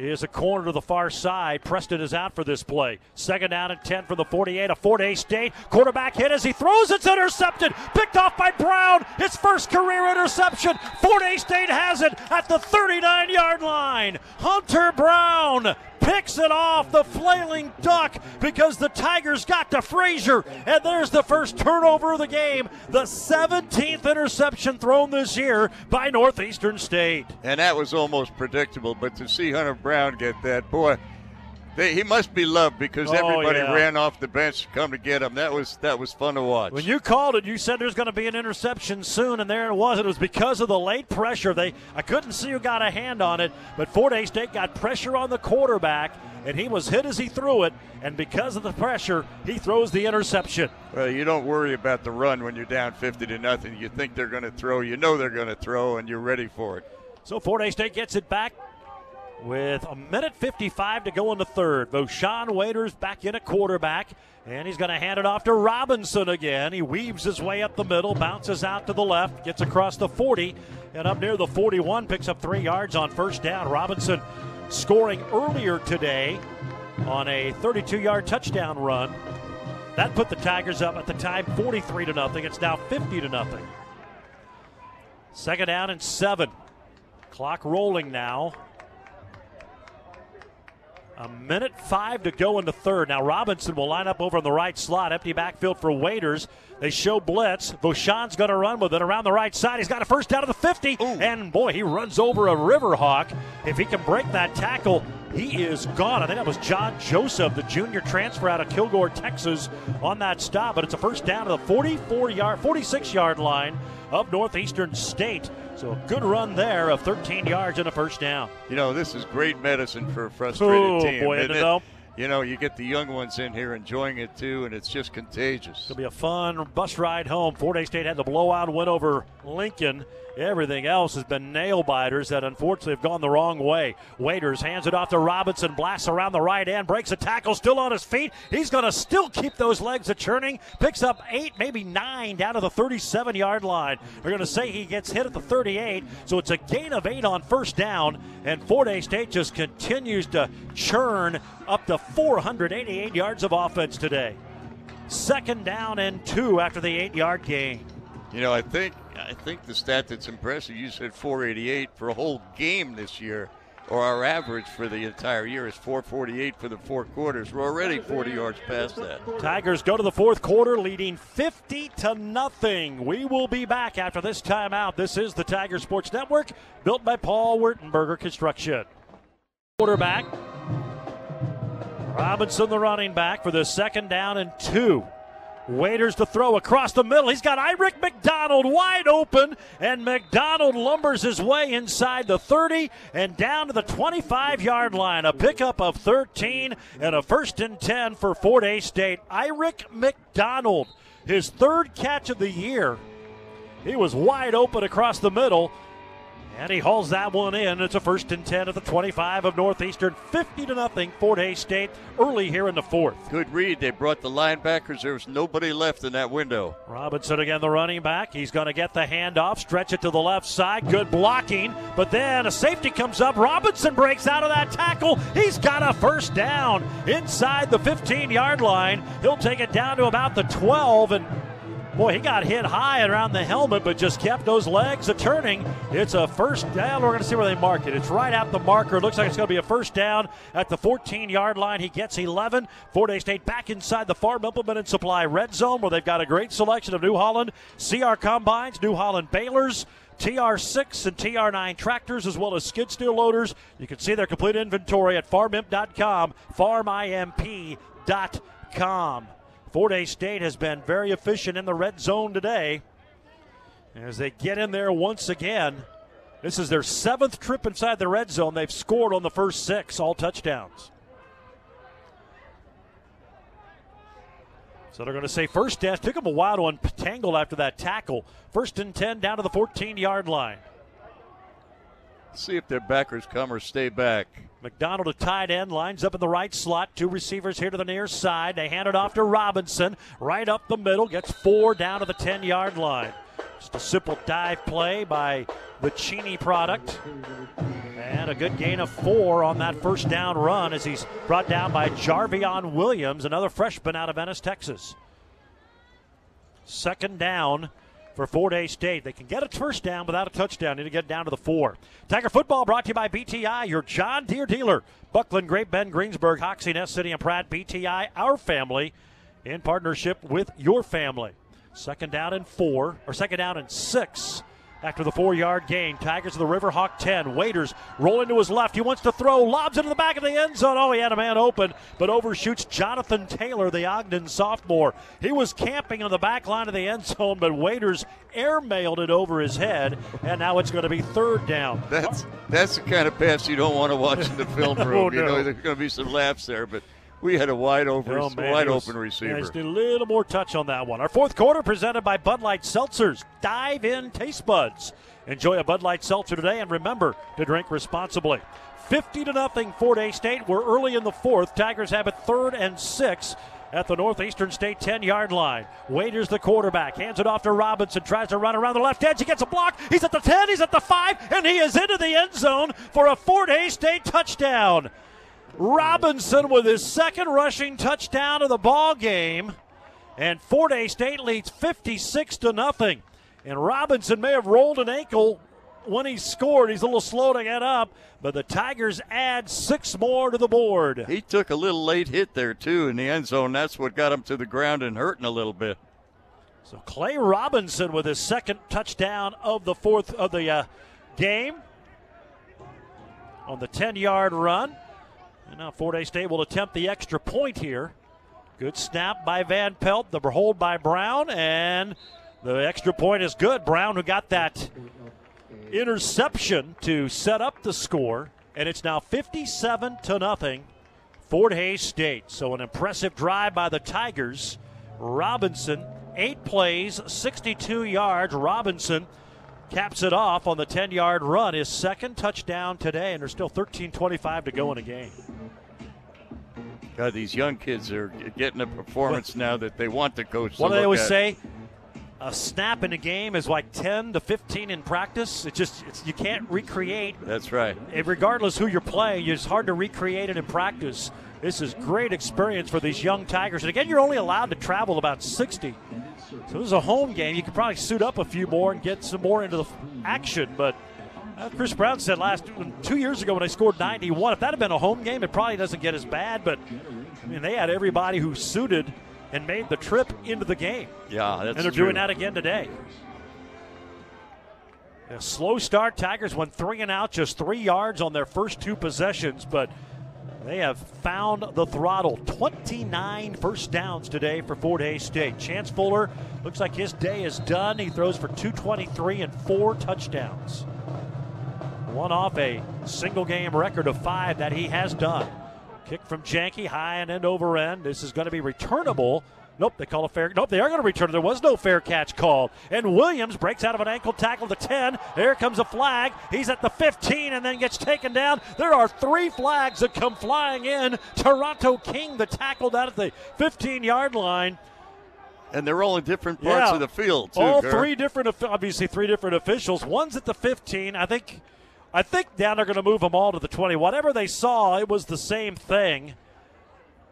is a corner to the far side. Preston is out for this play. Second down and 10 for the 48 of Fort State. Quarterback hit as he throws. It's intercepted. Picked off by Brown. His first career interception. Fort Hays State has it at the 39 yard line. Hunter Brown picks it off the flailing duck because the Tigers got to Frazier. And there's the first turnover of the game. The 17th interception thrown this year by Northeastern State. And that was almost predictable, but to see Hunter Brown get that, boy, they, he must be loved because Oh, everybody yeah. ran off the bench to come to get him. That was that was fun to watch. When you called it, you said there's going to be an interception soon, and there it was. It was because of the late pressure. They I couldn't see who got a hand on it, but Fort Hays State got pressure on the quarterback, and he was hit as he threw it. And because of the pressure, he throws the interception. Well, you don't worry about the run when you're down 50 to nothing. You think they're going to throw, you know they're going to throw, and you're ready for it. So Fort Hays State gets it back with a minute 55 to go in the third. Vashawn Waiters back in at quarterback, and he's going to hand it off to Robinson again. He weaves his way up the middle, bounces out to the left, gets across the 40, and up near the 41, picks up three yards on first down. Robinson scoring earlier today on a 32 yard touchdown run. That put the Tigers up at the time 43 to nothing. It's now 50 to nothing. Second down and seven. Clock rolling now. A minute five to go in the third. Now Robinson will line up over on the right slot. Empty backfield for Waiters. They show blitz. Vashawn's going to run with it around the right side. He's got a first down to the 50. And boy, he runs over a Riverhawk. If he can break that tackle, he is gone. I think that was John Joseph, the junior transfer out of Kilgore, Texas, on that stop. But it's a first down to the 44 yard, 46 yard line of Northeastern State. So a good run there of 13 yards and a first down. You know, this is great medicine for a frustrated Oh, team. boy, isn't it? You know, you get the young ones in here enjoying it too, and it's just contagious. It'll be a fun bus ride home. Fort Hays State had the blowout win over Lincoln. Everything else has been nail biters that unfortunately have gone the wrong way. Waiters hands it off to Robinson, blasts around the right end, breaks a tackle, still on his feet. He's going to still keep those legs a churning. Picks up eight, maybe nine, down to the 37 yard line. We're going to say he gets hit at the 38, so it's a gain of eight on first down. And Fort Hays State just continues to churn up to 488 yards of offense today. Second down and two after the eight yard gain. You know, I think I think the stat that's impressive. You said 488 for a whole game this year, or our average for the entire year is 448 for the four quarters. We're already 40 yards past that. Tigers go to the fourth quarter, leading 50 to nothing. We will be back after this timeout. This is the Tiger Sports Network, built by Paul Wertenberger Construction. Quarterback. Robinson, the running back, for the second down and two. Waiters to throw across the middle. He's got Irick McDonald wide open, and McDonald lumbers his way inside the 30 and down to the 25 yard line. A pickup of 13 and a first and 10 for Fort Hays State. Irick McDonald, his third catch of the year. He was wide open across the middle. And he hauls that one in. It's a first and 10 at the 25 of Northeastern. 50 to nothing, Fort Hays State early here in the fourth. Good read. They brought the linebackers. There was nobody left in that window. Robinson again, the running back. He's going to get the handoff, stretch it to the left side. Good blocking. But then a safety comes up. Robinson breaks out of that tackle. He's got a first down inside the 15 yard line. He'll take it down to about the 12. And Boy, he got hit high around the helmet, but just kept those legs a turning. It's a first down. We're going to see where they mark it. It's right at the marker. It looks like it's going to be a first down at the 14 yard line. He gets 11. Fort Hays State back inside the Farm Implement and Supply red zone where they've got a great selection of New Holland CR combines, New Holland balers. TR6 and TR9 tractors, as well as skid steer loaders. You can see their complete inventory at farmimp.com, farmimp.com. Fort Hays State has been very efficient in the red zone today. As they get in there once again, this is their seventh trip inside the red zone. They've scored on the first six, all touchdowns. So they're going to say first down. Took them a while to untangle after that tackle. First and 10 down to the 14 yard line. See if their backers come or stay back. McDonald, a tight end, lines up in the right slot. Two receivers here to the near side. They hand it off to Robinson. Right up the middle. Gets four down to the 10 yard line. Just a simple dive play by the Cheney product. And a good gain of four on that first down run as he's brought down by Jarvion Williams, another freshman out of Ennis, Texas. Second down for Fort Hays State. They can get a first down without a touchdown. Need to get down to the four. Tiger football brought to you by BTI, your John Deere dealer. Bucklin, Great Bend, Greensburg, Hoxie, Ness City, and Pratt. BTI, our family, in partnership with your family. Second down and four, or second down and six after the four yard gain. Tigers of the Riverhawk 10. Waiters rolling to his left. He wants to throw, lobs into the back of the end zone. Oh, he had a man open, but overshoots Jonathan Taylor, the Ogden sophomore. He was camping on the back line of the end zone, but Waiters airmailed it over his head, and now it's going to be third down. That's that's the kind of pass you don't want to watch in the film oh, room. Oh, You no. know, there's going to be some laughs there, but we had a wide open, Oh, man, wide was- open receiver. yeah, just a little more touch on that one. Our fourth quarter presented by Bud Light Seltzers. Dive in taste buds. Enjoy a Bud Light Seltzer today, and remember to drink responsibly. 50 to nothing, Fort Hays State. We're early in the fourth. Tigers have it third and six at the Northeastern State 10 yard line. Waiters, the quarterback, hands it off to Robinson, tries to run around the left edge. He gets a block. He's at the 10, he's at the 5, and he is into the end zone for a Fort Hays State touchdown. Robinson with his second rushing touchdown of the ball game, and Fort Hays State leads 56 to nothing. And Robinson may have rolled an ankle when he scored. He's a little slow to get up, but the Tigers add six more to the board. He took a little late hit there too in the end zone. That's what got him to the ground and hurting a little bit. So Clay Robinson with his second touchdown of the fourth of the uh, game on the 10-yard run. And now Fort State will attempt the extra point here. Good snap by Van Pelt, the hold by Brown, and the extra point is good. Brown, who got that interception to set up the score, and it's now 57 to nothing. Fort Hays State. So an impressive drive by the Tigers. Robinson, eight plays, 62 yards. Robinson caps it off on the 10 yard run, his second touchdown today, and there's still 13.25 to go in the game. God, these young kids are getting a performance now that they want the coach. What do they always at. say? A snap in a game is like 10 to 15 in practice. It just it's, you can't recreate That's right. it, regardless who you're playing, it's hard to recreate it in practice. This is great experience for these young Tigers. And again, you're only allowed to travel about 60. So this is a home game. You could probably suit up a few more and get some more into the action. But Chris Brown said last two years ago when they scored 91, if that had been a home game, it probably doesn't get as bad. But I mean, they had everybody who suited and made the trip into the game. Yeah, that's And they're true. doing that again today. A slow start. Tigers went three and out, just three yards on their first two possessions, but they have found the throttle. 29 first downs today for Fort Hays State. Chance Fuller looks like his day is done. He throws for 223 and four touchdowns. One off a single game record of five that he has done. Kick from Janke, high and end over end. This is going to be returnable Nope, they call a fair. Nope, they are going to return it. There was no fair catch called. And Williams breaks out of an ankle tackle to 10. There comes a flag. He's at the 15 and then gets taken down. There are three flags that come flying in. Toronto King, the tackle down at the 15 yard line. And they're all in different parts Yeah. of the field, too. All three different, obviously three different officials. One's at the 15. I think, I think down they're going to move them all to the 20. Whatever they saw, it was the same thing.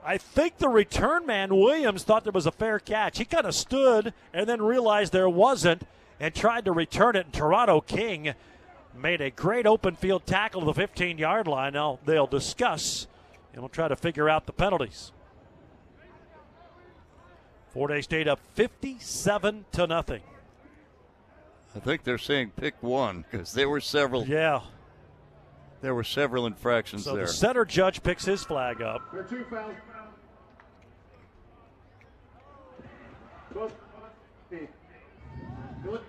I think the return man Williams thought there was a fair catch. He kind of stood and then realized there wasn't and tried to return it. And Toronto King made a great open field tackle to the 15 yard line. Now they'll discuss and we'll try to figure out the penalties. Fort Hays State up 57 to nothing. I think they're saying pick one because there were several. Yeah. There were several infractions So there. the center judge picks his flag up. There are two fouls. Both. Hey. Good.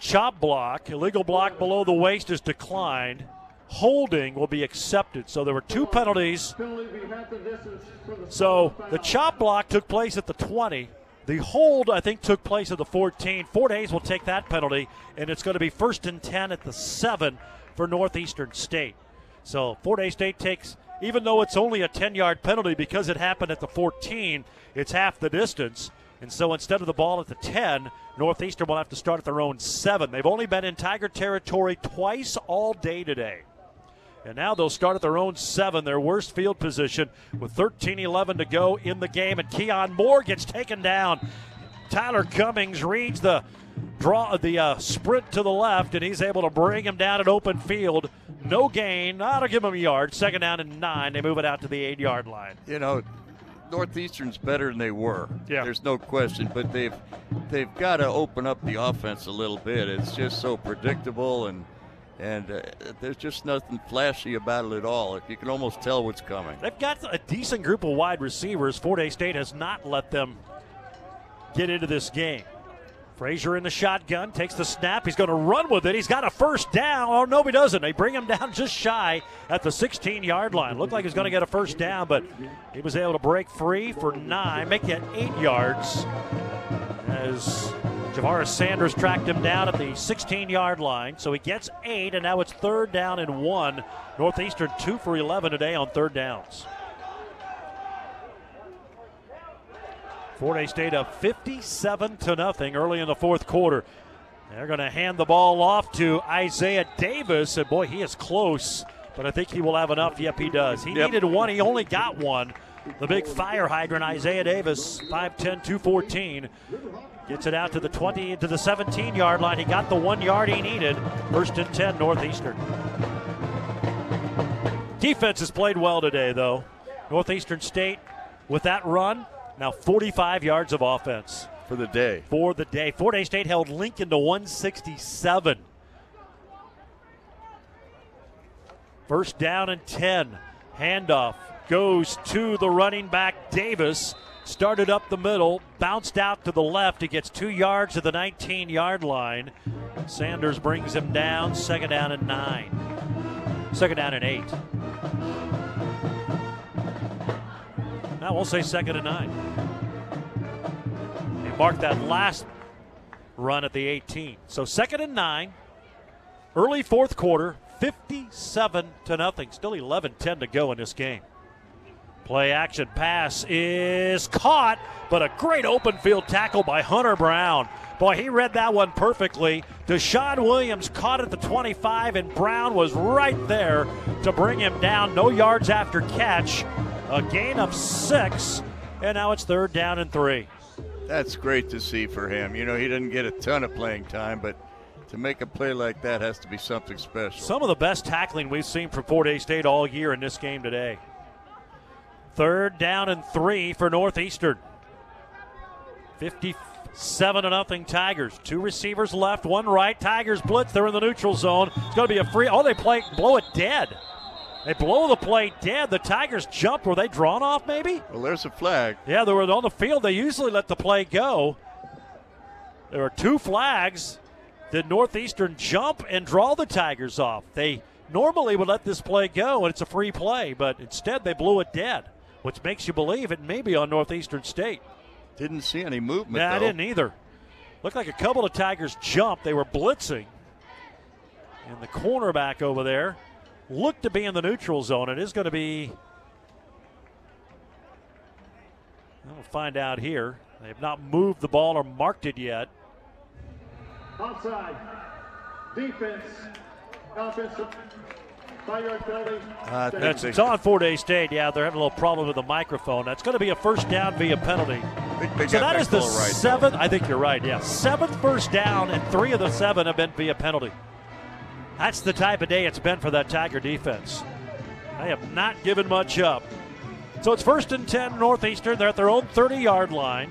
Chop block, illegal block below the waist is declined. Holding will be accepted. So there were two penalties. Penalty be half the distance from the So the chop block took place at the 20. The hold, I think, took place at the 14. Four days will take that penalty, and it's going to be first and 10 at the 7 for Northeastern State. So Fort Hays State takes, even though it's only a 10 yard penalty because it happened at the 14, it's half the distance. And so instead of the ball at the 10, Northeastern will have to start at their own 7. They've only been in Tiger territory twice all day today. And now they'll start at their own seven, their worst field position, with 13 11 to go in the game. And Keon Moore gets taken down. Tyler Cummings reads the draw the uh, sprint to the left, and he's able to bring him down at open field. No gain. That'll give him a yard. Second down and nine. They move it out to the eight yard line. you know, Northeastern's better than they were. Yeah. There's no question, but they've they've got to open up the offense a little bit. It's just so predictable and and uh, there's just nothing flashy about it at all. You can almost tell what's coming. They've got a decent group of wide receivers. Fort A State has not let them get into this game. Frazier in the shotgun takes the snap. He's going to run with it. He's got a first down. Oh, no, he doesn't. They bring him down just shy at the 16 yard line. Looked like he was going to get a first down, but he was able to break free for nine, make that eight yards as Javaris Sanders tracked him down at the 16 yard line. So he gets eight, and now it's third down and one. Northeastern two for 11 today on third downs. Fort Hays State up 57 to nothing early in the fourth quarter. They're going to hand the ball off to Isaiah Davis, and boy, he is close, but I think he will have enough. Yep, he does. He Yep. needed one, he only got one. The big fire hydrant, Isaiah Davis, 5'10, 214. Gets it out to the 20 to the 17 yard line. He got the one yard he needed. First and 10, Northeastern. Defense has played well today, though. Northeastern State, with that run, now 45 yards of offense For the day. for the day. Fort Hays State held Lincoln to 167. First down and 10. Handoff goes to the running back Davis. Started up the middle, bounced out to the left. He gets two yards to the 19 yard line. Sanders brings him down. Second down and nine. Second down and eight. Now we'll say second and nine. They marked that last run at the 18. So second and nine. Early fourth quarter, 57 to nothing. Still 11-10 to go in this game. Play action pass is caught, but a great open field tackle by Hunter Brown. Boy, he read that one perfectly. Deshaun Williams caught at the 25, and Brown was right there to bring him down. No yards after catch. A gain of six, and now it's third down and three. That's great to see for him. You know, he didn't get a ton of playing time, but to make a play like that has to be something special. Some of the best tackling we've seen from Fort Hays State all year in this game today. Third down and three for Northeastern. 57 to nothing Tigers. Two receivers left, one right. Tigers blitz. They're in the neutral zone. It's going to be a free. Oh, they play blow it dead. They blow the play dead. The Tigers jump. Were they drawn off? Maybe. Well, there's a flag. Yeah, they were on the field. They usually let the play go. There are two flags. Did Northeastern jump and draw the Tigers off? They normally would let this play go and it's a free play, but instead they blew it dead, which makes you believe it may be on Northeastern State. Didn't see any movement. Yeah, I didn't either. Looked like a couple of Tigers jumped. They were blitzing. And the cornerback over there looked to be in the neutral zone. It is going to be. We'll find out here. They have not moved the ball or marked it yet. Offside. Defense. Offensive. Five-yard penalty. I think That's, they- it's on Fort Hays State. Yeah, they're having a little problem with the microphone. That's going to be a first down via penalty. I think they So that is the right. seventh. I think you're right. Yeah, seventh first down, and three of the seven have been via penalty. That's the type of day it's been for that Tiger defense. They have not given much up. So it's first and 10 Northeastern. They're at their own 30 yard line.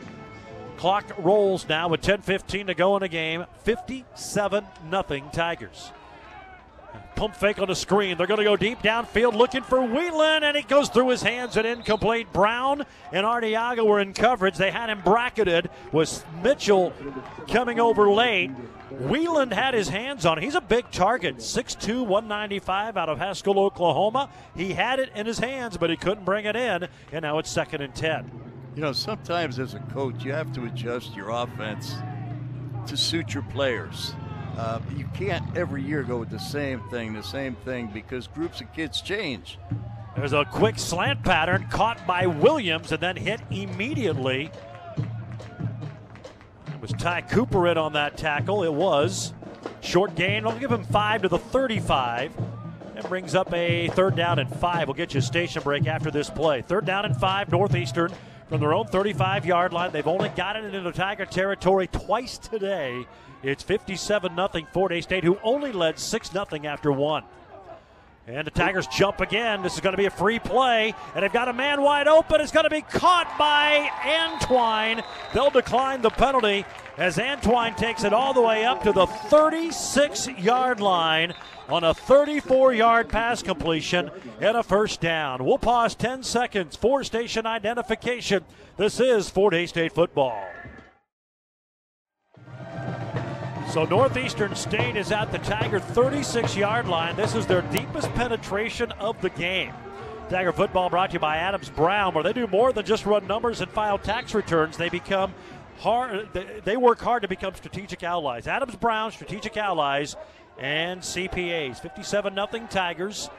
Clock rolls now with 10:15 to go in the game. 57 nothing Tigers. Pump fake on the screen. They're going to go deep downfield looking for Whelan, and it goes through his hands and incomplete. Brown and Artiaga were in coverage. They had him bracketed. Was Mitchell coming over late? Whelan had his hands on it. He's a big target, 6'2, 195 out of Haskell, Oklahoma. He had it in his hands, but he couldn't bring it in, and now it's second and 10. You know, sometimes as a coach, you have to adjust your offense to suit your players. Uh, you can't every year go with the same thing, the same thing, because groups of kids change. There's a quick slant pattern caught by Williams and then hit immediately. It was Ty Cooper in on that tackle. It was. Short gain. I'll give him five to the 35. And brings up a third down and five. We'll get you a station break after this play. Third down and five, Northeastern from their own 35 yard line. They've only gotten it into Tiger territory twice today. It's 57 0 Fort Hays State, who only led 6 0 after one. And the Tigers jump again. This is going to be a free play, and they've got a man wide open. It's going to be caught by Antwine. They'll decline the penalty as Antwine takes it all the way up to the 36 yard line on a 34 yard pass completion and a first down. We'll pause 10 seconds for station identification. This is Fort Hays State football. So Northeastern State is at the Tiger 36 yard line. This is their deepest penetration of the game. Tiger football brought to you by Adams Brown, where they do more than just run numbers and file tax returns. They become hard. they- work hard to become strategic allies. Adams Brown, strategic allies, and CPAs. 57 0 Tigers.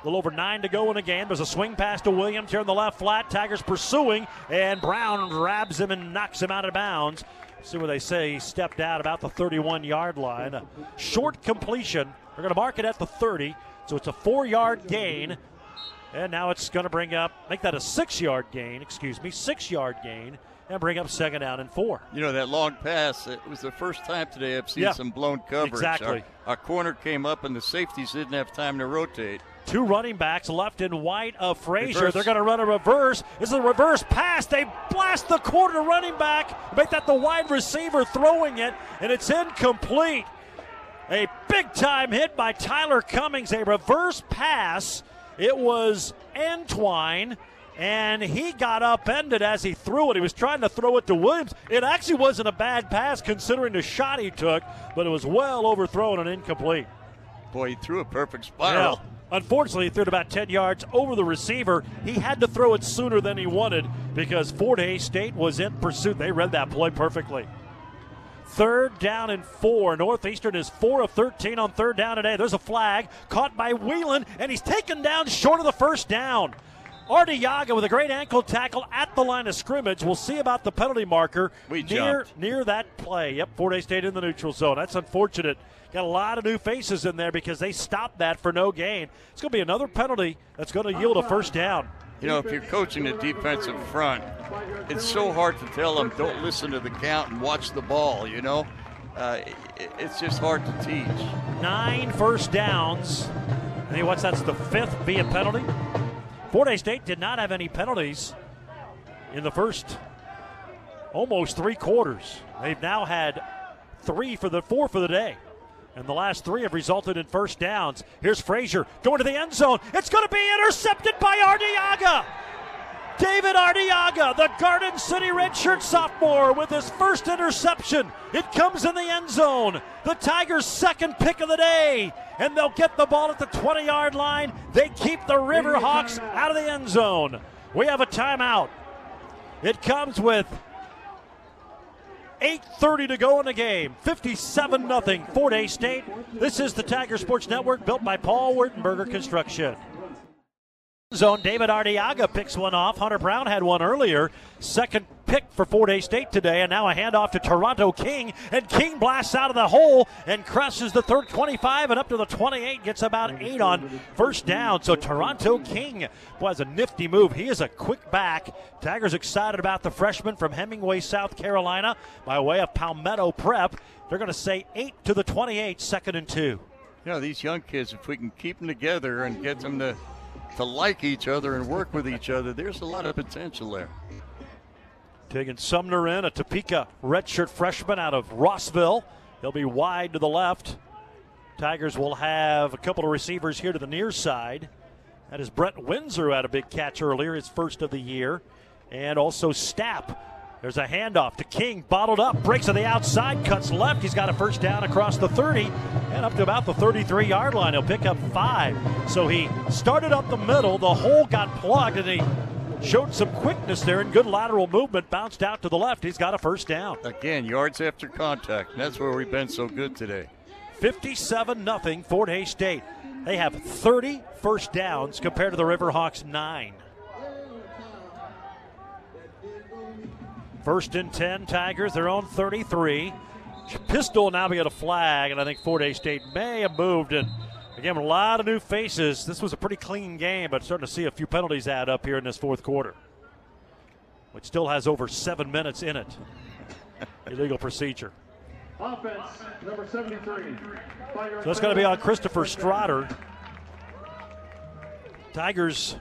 A little over nine to go in the game. There's a swing pass to Williams here in the left flat. Tigers pursuing, and Brown grabs him and knocks him out of bounds. See what they say. He stepped out about the 31 yard line. A short completion. They're going to mark it at the 30, so it's a four yard gain. And now it's going to bring up, make that a six yard gain, excuse me, six yard gain, and bring up second down and four. You know, that long pass, it was the first time today I've seen Yeah, some blown coverage. exactly. Our, our corner came up and the safeties didn't have time to rotate. Two running backs left and white of Frazier. Reverse. They're going to run a reverse. This is a reverse pass. They blast the corner running back, make that the wide receiver throwing it, and it's incomplete. A big time hit by Tyler Cummings, a reverse pass. It was Antwine, and he got upended as he threw it. He was trying to throw it to Williams. It actually wasn't a bad pass considering the shot he took, but it was well overthrown and incomplete. Boy, he threw a perfect Yeah. Unfortunately, he threw it about 10 yards over the receiver. He had to throw it sooner than he wanted because Fort Hays State was in pursuit. They read that play perfectly. Third down and four. Northeastern is four of 13 on third down today. There's a flag caught by Whelan, and he's taken down short of the first down. Artiaga with a great ankle tackle at the line of scrimmage. We'll see about the penalty marker We near jumped. near that play. Yep, Fort Hays State in the neutral zone. That's unfortunate. Got a lot of new faces in there because they stopped that for no gain. It's going to be another penalty that's going to yield a first down. You know, if you're coaching the defensive front, it's so hard to tell them don't listen to the count and watch the ball. You know, uh, it's just hard to teach. Nine first downs. I think what's that's the fifth via penalty. Fort Hays State did not have any penalties in the first almost three quarters. They've now had three for the four for the day. And the last three have resulted in first downs. Here's Frazier going to the end zone. It's going to be intercepted by Ardiaga. David Ardiaga, the Garden City redshirt sophomore, with his first interception. It comes in the end zone. The Tigers' second pick of the day. And they'll get the ball at the 20 yard line. They keep the Riverhawks out of the end zone. We have a timeout. It comes with 8.30 to go in the game. 57 0 Fort Hays State. This is the Tiger Sports Network built by Paul Wertenberger Construction. Zone, David Ardiaga picks one off. Hunter Brown had one earlier. Second pick for Fort Hays State today, and now a handoff to Toronto King. And King blasts out of the hole and crosses the third 25 and up to the 28. Gets about eight on first down. So Toronto King was a nifty move. He is a quick back. Tigers excited about the freshman from Hemingway, South Carolina, by way of Palmetto Prep. They're going to say eight to the 28, second and two. You know, these young kids, if we can keep them together and get them to to like each other and work with each other, there's a lot of potential there. Taking Sumner in, a Topeka redshirt freshman out of Rossville. He'll be wide to the left. Tigers will have a couple of receivers here to the near side. That is Brett Windsor who had a big catch earlier, his first of the year. And also Stapp there's a handoff to King, bottled up, breaks to the outside, cuts left. He's got a first down across the 30 and up to about the 33 yard line. He'll pick up five. So he started up the middle, the hole got plugged, and he showed some quickness there and good lateral movement, bounced out to the left. He's got a first down. Again, yards after contact. That's where we've been so good today. 57 0 Fort Hays State. They have 30 first downs compared to the Riverhawks 9. First and 10, Tigers, their own 33. Pistol now we got a flag, and I think Fort Hays State may have moved. And again, a lot of new faces. This was a pretty clean game, but starting to see a few penalties add up here in this fourth quarter, which still has over seven minutes in it. Illegal procedure. Offense, number 73. So that's going to be on Christopher Strotter. Tigers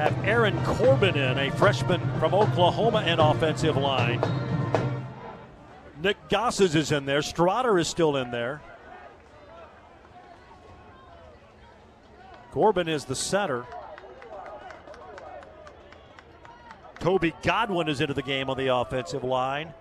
have Aaron Corbin in, a freshman from Oklahoma in offensive line. Nick Gossage is in there. Strotter is still in there. Corbin is the center. Toby Godwin is into the game on the offensive line.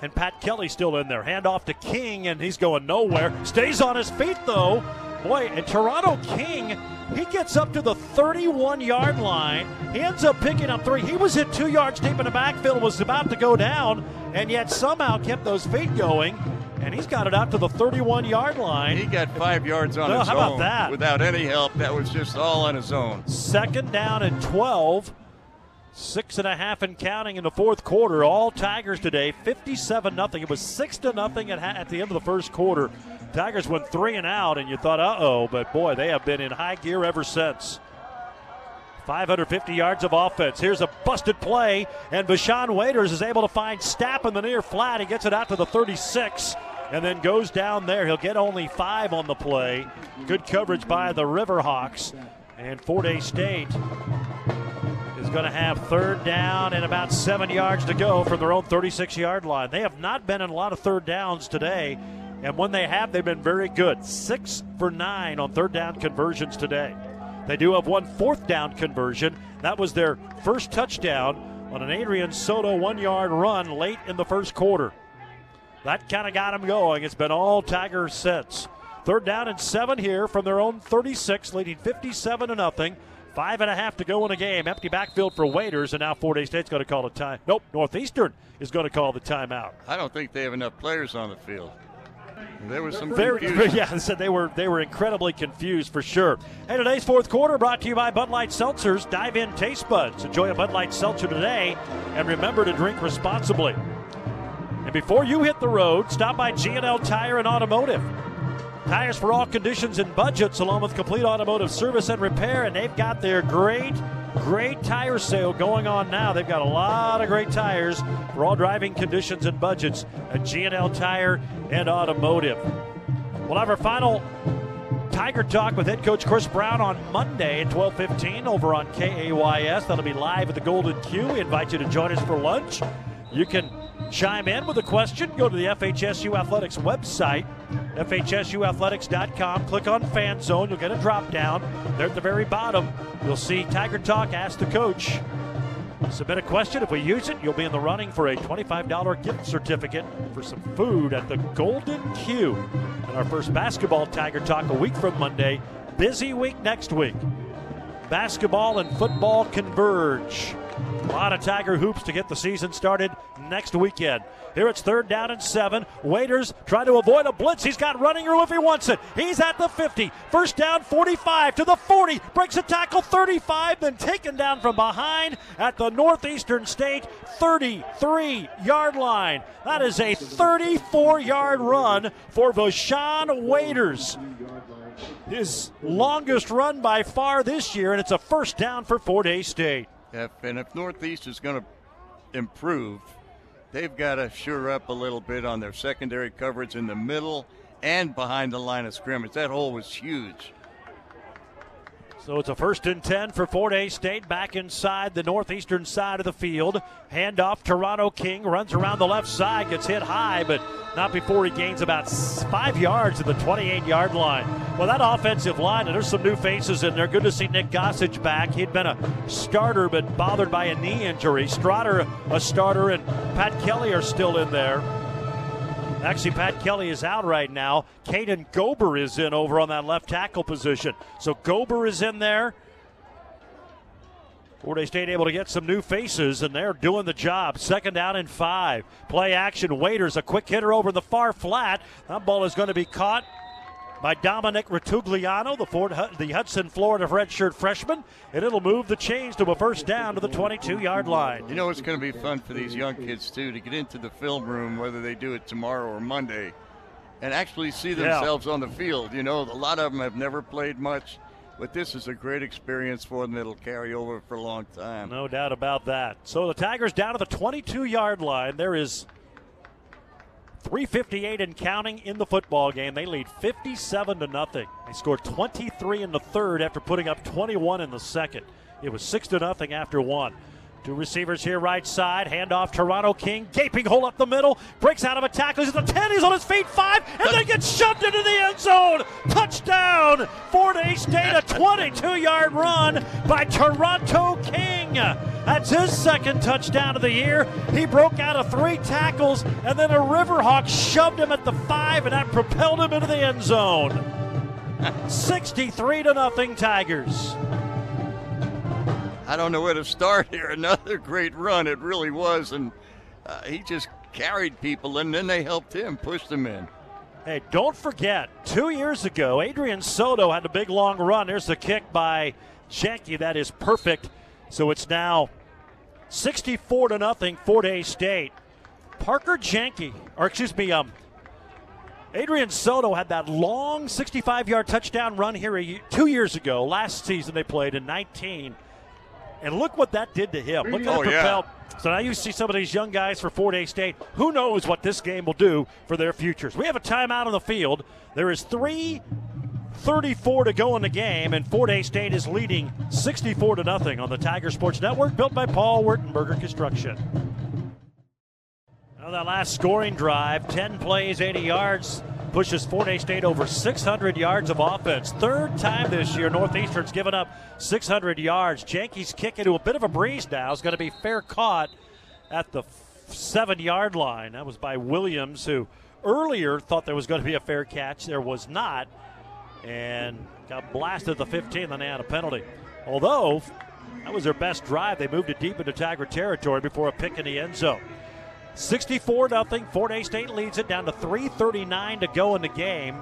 And Pat Kelly still in there. Hand off to King, and he's going nowhere. Stays on his feet, though. Boy, and Toronto King, he gets up to the 31 yard line. He ends up picking up three. He was hit two yards deep in the backfield, was about to go down, and yet somehow kept those feet going. And he's got it out to the 31 yard line. He got five yards on oh, his how own. About that? Without any help. That was just all on his own. Second down and 12. Six and a half and counting in the fourth quarter. All Tigers today, 57 nothing. It was six to nothing at, at the end of the first quarter. Tigers went three and out, and you thought, uh oh, but boy, they have been in high gear ever since. 550 yards of offense. Here's a busted play, and Vashawn Waiters is able to find Stapp in the near flat. He gets it out to the 36 and then goes down there. He'll get only five on the play. Good coverage by the Riverhawks. And Fort Hays State is going to have third down and about seven yards to go from their own 36 yard line. They have not been in a lot of third downs today, and when they have, they've been very good. Six for nine on third down conversions today. They do have one fourth down conversion. That was their first touchdown on an Adrian Soto one yard run late in the first quarter. That kind of got them going. It's been all Tigers since. Third down and seven here from their own 36, leading 57 to nothing. Five and a half to go in the game. Empty backfield for Waiters, and now Fort Hays State's going to call a time. Nope, Northeastern is going to call the timeout. I don't think they have enough players on the field. There was some Very, confusion. yeah, said they were they were incredibly confused for sure. Hey, today's fourth quarter brought to you by Bud Light Seltzers. Dive in taste buds. Enjoy a Bud Light Seltzer today, and remember to drink responsibly. And before you hit the road, stop by G&L Tire and Automotive. Tires for all conditions and budgets, along with complete automotive service and repair. And they've got their great, great tire sale going on now. They've got a lot of great tires for all driving conditions and budgets at G&L Tire and Automotive. We'll have our final Tiger Talk with head coach Chris Brown on Monday at 12:15 over on KAYS. That'll be live at the Golden Q. We invite you to join us for lunch. You can chime in with a question. Go to the FHSU Athletics website, FHSUathletics.com. Click on Fan Zone. You'll get a drop down. There at the very bottom, you'll see Tiger Talk. Ask the coach. Submit a question. If we use it, you'll be in the running for a $25 gift certificate for some food at the Golden Q. And our first basketball Tiger Talk a week from Monday. Busy week next week. Basketball and football converge. A lot of Tiger hoops to get the season started next weekend. Here it's third down and seven. Waiters trying to avoid a blitz. He's got running room if he wants it. He's at the 50. First down, 45 to the 40. Breaks a tackle, 35, then taken down from behind at the Northeastern State 33 yard line. That is a 34 yard run for Vashawn Waiters. His longest run by far this year, and it's a first down for Fort Hays State. If, and if Northeast is going to improve, they've got to sure up a little bit on their secondary coverage in the middle and behind the line of scrimmage. That hole was huge. So it's a first and 10 for Fort Hays State back inside the northeastern side of the field. Handoff, Toronto King runs around the left side, gets hit high, but not before he gains about five yards to the 28 yard line. Well, that offensive line, and there's some new faces in there. Good to see Nick Gossage back. He'd been a starter, but bothered by a knee injury. Strotter, a starter, and Pat Kelly are still in there. Actually, Pat Kelly is out right now. Caden Gober is in over on that left tackle position. So Gober is in there. Hays State able to get some new faces, and they're doing the job. Second down and five. Play action. Waiters, a quick hitter over the far flat. That ball is going to be caught by Dominic Ritugliano, the, Ford, the Hudson, Florida redshirt freshman, and it'll move the chains to a first down to the 22-yard line. You know, it's going to be fun for these young kids too to get into the film room, whether they do it tomorrow or Monday, and actually see themselves yeah. on the field. You know, a lot of them have never played much. But this is a great experience for them that'll carry over for a long time. No doubt about that. So the Tigers down to the 22 yard line. There is 358 and counting in the football game. They lead 57 to nothing. They scored 23 in the third after putting up 21 in the second. It was 6 to nothing after one. Two receivers here, right side. Handoff, Toronto King. Gaping hole up the middle. Breaks out of a tackle. He's at the 10. He's on his feet. Five. And then gets shoved into the end zone. Touchdown. Fort Hays State. A 22 yard run by Toronto King. That's his second touchdown of the year. He broke out of three tackles, and then a Riverhawk shoved him at the five, and that propelled him into the end zone. 63 to nothing Tigers. I don't know where to start here. Another great run, it really was, and uh, he just carried people, and then they helped him, pushed them in. Hey, don't forget, two years ago, Adrian Soto had a big long run. There's the kick by Janke. That is perfect. So it's now 64 to nothing, Fort Hays State. Parker Janke, or excuse me, um, Adrian Soto had that long 65 yard touchdown run here a, two years ago. Last season they played in 19. And look what that did to him. Look at oh, propelled. Yeah. So now you see some of these young guys for Fort Hays State. Who knows what this game will do for their futures? We have a timeout on the field. There is three 34 to go in the game, and Fort Hays State is leading 64 to nothing on the Tiger Sports Network, built by Paul Wertenberger Construction. Now that last scoring drive, 10 plays, 80 yards pushes Fort Hays State over 600 yards of offense. Third time this year, Northeastern's given up 600 yards. Janke's kick into a bit of a breeze now. is going to be fair caught at the seven yard line. That was by Williams, who earlier thought there was going to be a fair catch. There was not. And got blasted at the 15, then they had a penalty. Although that was their best drive, they moved it deep into Tiger territory before a pick in the end zone. 64 0. Fort Hays State leads it down to 3.39 to go in the game.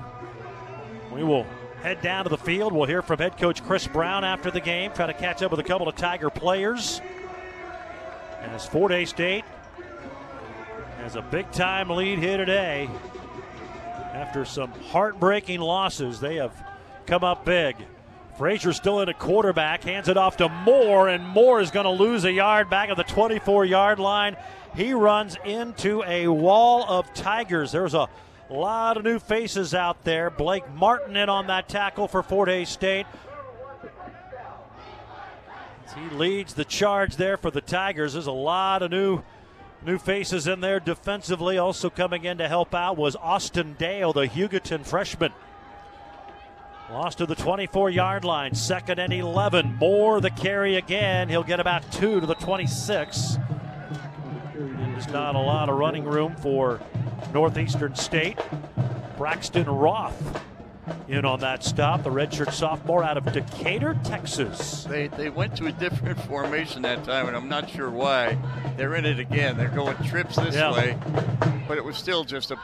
We will head down to the field. We'll hear from head coach Chris Brown after the game, try to catch up with a couple of Tiger players. As Fort Hays State has a big time lead here today. After some heartbreaking losses, they have come up big. Frazier still in a quarterback, hands it off to Moore, and Moore is going to lose a yard back at the 24 yard line. He runs into a wall of Tigers. There's a lot of new faces out there. Blake Martin in on that tackle for Fort Hays State. He leads the charge there for the Tigers. There's a lot of new new faces in there defensively. Also coming in to help out was Austin Dale, the Hugoton freshman. Lost to the 24 yard line, second and 11. More the carry again. He'll get about two to the 26. There's not a lot of running room for Northeastern State. Braxton Roth in on that stop. The redshirt sophomore out of Decatur, Texas. They, they went to a different formation that time, and I'm not sure why. They're in it again. They're going trips this Yeah. way, but it was still just a,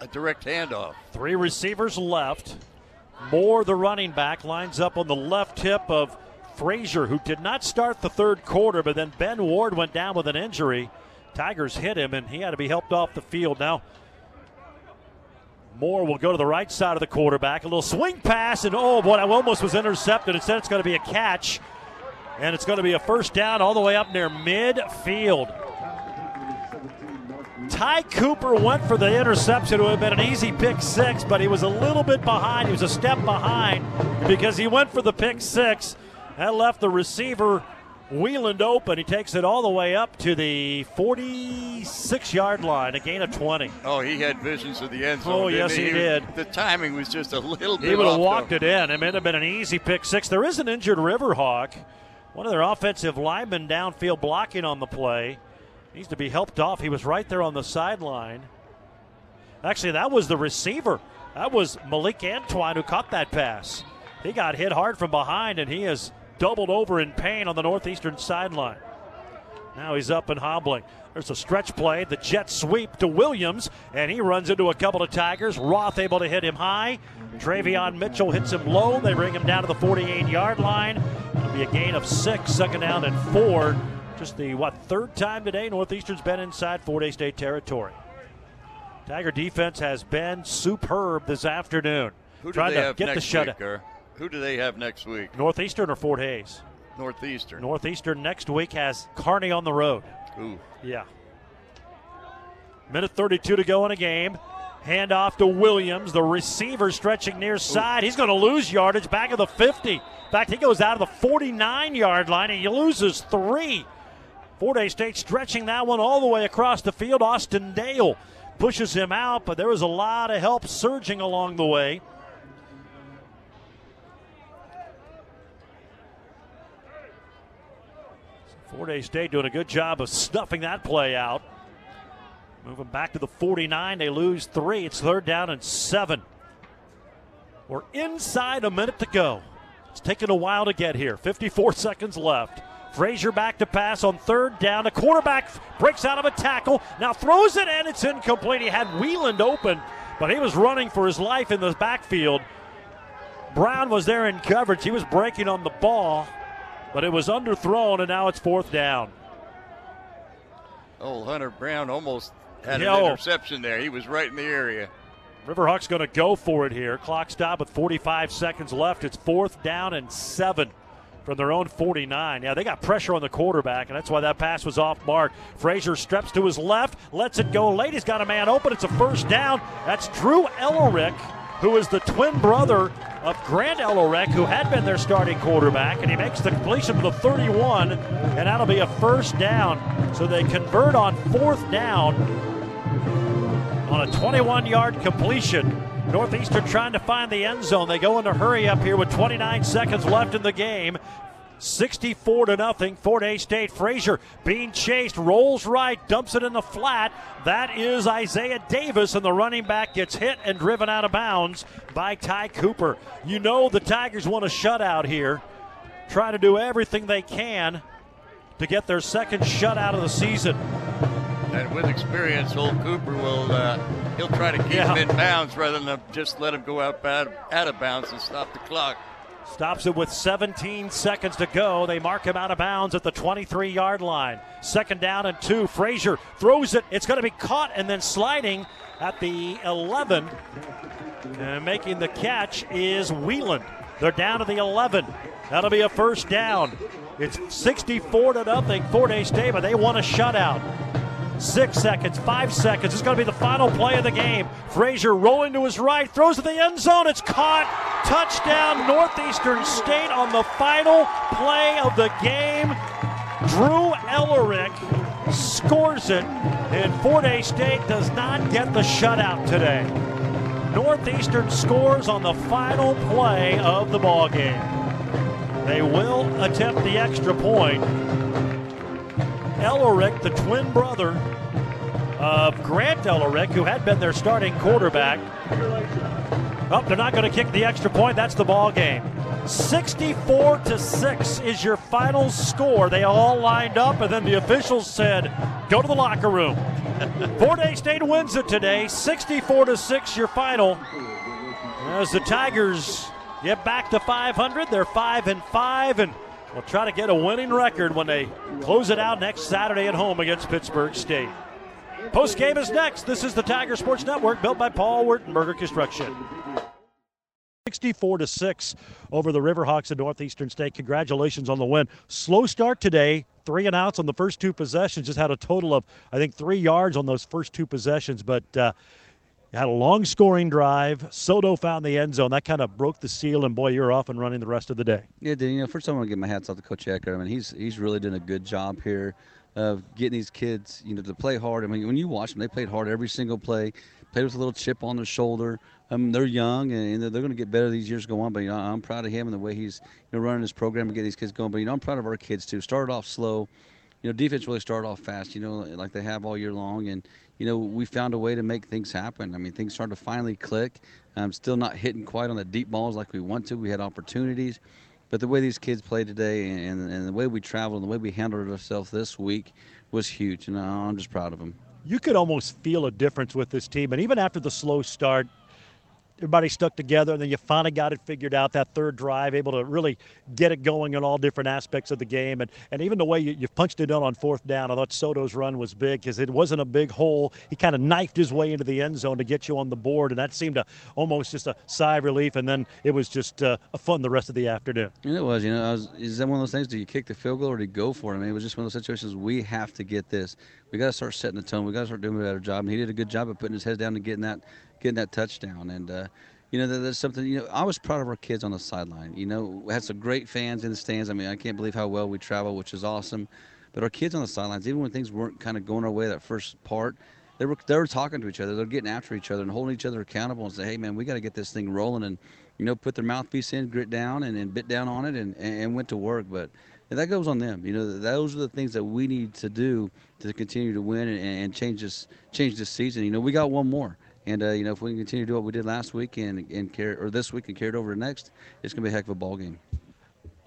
a direct handoff. Three receivers left. Moore, the running back, lines up on the left hip of Frazier, who did not start the third quarter, but then Ben Ward went down with an injury. Tigers hit him, and he had to be helped off the field. Now, Moore will go to the right side of the quarterback. A little swing pass, and oh boy, that almost was intercepted. Instead, it's going to be a catch, and it's going to be a first down all the way up near midfield. Ty Cooper went for the interception. It would have been an easy pick six, but he was a little bit behind. He was a step behind because he went for the pick six. That left the receiver Wheeland open. He takes it all the way up to the 46 yard line, a gain of 20. Oh, he had visions of the end zone. Oh, yes, he did. The timing was just a little bit. He would have walked though. it in. It may have been an easy pick six. There is an injured Riverhawk. One of their offensive linemen downfield blocking on the play. Needs to be helped off. He was right there on the sideline. Actually, that was the receiver. That was Malik Antoine who caught that pass. He got hit hard from behind, and he is doubled over in pain on the northeastern sideline. Now he's up and hobbling. There's a stretch play, the jet sweep to Williams, and he runs into a couple of Tigers. Roth able to hit him high. Travion Mitchell hits him low. They bring him down to the 48 yard line. It'll be a gain of six, second down and four. Just the, what, third time today Northeastern's been inside Fort Hays State territory. Tiger defense has been superb this afternoon. Who do Trying they to have get the next shut week? Or who do they have next week? Northeastern or Fort Hays? Northeastern. Northeastern next week has Kearney on the road. Ooh. Yeah. Minute 32 to go in a game. Hand off to Williams, the receiver stretching near side. He's going to lose yardage back of the 50. In fact, he goes out of the 49 yard line and he loses three. Fort Hays State stretching that one all the way across the field. Austin Dale pushes him out, but there was a lot of help surging along the way. Fort Hays State doing a good job of snuffing that play out. Moving back to the 49, they lose three. It's third down and seven. We're inside a minute to go. It's taken a while to get here. 54 seconds left. Frazier back to pass on third down. The quarterback breaks out of a tackle. Now throws it and it's incomplete. He had Wheeland open, but he was running for his life in the backfield. Brown was there in coverage. He was breaking on the ball, but it was underthrown, and now it's fourth down. Oh, Hunter Brown almost had Yo. an interception there. He was right in the area. Riverhawks going to go for it here. Clock stop with 45 seconds left. It's fourth down and seven from their own 49. Yeah, they got pressure on the quarterback, and that's why that pass was off mark. Frazier steps to his left, lets it go late. He's got a man open. It's a first down. That's Drew Ellerick, who is the twin brother of Grant Ellerick, who had been their starting quarterback, and he makes the completion to the 31, and that'll be a first down. So they convert on fourth down on a 21 yard completion. Northeastern trying to find the end zone. They go into hurry up here with 29 seconds left in the game. 64 to nothing. Fort Hays State. Frazier being chased, rolls right, dumps it in the flat. That is Isaiah Davis, and the running back gets hit and driven out of bounds by Ty Cooper. You know the Tigers want a shutout here. Try to do everything they can to get their second shutout of the season. And with experience, old Cooper will uh, he'll try to keep Yeah. him in bounds rather than just let him go out out of bounds and stop the clock. Stops it with 17 seconds to go. They mark him out of bounds at the 23 yard line. Second down and two. Frazier throws it. It's going to be caught and then sliding at the 11. And making the catch is Wheeland. They're down to the 11. That'll be a first down. It's 64 to nothing. Fort Hays State, but they want a shutout. Six seconds, five seconds. It's going to be the final play of the game. Frazier rolling to his right, throws to the end zone. It's caught. Touchdown, Northeastern State on the final play of the game. Drew Ellerick scores it, and Fort Hays State does not get the shutout today. Northeastern scores on the final play of the ball game. They will attempt the extra point. Ellerick, the twin brother of Grant Ellerick, who had been their starting quarterback, Oh, they're not going to kick the extra point. That's the ball game. 64 to 6 is your final score. They all lined up, and then the officials said, go to the locker room. Fort Hays State wins it today. 64 to 6 your final. As the Tigers get back to 500, they're 5 and 5 and will try to get a winning record when they close it out next Saturday at home against Pittsburg State. Post game is next. This is the Tiger Sports Network built by Paul Wertenberger Construction. 64 to 6 over the Riverhawks of Northeastern State. Congratulations on the win. Slow start today. Three and outs on the first two possessions. Just had a total of, I think, three yards on those first two possessions. But uh, had a long scoring drive. Soto found the end zone. That kind of broke the seal, and boy, you're off and running the rest of the day. Yeah, You know, first I want to give my hats off to Coach Ecker. I mean, he's he's really doing a good job here of getting these kids, you know, to play hard. I mean, when you watch them, they played hard every single play. Played with a little chip on their shoulder. Um, they're young and they're, they're going to get better these years go on. But you know, I'm proud of him and the way he's you know running his program and getting these kids going. But you know, I'm proud of our kids too. Started off slow. You know, defense really started off fast. You know, like they have all year long, and you know, we found a way to make things happen. I mean, things started to finally click. I'm still not hitting quite on the deep balls like we want to. We had opportunities. But the way these kids played today and, and the way we traveled and the way we handled ourselves this week was huge. And I'm just proud of them. You could almost feel a difference with this team. And even after the slow start, everybody stuck together, and then you finally got it figured out that third drive, able to really get it going in all different aspects of the game. And, and even the way you, you punched it in on fourth down, I thought Soto's run was big because it wasn't a big hole. He kind of knifed his way into the end zone to get you on the board, and that seemed to almost just a sigh of relief. And then it was just uh, fun the rest of the afternoon. it was. You know, was, is that one of those things? Do you kick the field goal or do you go for it? I mean, it was just one of those situations. We have to get this. We got to start setting the tone. We got to start doing a better job. And he did a good job of putting his head down and getting that getting that touchdown. And uh, you know, there's something. You know, I was proud of our kids on the sideline. You know, we had some great fans in the stands. I mean, I can't believe how well we travel, which is awesome. But our kids on the sidelines, even when things weren't kind of going our way that first part, they were they were talking to each other. They're getting after each other and holding each other accountable and say, "Hey, man, we got to get this thing rolling." And you know, put their mouthpiece in, grit down, and, and bit down on it, and, and went to work. But that goes on them. You know, those are the things that we need to do to continue to win and, and change this change this season. You know, we got one more. And uh, you know, if we can continue to do what we did last week and and carry or this week and carry it over to next, it's going to be a heck of a ball game.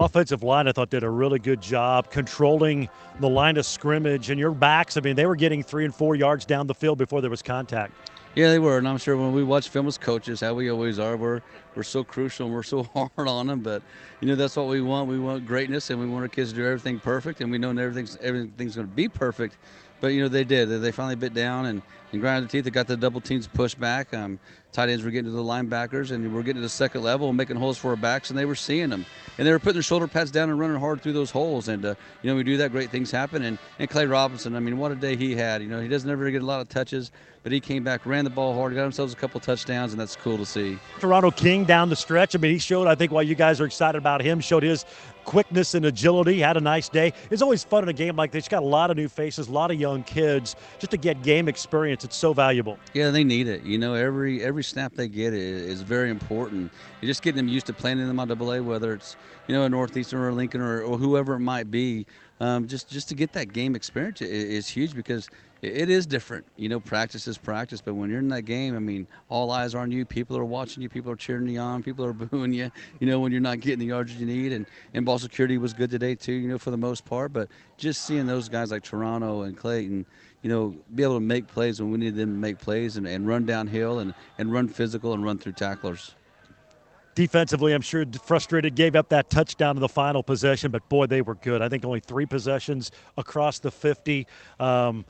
Offensive line, I thought, did a really good job controlling the line of scrimmage and your backs. I mean, they were getting three and four yards down the field before there was contact. Yeah, they were, and I'm sure when we watch film as coaches, how we always are, we're we're so crucial and we're so hard on them. But you know, that's what we want. We want greatness, and we want our kids to do everything perfect, and we know everything's everything's going to be perfect. But you know, they did. They finally bit down and and grinded their teeth. They got the double teams pushed back. Um, tight ends were getting to the linebackers, and we're getting to the second level and making holes for our backs, and they were seeing them. And they were putting their shoulder pads down and running hard through those holes. And, uh, you know, we do that, great things happen. And, and Clay Robinson, I mean, what a day he had. You know, he doesn't ever get a lot of touches, but he came back, ran the ball hard, got himself a couple touchdowns, and that's cool to see. Toronto King down the stretch. I mean, he showed, I think, why you guys are excited about him, showed his quickness and agility, had a nice day. It's always fun in a game like this. You got a lot of new faces, a lot of young kids. Just to get game experience, it's so valuable. Yeah, they need it. You know, every every snap they get is, very important. You're just getting them used to playing in them on AA, whether it's you know a Northeastern or a Lincoln or, or whoever it might be. Um, just just to get that game experience is, huge because it is different. You know, practice is practice, but when you're in that game, I mean, all eyes are on you. People are watching you. People are cheering you on. People are booing you. You know, when you're not getting the yards you need. And, and ball security was good today too. You know, for the most part. But just seeing those guys like Toronto and Clayton, you know, be able to make plays when we need them to make plays and, and run downhill and, and run physical and run through tacklers. Defensively, I'm sure frustrated, gave up that touchdown in the final possession, but boy, they were good. I think only three possessions across the 50. Um,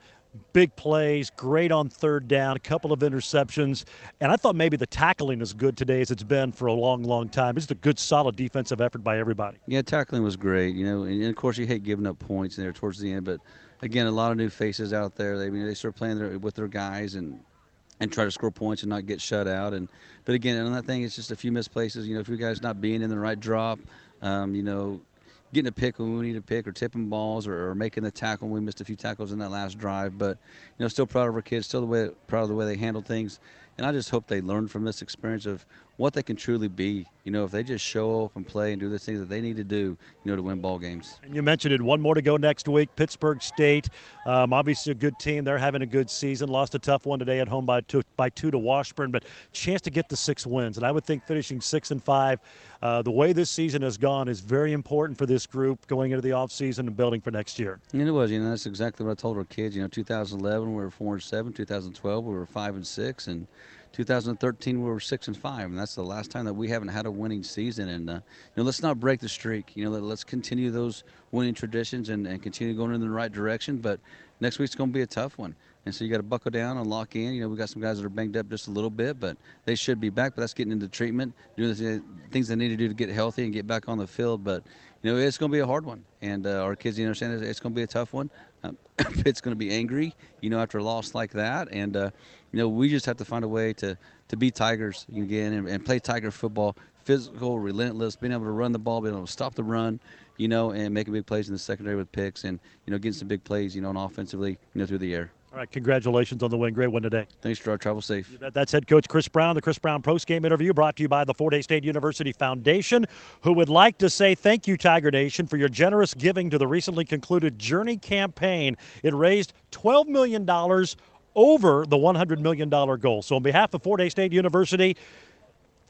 big plays, great on third down, a couple of interceptions. And I thought maybe the tackling is good today as it's been for a long, long time. It's a good, solid defensive effort by everybody. Yeah, tackling was great. You know, and of course you hate giving up points there towards the end, but again, a lot of new faces out there. They I mean, they start playing their, with their guys and and try to score points and not get shut out. And but again, on that thing, it's just a few misplaces. You know, if you guys not being in the right drop, um, you know, getting a pick when we need a pick, or tipping balls, or, or, making the tackle. We missed a few tackles in that last drive, but you know, still proud of our kids. Still the way proud of the way they handled things. And I just hope they learn from this experience of what they can truly be. You know, if they just show up and play and do the things that they need to do, you know, to win ball games. And you mentioned it. One more to go next week. Pittsburg State, um, obviously a good team. They're having a good season. Lost a tough one today at home by two by two to Washburn, but chance to get the six wins. And I would think finishing six and five, uh, the way this season has gone, is very important for this group going into the offseason and building for next year. And it was. You know, that's exactly what I told our kids. You know, 2011 we were four and seven. 2012 we were five and six, and 2013 we were six and five, and that's the last time that we haven't had a winning season. And uh, you know, let's not break the streak. You know, let, us continue those winning traditions and, and continue going in the right direction. But next week's going to be a tough one, and so you got to buckle down and lock in. You know, we got some guys that are banged up just a little bit, but they should be back. But that's getting into treatment, doing the things they need to do to get healthy and get back on the field. But you know, it's going to be a hard one, and uh, our kids, you understand, it's going to be a tough one. Um, going to be angry, you know, after a loss like that, and uh, you know, we just have to find a way to to beat Tigers again and, and, play Tiger football, physical, relentless, being able to run the ball, being able to stop the run, you know, and making big plays in the secondary with picks, and you know, getting some big plays, you know, and offensively, you know, through the air. All right, congratulations on the win. Great win today. Thanks, Gerard. Travel safe. That's head coach Chris Brown. The Chris Brown post-game interview brought to you by the Fort Hays State University Foundation, who would like to say thank you, Tiger Nation, for your generous giving to the recently concluded Journey campaign. It raised $12 million over the $100 million goal. So, on behalf of Fort Hays State University,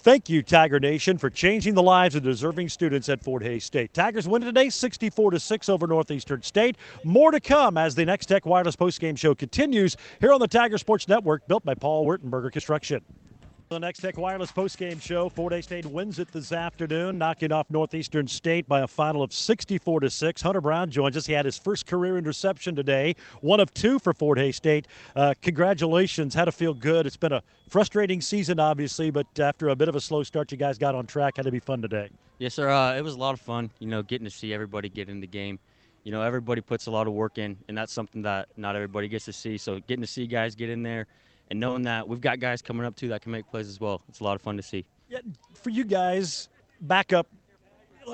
Thank you, Tiger Nation, for changing the lives of deserving students at Fort Hays State. Tigers win today, 64 to 6 over Northeastern State. More to come as the Next Tech Wireless postgame show continues here on the Tiger Sports Network, built by Paul Wertenberger Construction. The Next Tech Wireless postgame show. Fort Hays State wins it this afternoon, knocking off Northeastern State by a final of 64 to 6. Hunter Brown joins us. He had his first career interception today, one of two for Fort Hays State. Uh, congratulations. Had to feel good. It's been a frustrating season, obviously, but after a bit of a slow start, you guys got on track. Had to be fun today. Yes, sir. Uh, it was a lot of fun, you know, getting to see everybody get in the game. You know, everybody puts a lot of work in, and that's something that not everybody gets to see. So getting to see guys get in there and knowing that we've got guys coming up too that can make plays as well. It's a lot of fun to see. Yeah, for you guys, back up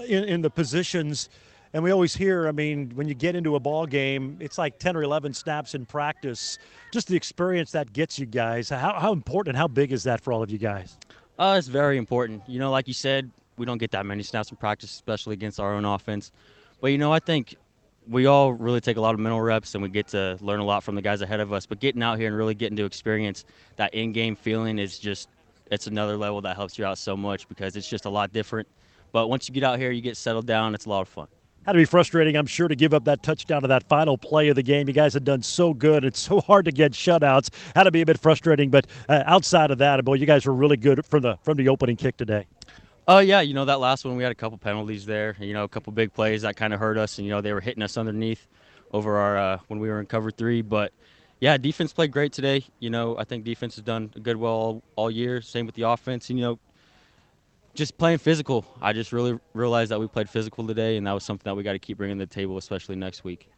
in, in the positions. And we always hear, I mean, when you get into a ball game, it's like 10 or 11 snaps in practice. Just the experience that gets you guys. How, how important, how big is that for all of you guys? Uh, it's very important. You know, like you said, we don't get that many snaps in practice, especially against our own offense. But, you know, I think we all really take a lot of mental reps and we get to learn a lot from the guys ahead of us. But getting out here and really getting to experience that in game feeling is just it's another level that helps you out so much because it's just a lot different. But once you get out here, you get settled down. It's a lot of fun. Had to be frustrating, I'm sure, to give up that touchdown to that final play of the game. You guys had done so good. It's so hard to get shutouts. Had to be a bit frustrating, but uh, outside of that, boy, you guys were really good from the from the opening kick today. Oh uh, yeah, you know that last one we had a couple penalties there. You know, a couple big plays that kind of hurt us, and you know they were hitting us underneath over our uh, when we were in cover three. But yeah, defense played great today. You know, I think defense has done good well all, all year. Same with the offense. And, you know, just playing physical. I just really realized that we played physical today, and that was something that we got to keep bringing to the table, especially next week.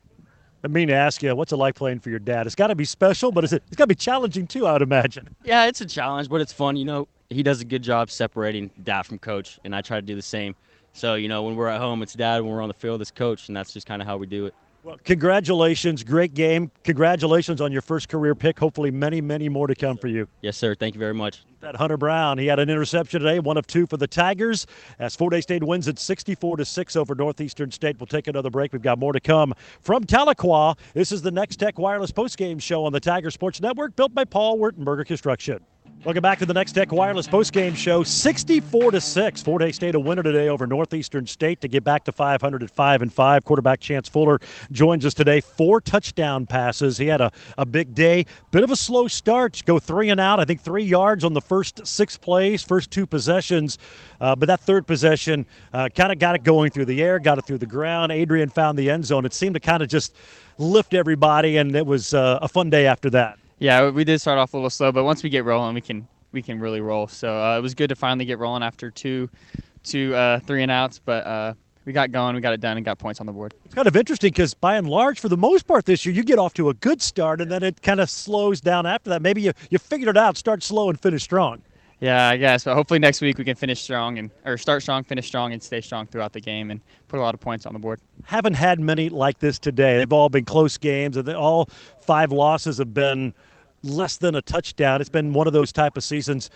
I mean to ask you, what's it like playing for your dad? It's got to be special, but it's, it's got to be challenging too, I would imagine. Yeah, it's a challenge, but it's fun. You know, he does a good job separating dad from coach, and I try to do the same. So, you know, when we're at home, it's dad. When we're on the field, it's coach, and that's just kind of how we do it. Well, congratulations. Great game. Congratulations on your first career pick. Hopefully, many, many more to come for you. Yes, sir. Thank you very much. That Hunter Brown, he had an interception today, one of two for the Tigers. As Fort Hays State wins at 64 to 6 over Northeastern State. We'll take another break. We've got more to come from Tahlequah. This is the Nex-Tech Wireless postgame show on the Tiger Sports Network, built by Paul Wertenberger Construction. Welcome back to the Nex-Tech Wireless postgame show. 64 to 6. Fort Hays State a winner today over Northeastern State to get back to 500 at 5 and 5. Quarterback Chance Fuller joins us today. Four touchdown passes. He had a, a big day. Bit of a slow start. Go three and out. I think three yards on the first six plays, first two possessions. Uh, but that third possession uh, kind of got it going through the air, got it through the ground. Adrian found the end zone. It seemed to kind of just lift everybody, and it was uh, a fun day after that. Yeah, we did start off a little slow, but once we get rolling, we can we can really roll. So uh, it was good to finally get rolling after two, two, uh, three and outs. But uh, we got going, we got it done, and got points on the board. It's kind of interesting because by and large, for the most part this year, you get off to a good start, and then it kind of slows down after that. Maybe you you figured it out, start slow and finish strong. Yeah, I guess. But hopefully next week we can finish strong and or start strong, finish strong, and stay strong throughout the game and put a lot of points on the board. Haven't had many like this today. They've all been close games, and all five losses have been less than a touchdown. It's been one of those type of seasons.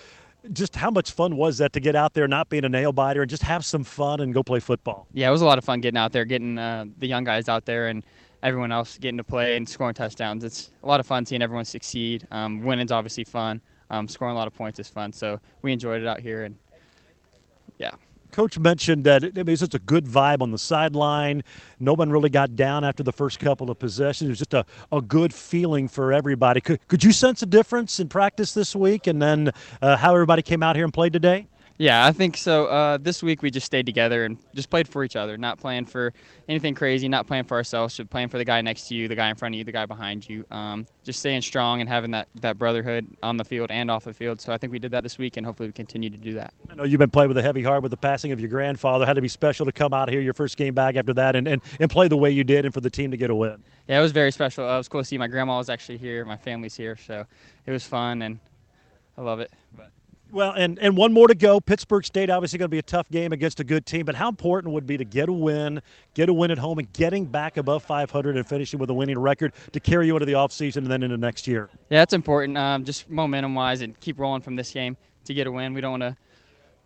just how much fun was that to get out there, not being a nail biter, and just have some fun and go play football? Yeah, it was a lot of fun getting out there, getting uh, the young guys out there, and everyone else getting to play and scoring touchdowns. It's a lot of fun seeing everyone succeed. Um, winning's obviously fun. Um, scoring a lot of points is fun. So we enjoyed it out here, and yeah. Coach mentioned that it, I mean, it's just a good vibe on the sideline. No one really got down after the first couple of possessions. It was just a, a good feeling for everybody. Could, could you sense a difference in practice this week and then uh, how everybody came out here and played today? Yeah, I think so. Uh, this week we just stayed together and just played for each other, not playing for anything crazy, not playing for ourselves, just playing for the guy next to you, the guy in front of you, the guy behind you. Um, just staying strong and having that, that brotherhood on the field and off the field. So I think we did that this week, and hopefully we continue to do that. I know you've been playing with a heavy heart with the passing of your grandfather. Had to be special to come out here your first game back after that and, and, and play the way you did and for the team to get a win. Yeah, it was very special. Uh, it was cool to see my grandma was actually here, my family's here, so it was fun and I love it. But. Well, and, and one more to go. Pittsburg State obviously going to be a tough game against a good team, but how important would be to get a win, get a win at home, and getting back above 500 and finishing with a winning record to carry you into the offseason and then into next year? Yeah, it's important, um, just momentum wise, and keep rolling from this game to get a win. We don't want to.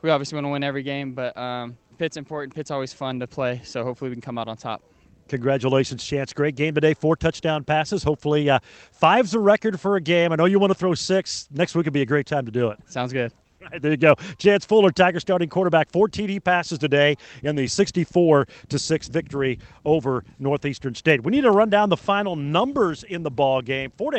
We obviously want to win every game, but um, Pitt's important. Pitt's always fun to play, so hopefully we can come out on top. Congratulations, Chance. Great game today. Four touchdown passes. Hopefully, uh, five's a record for a game. I know you want to throw six. Next week would be a great time to do it. Sounds good. Right, there you go. Chance Fuller, Tiger starting quarterback, four TD passes today in the 64 to 6 victory over Northeastern State. We need to run down the final numbers in the ball game. Four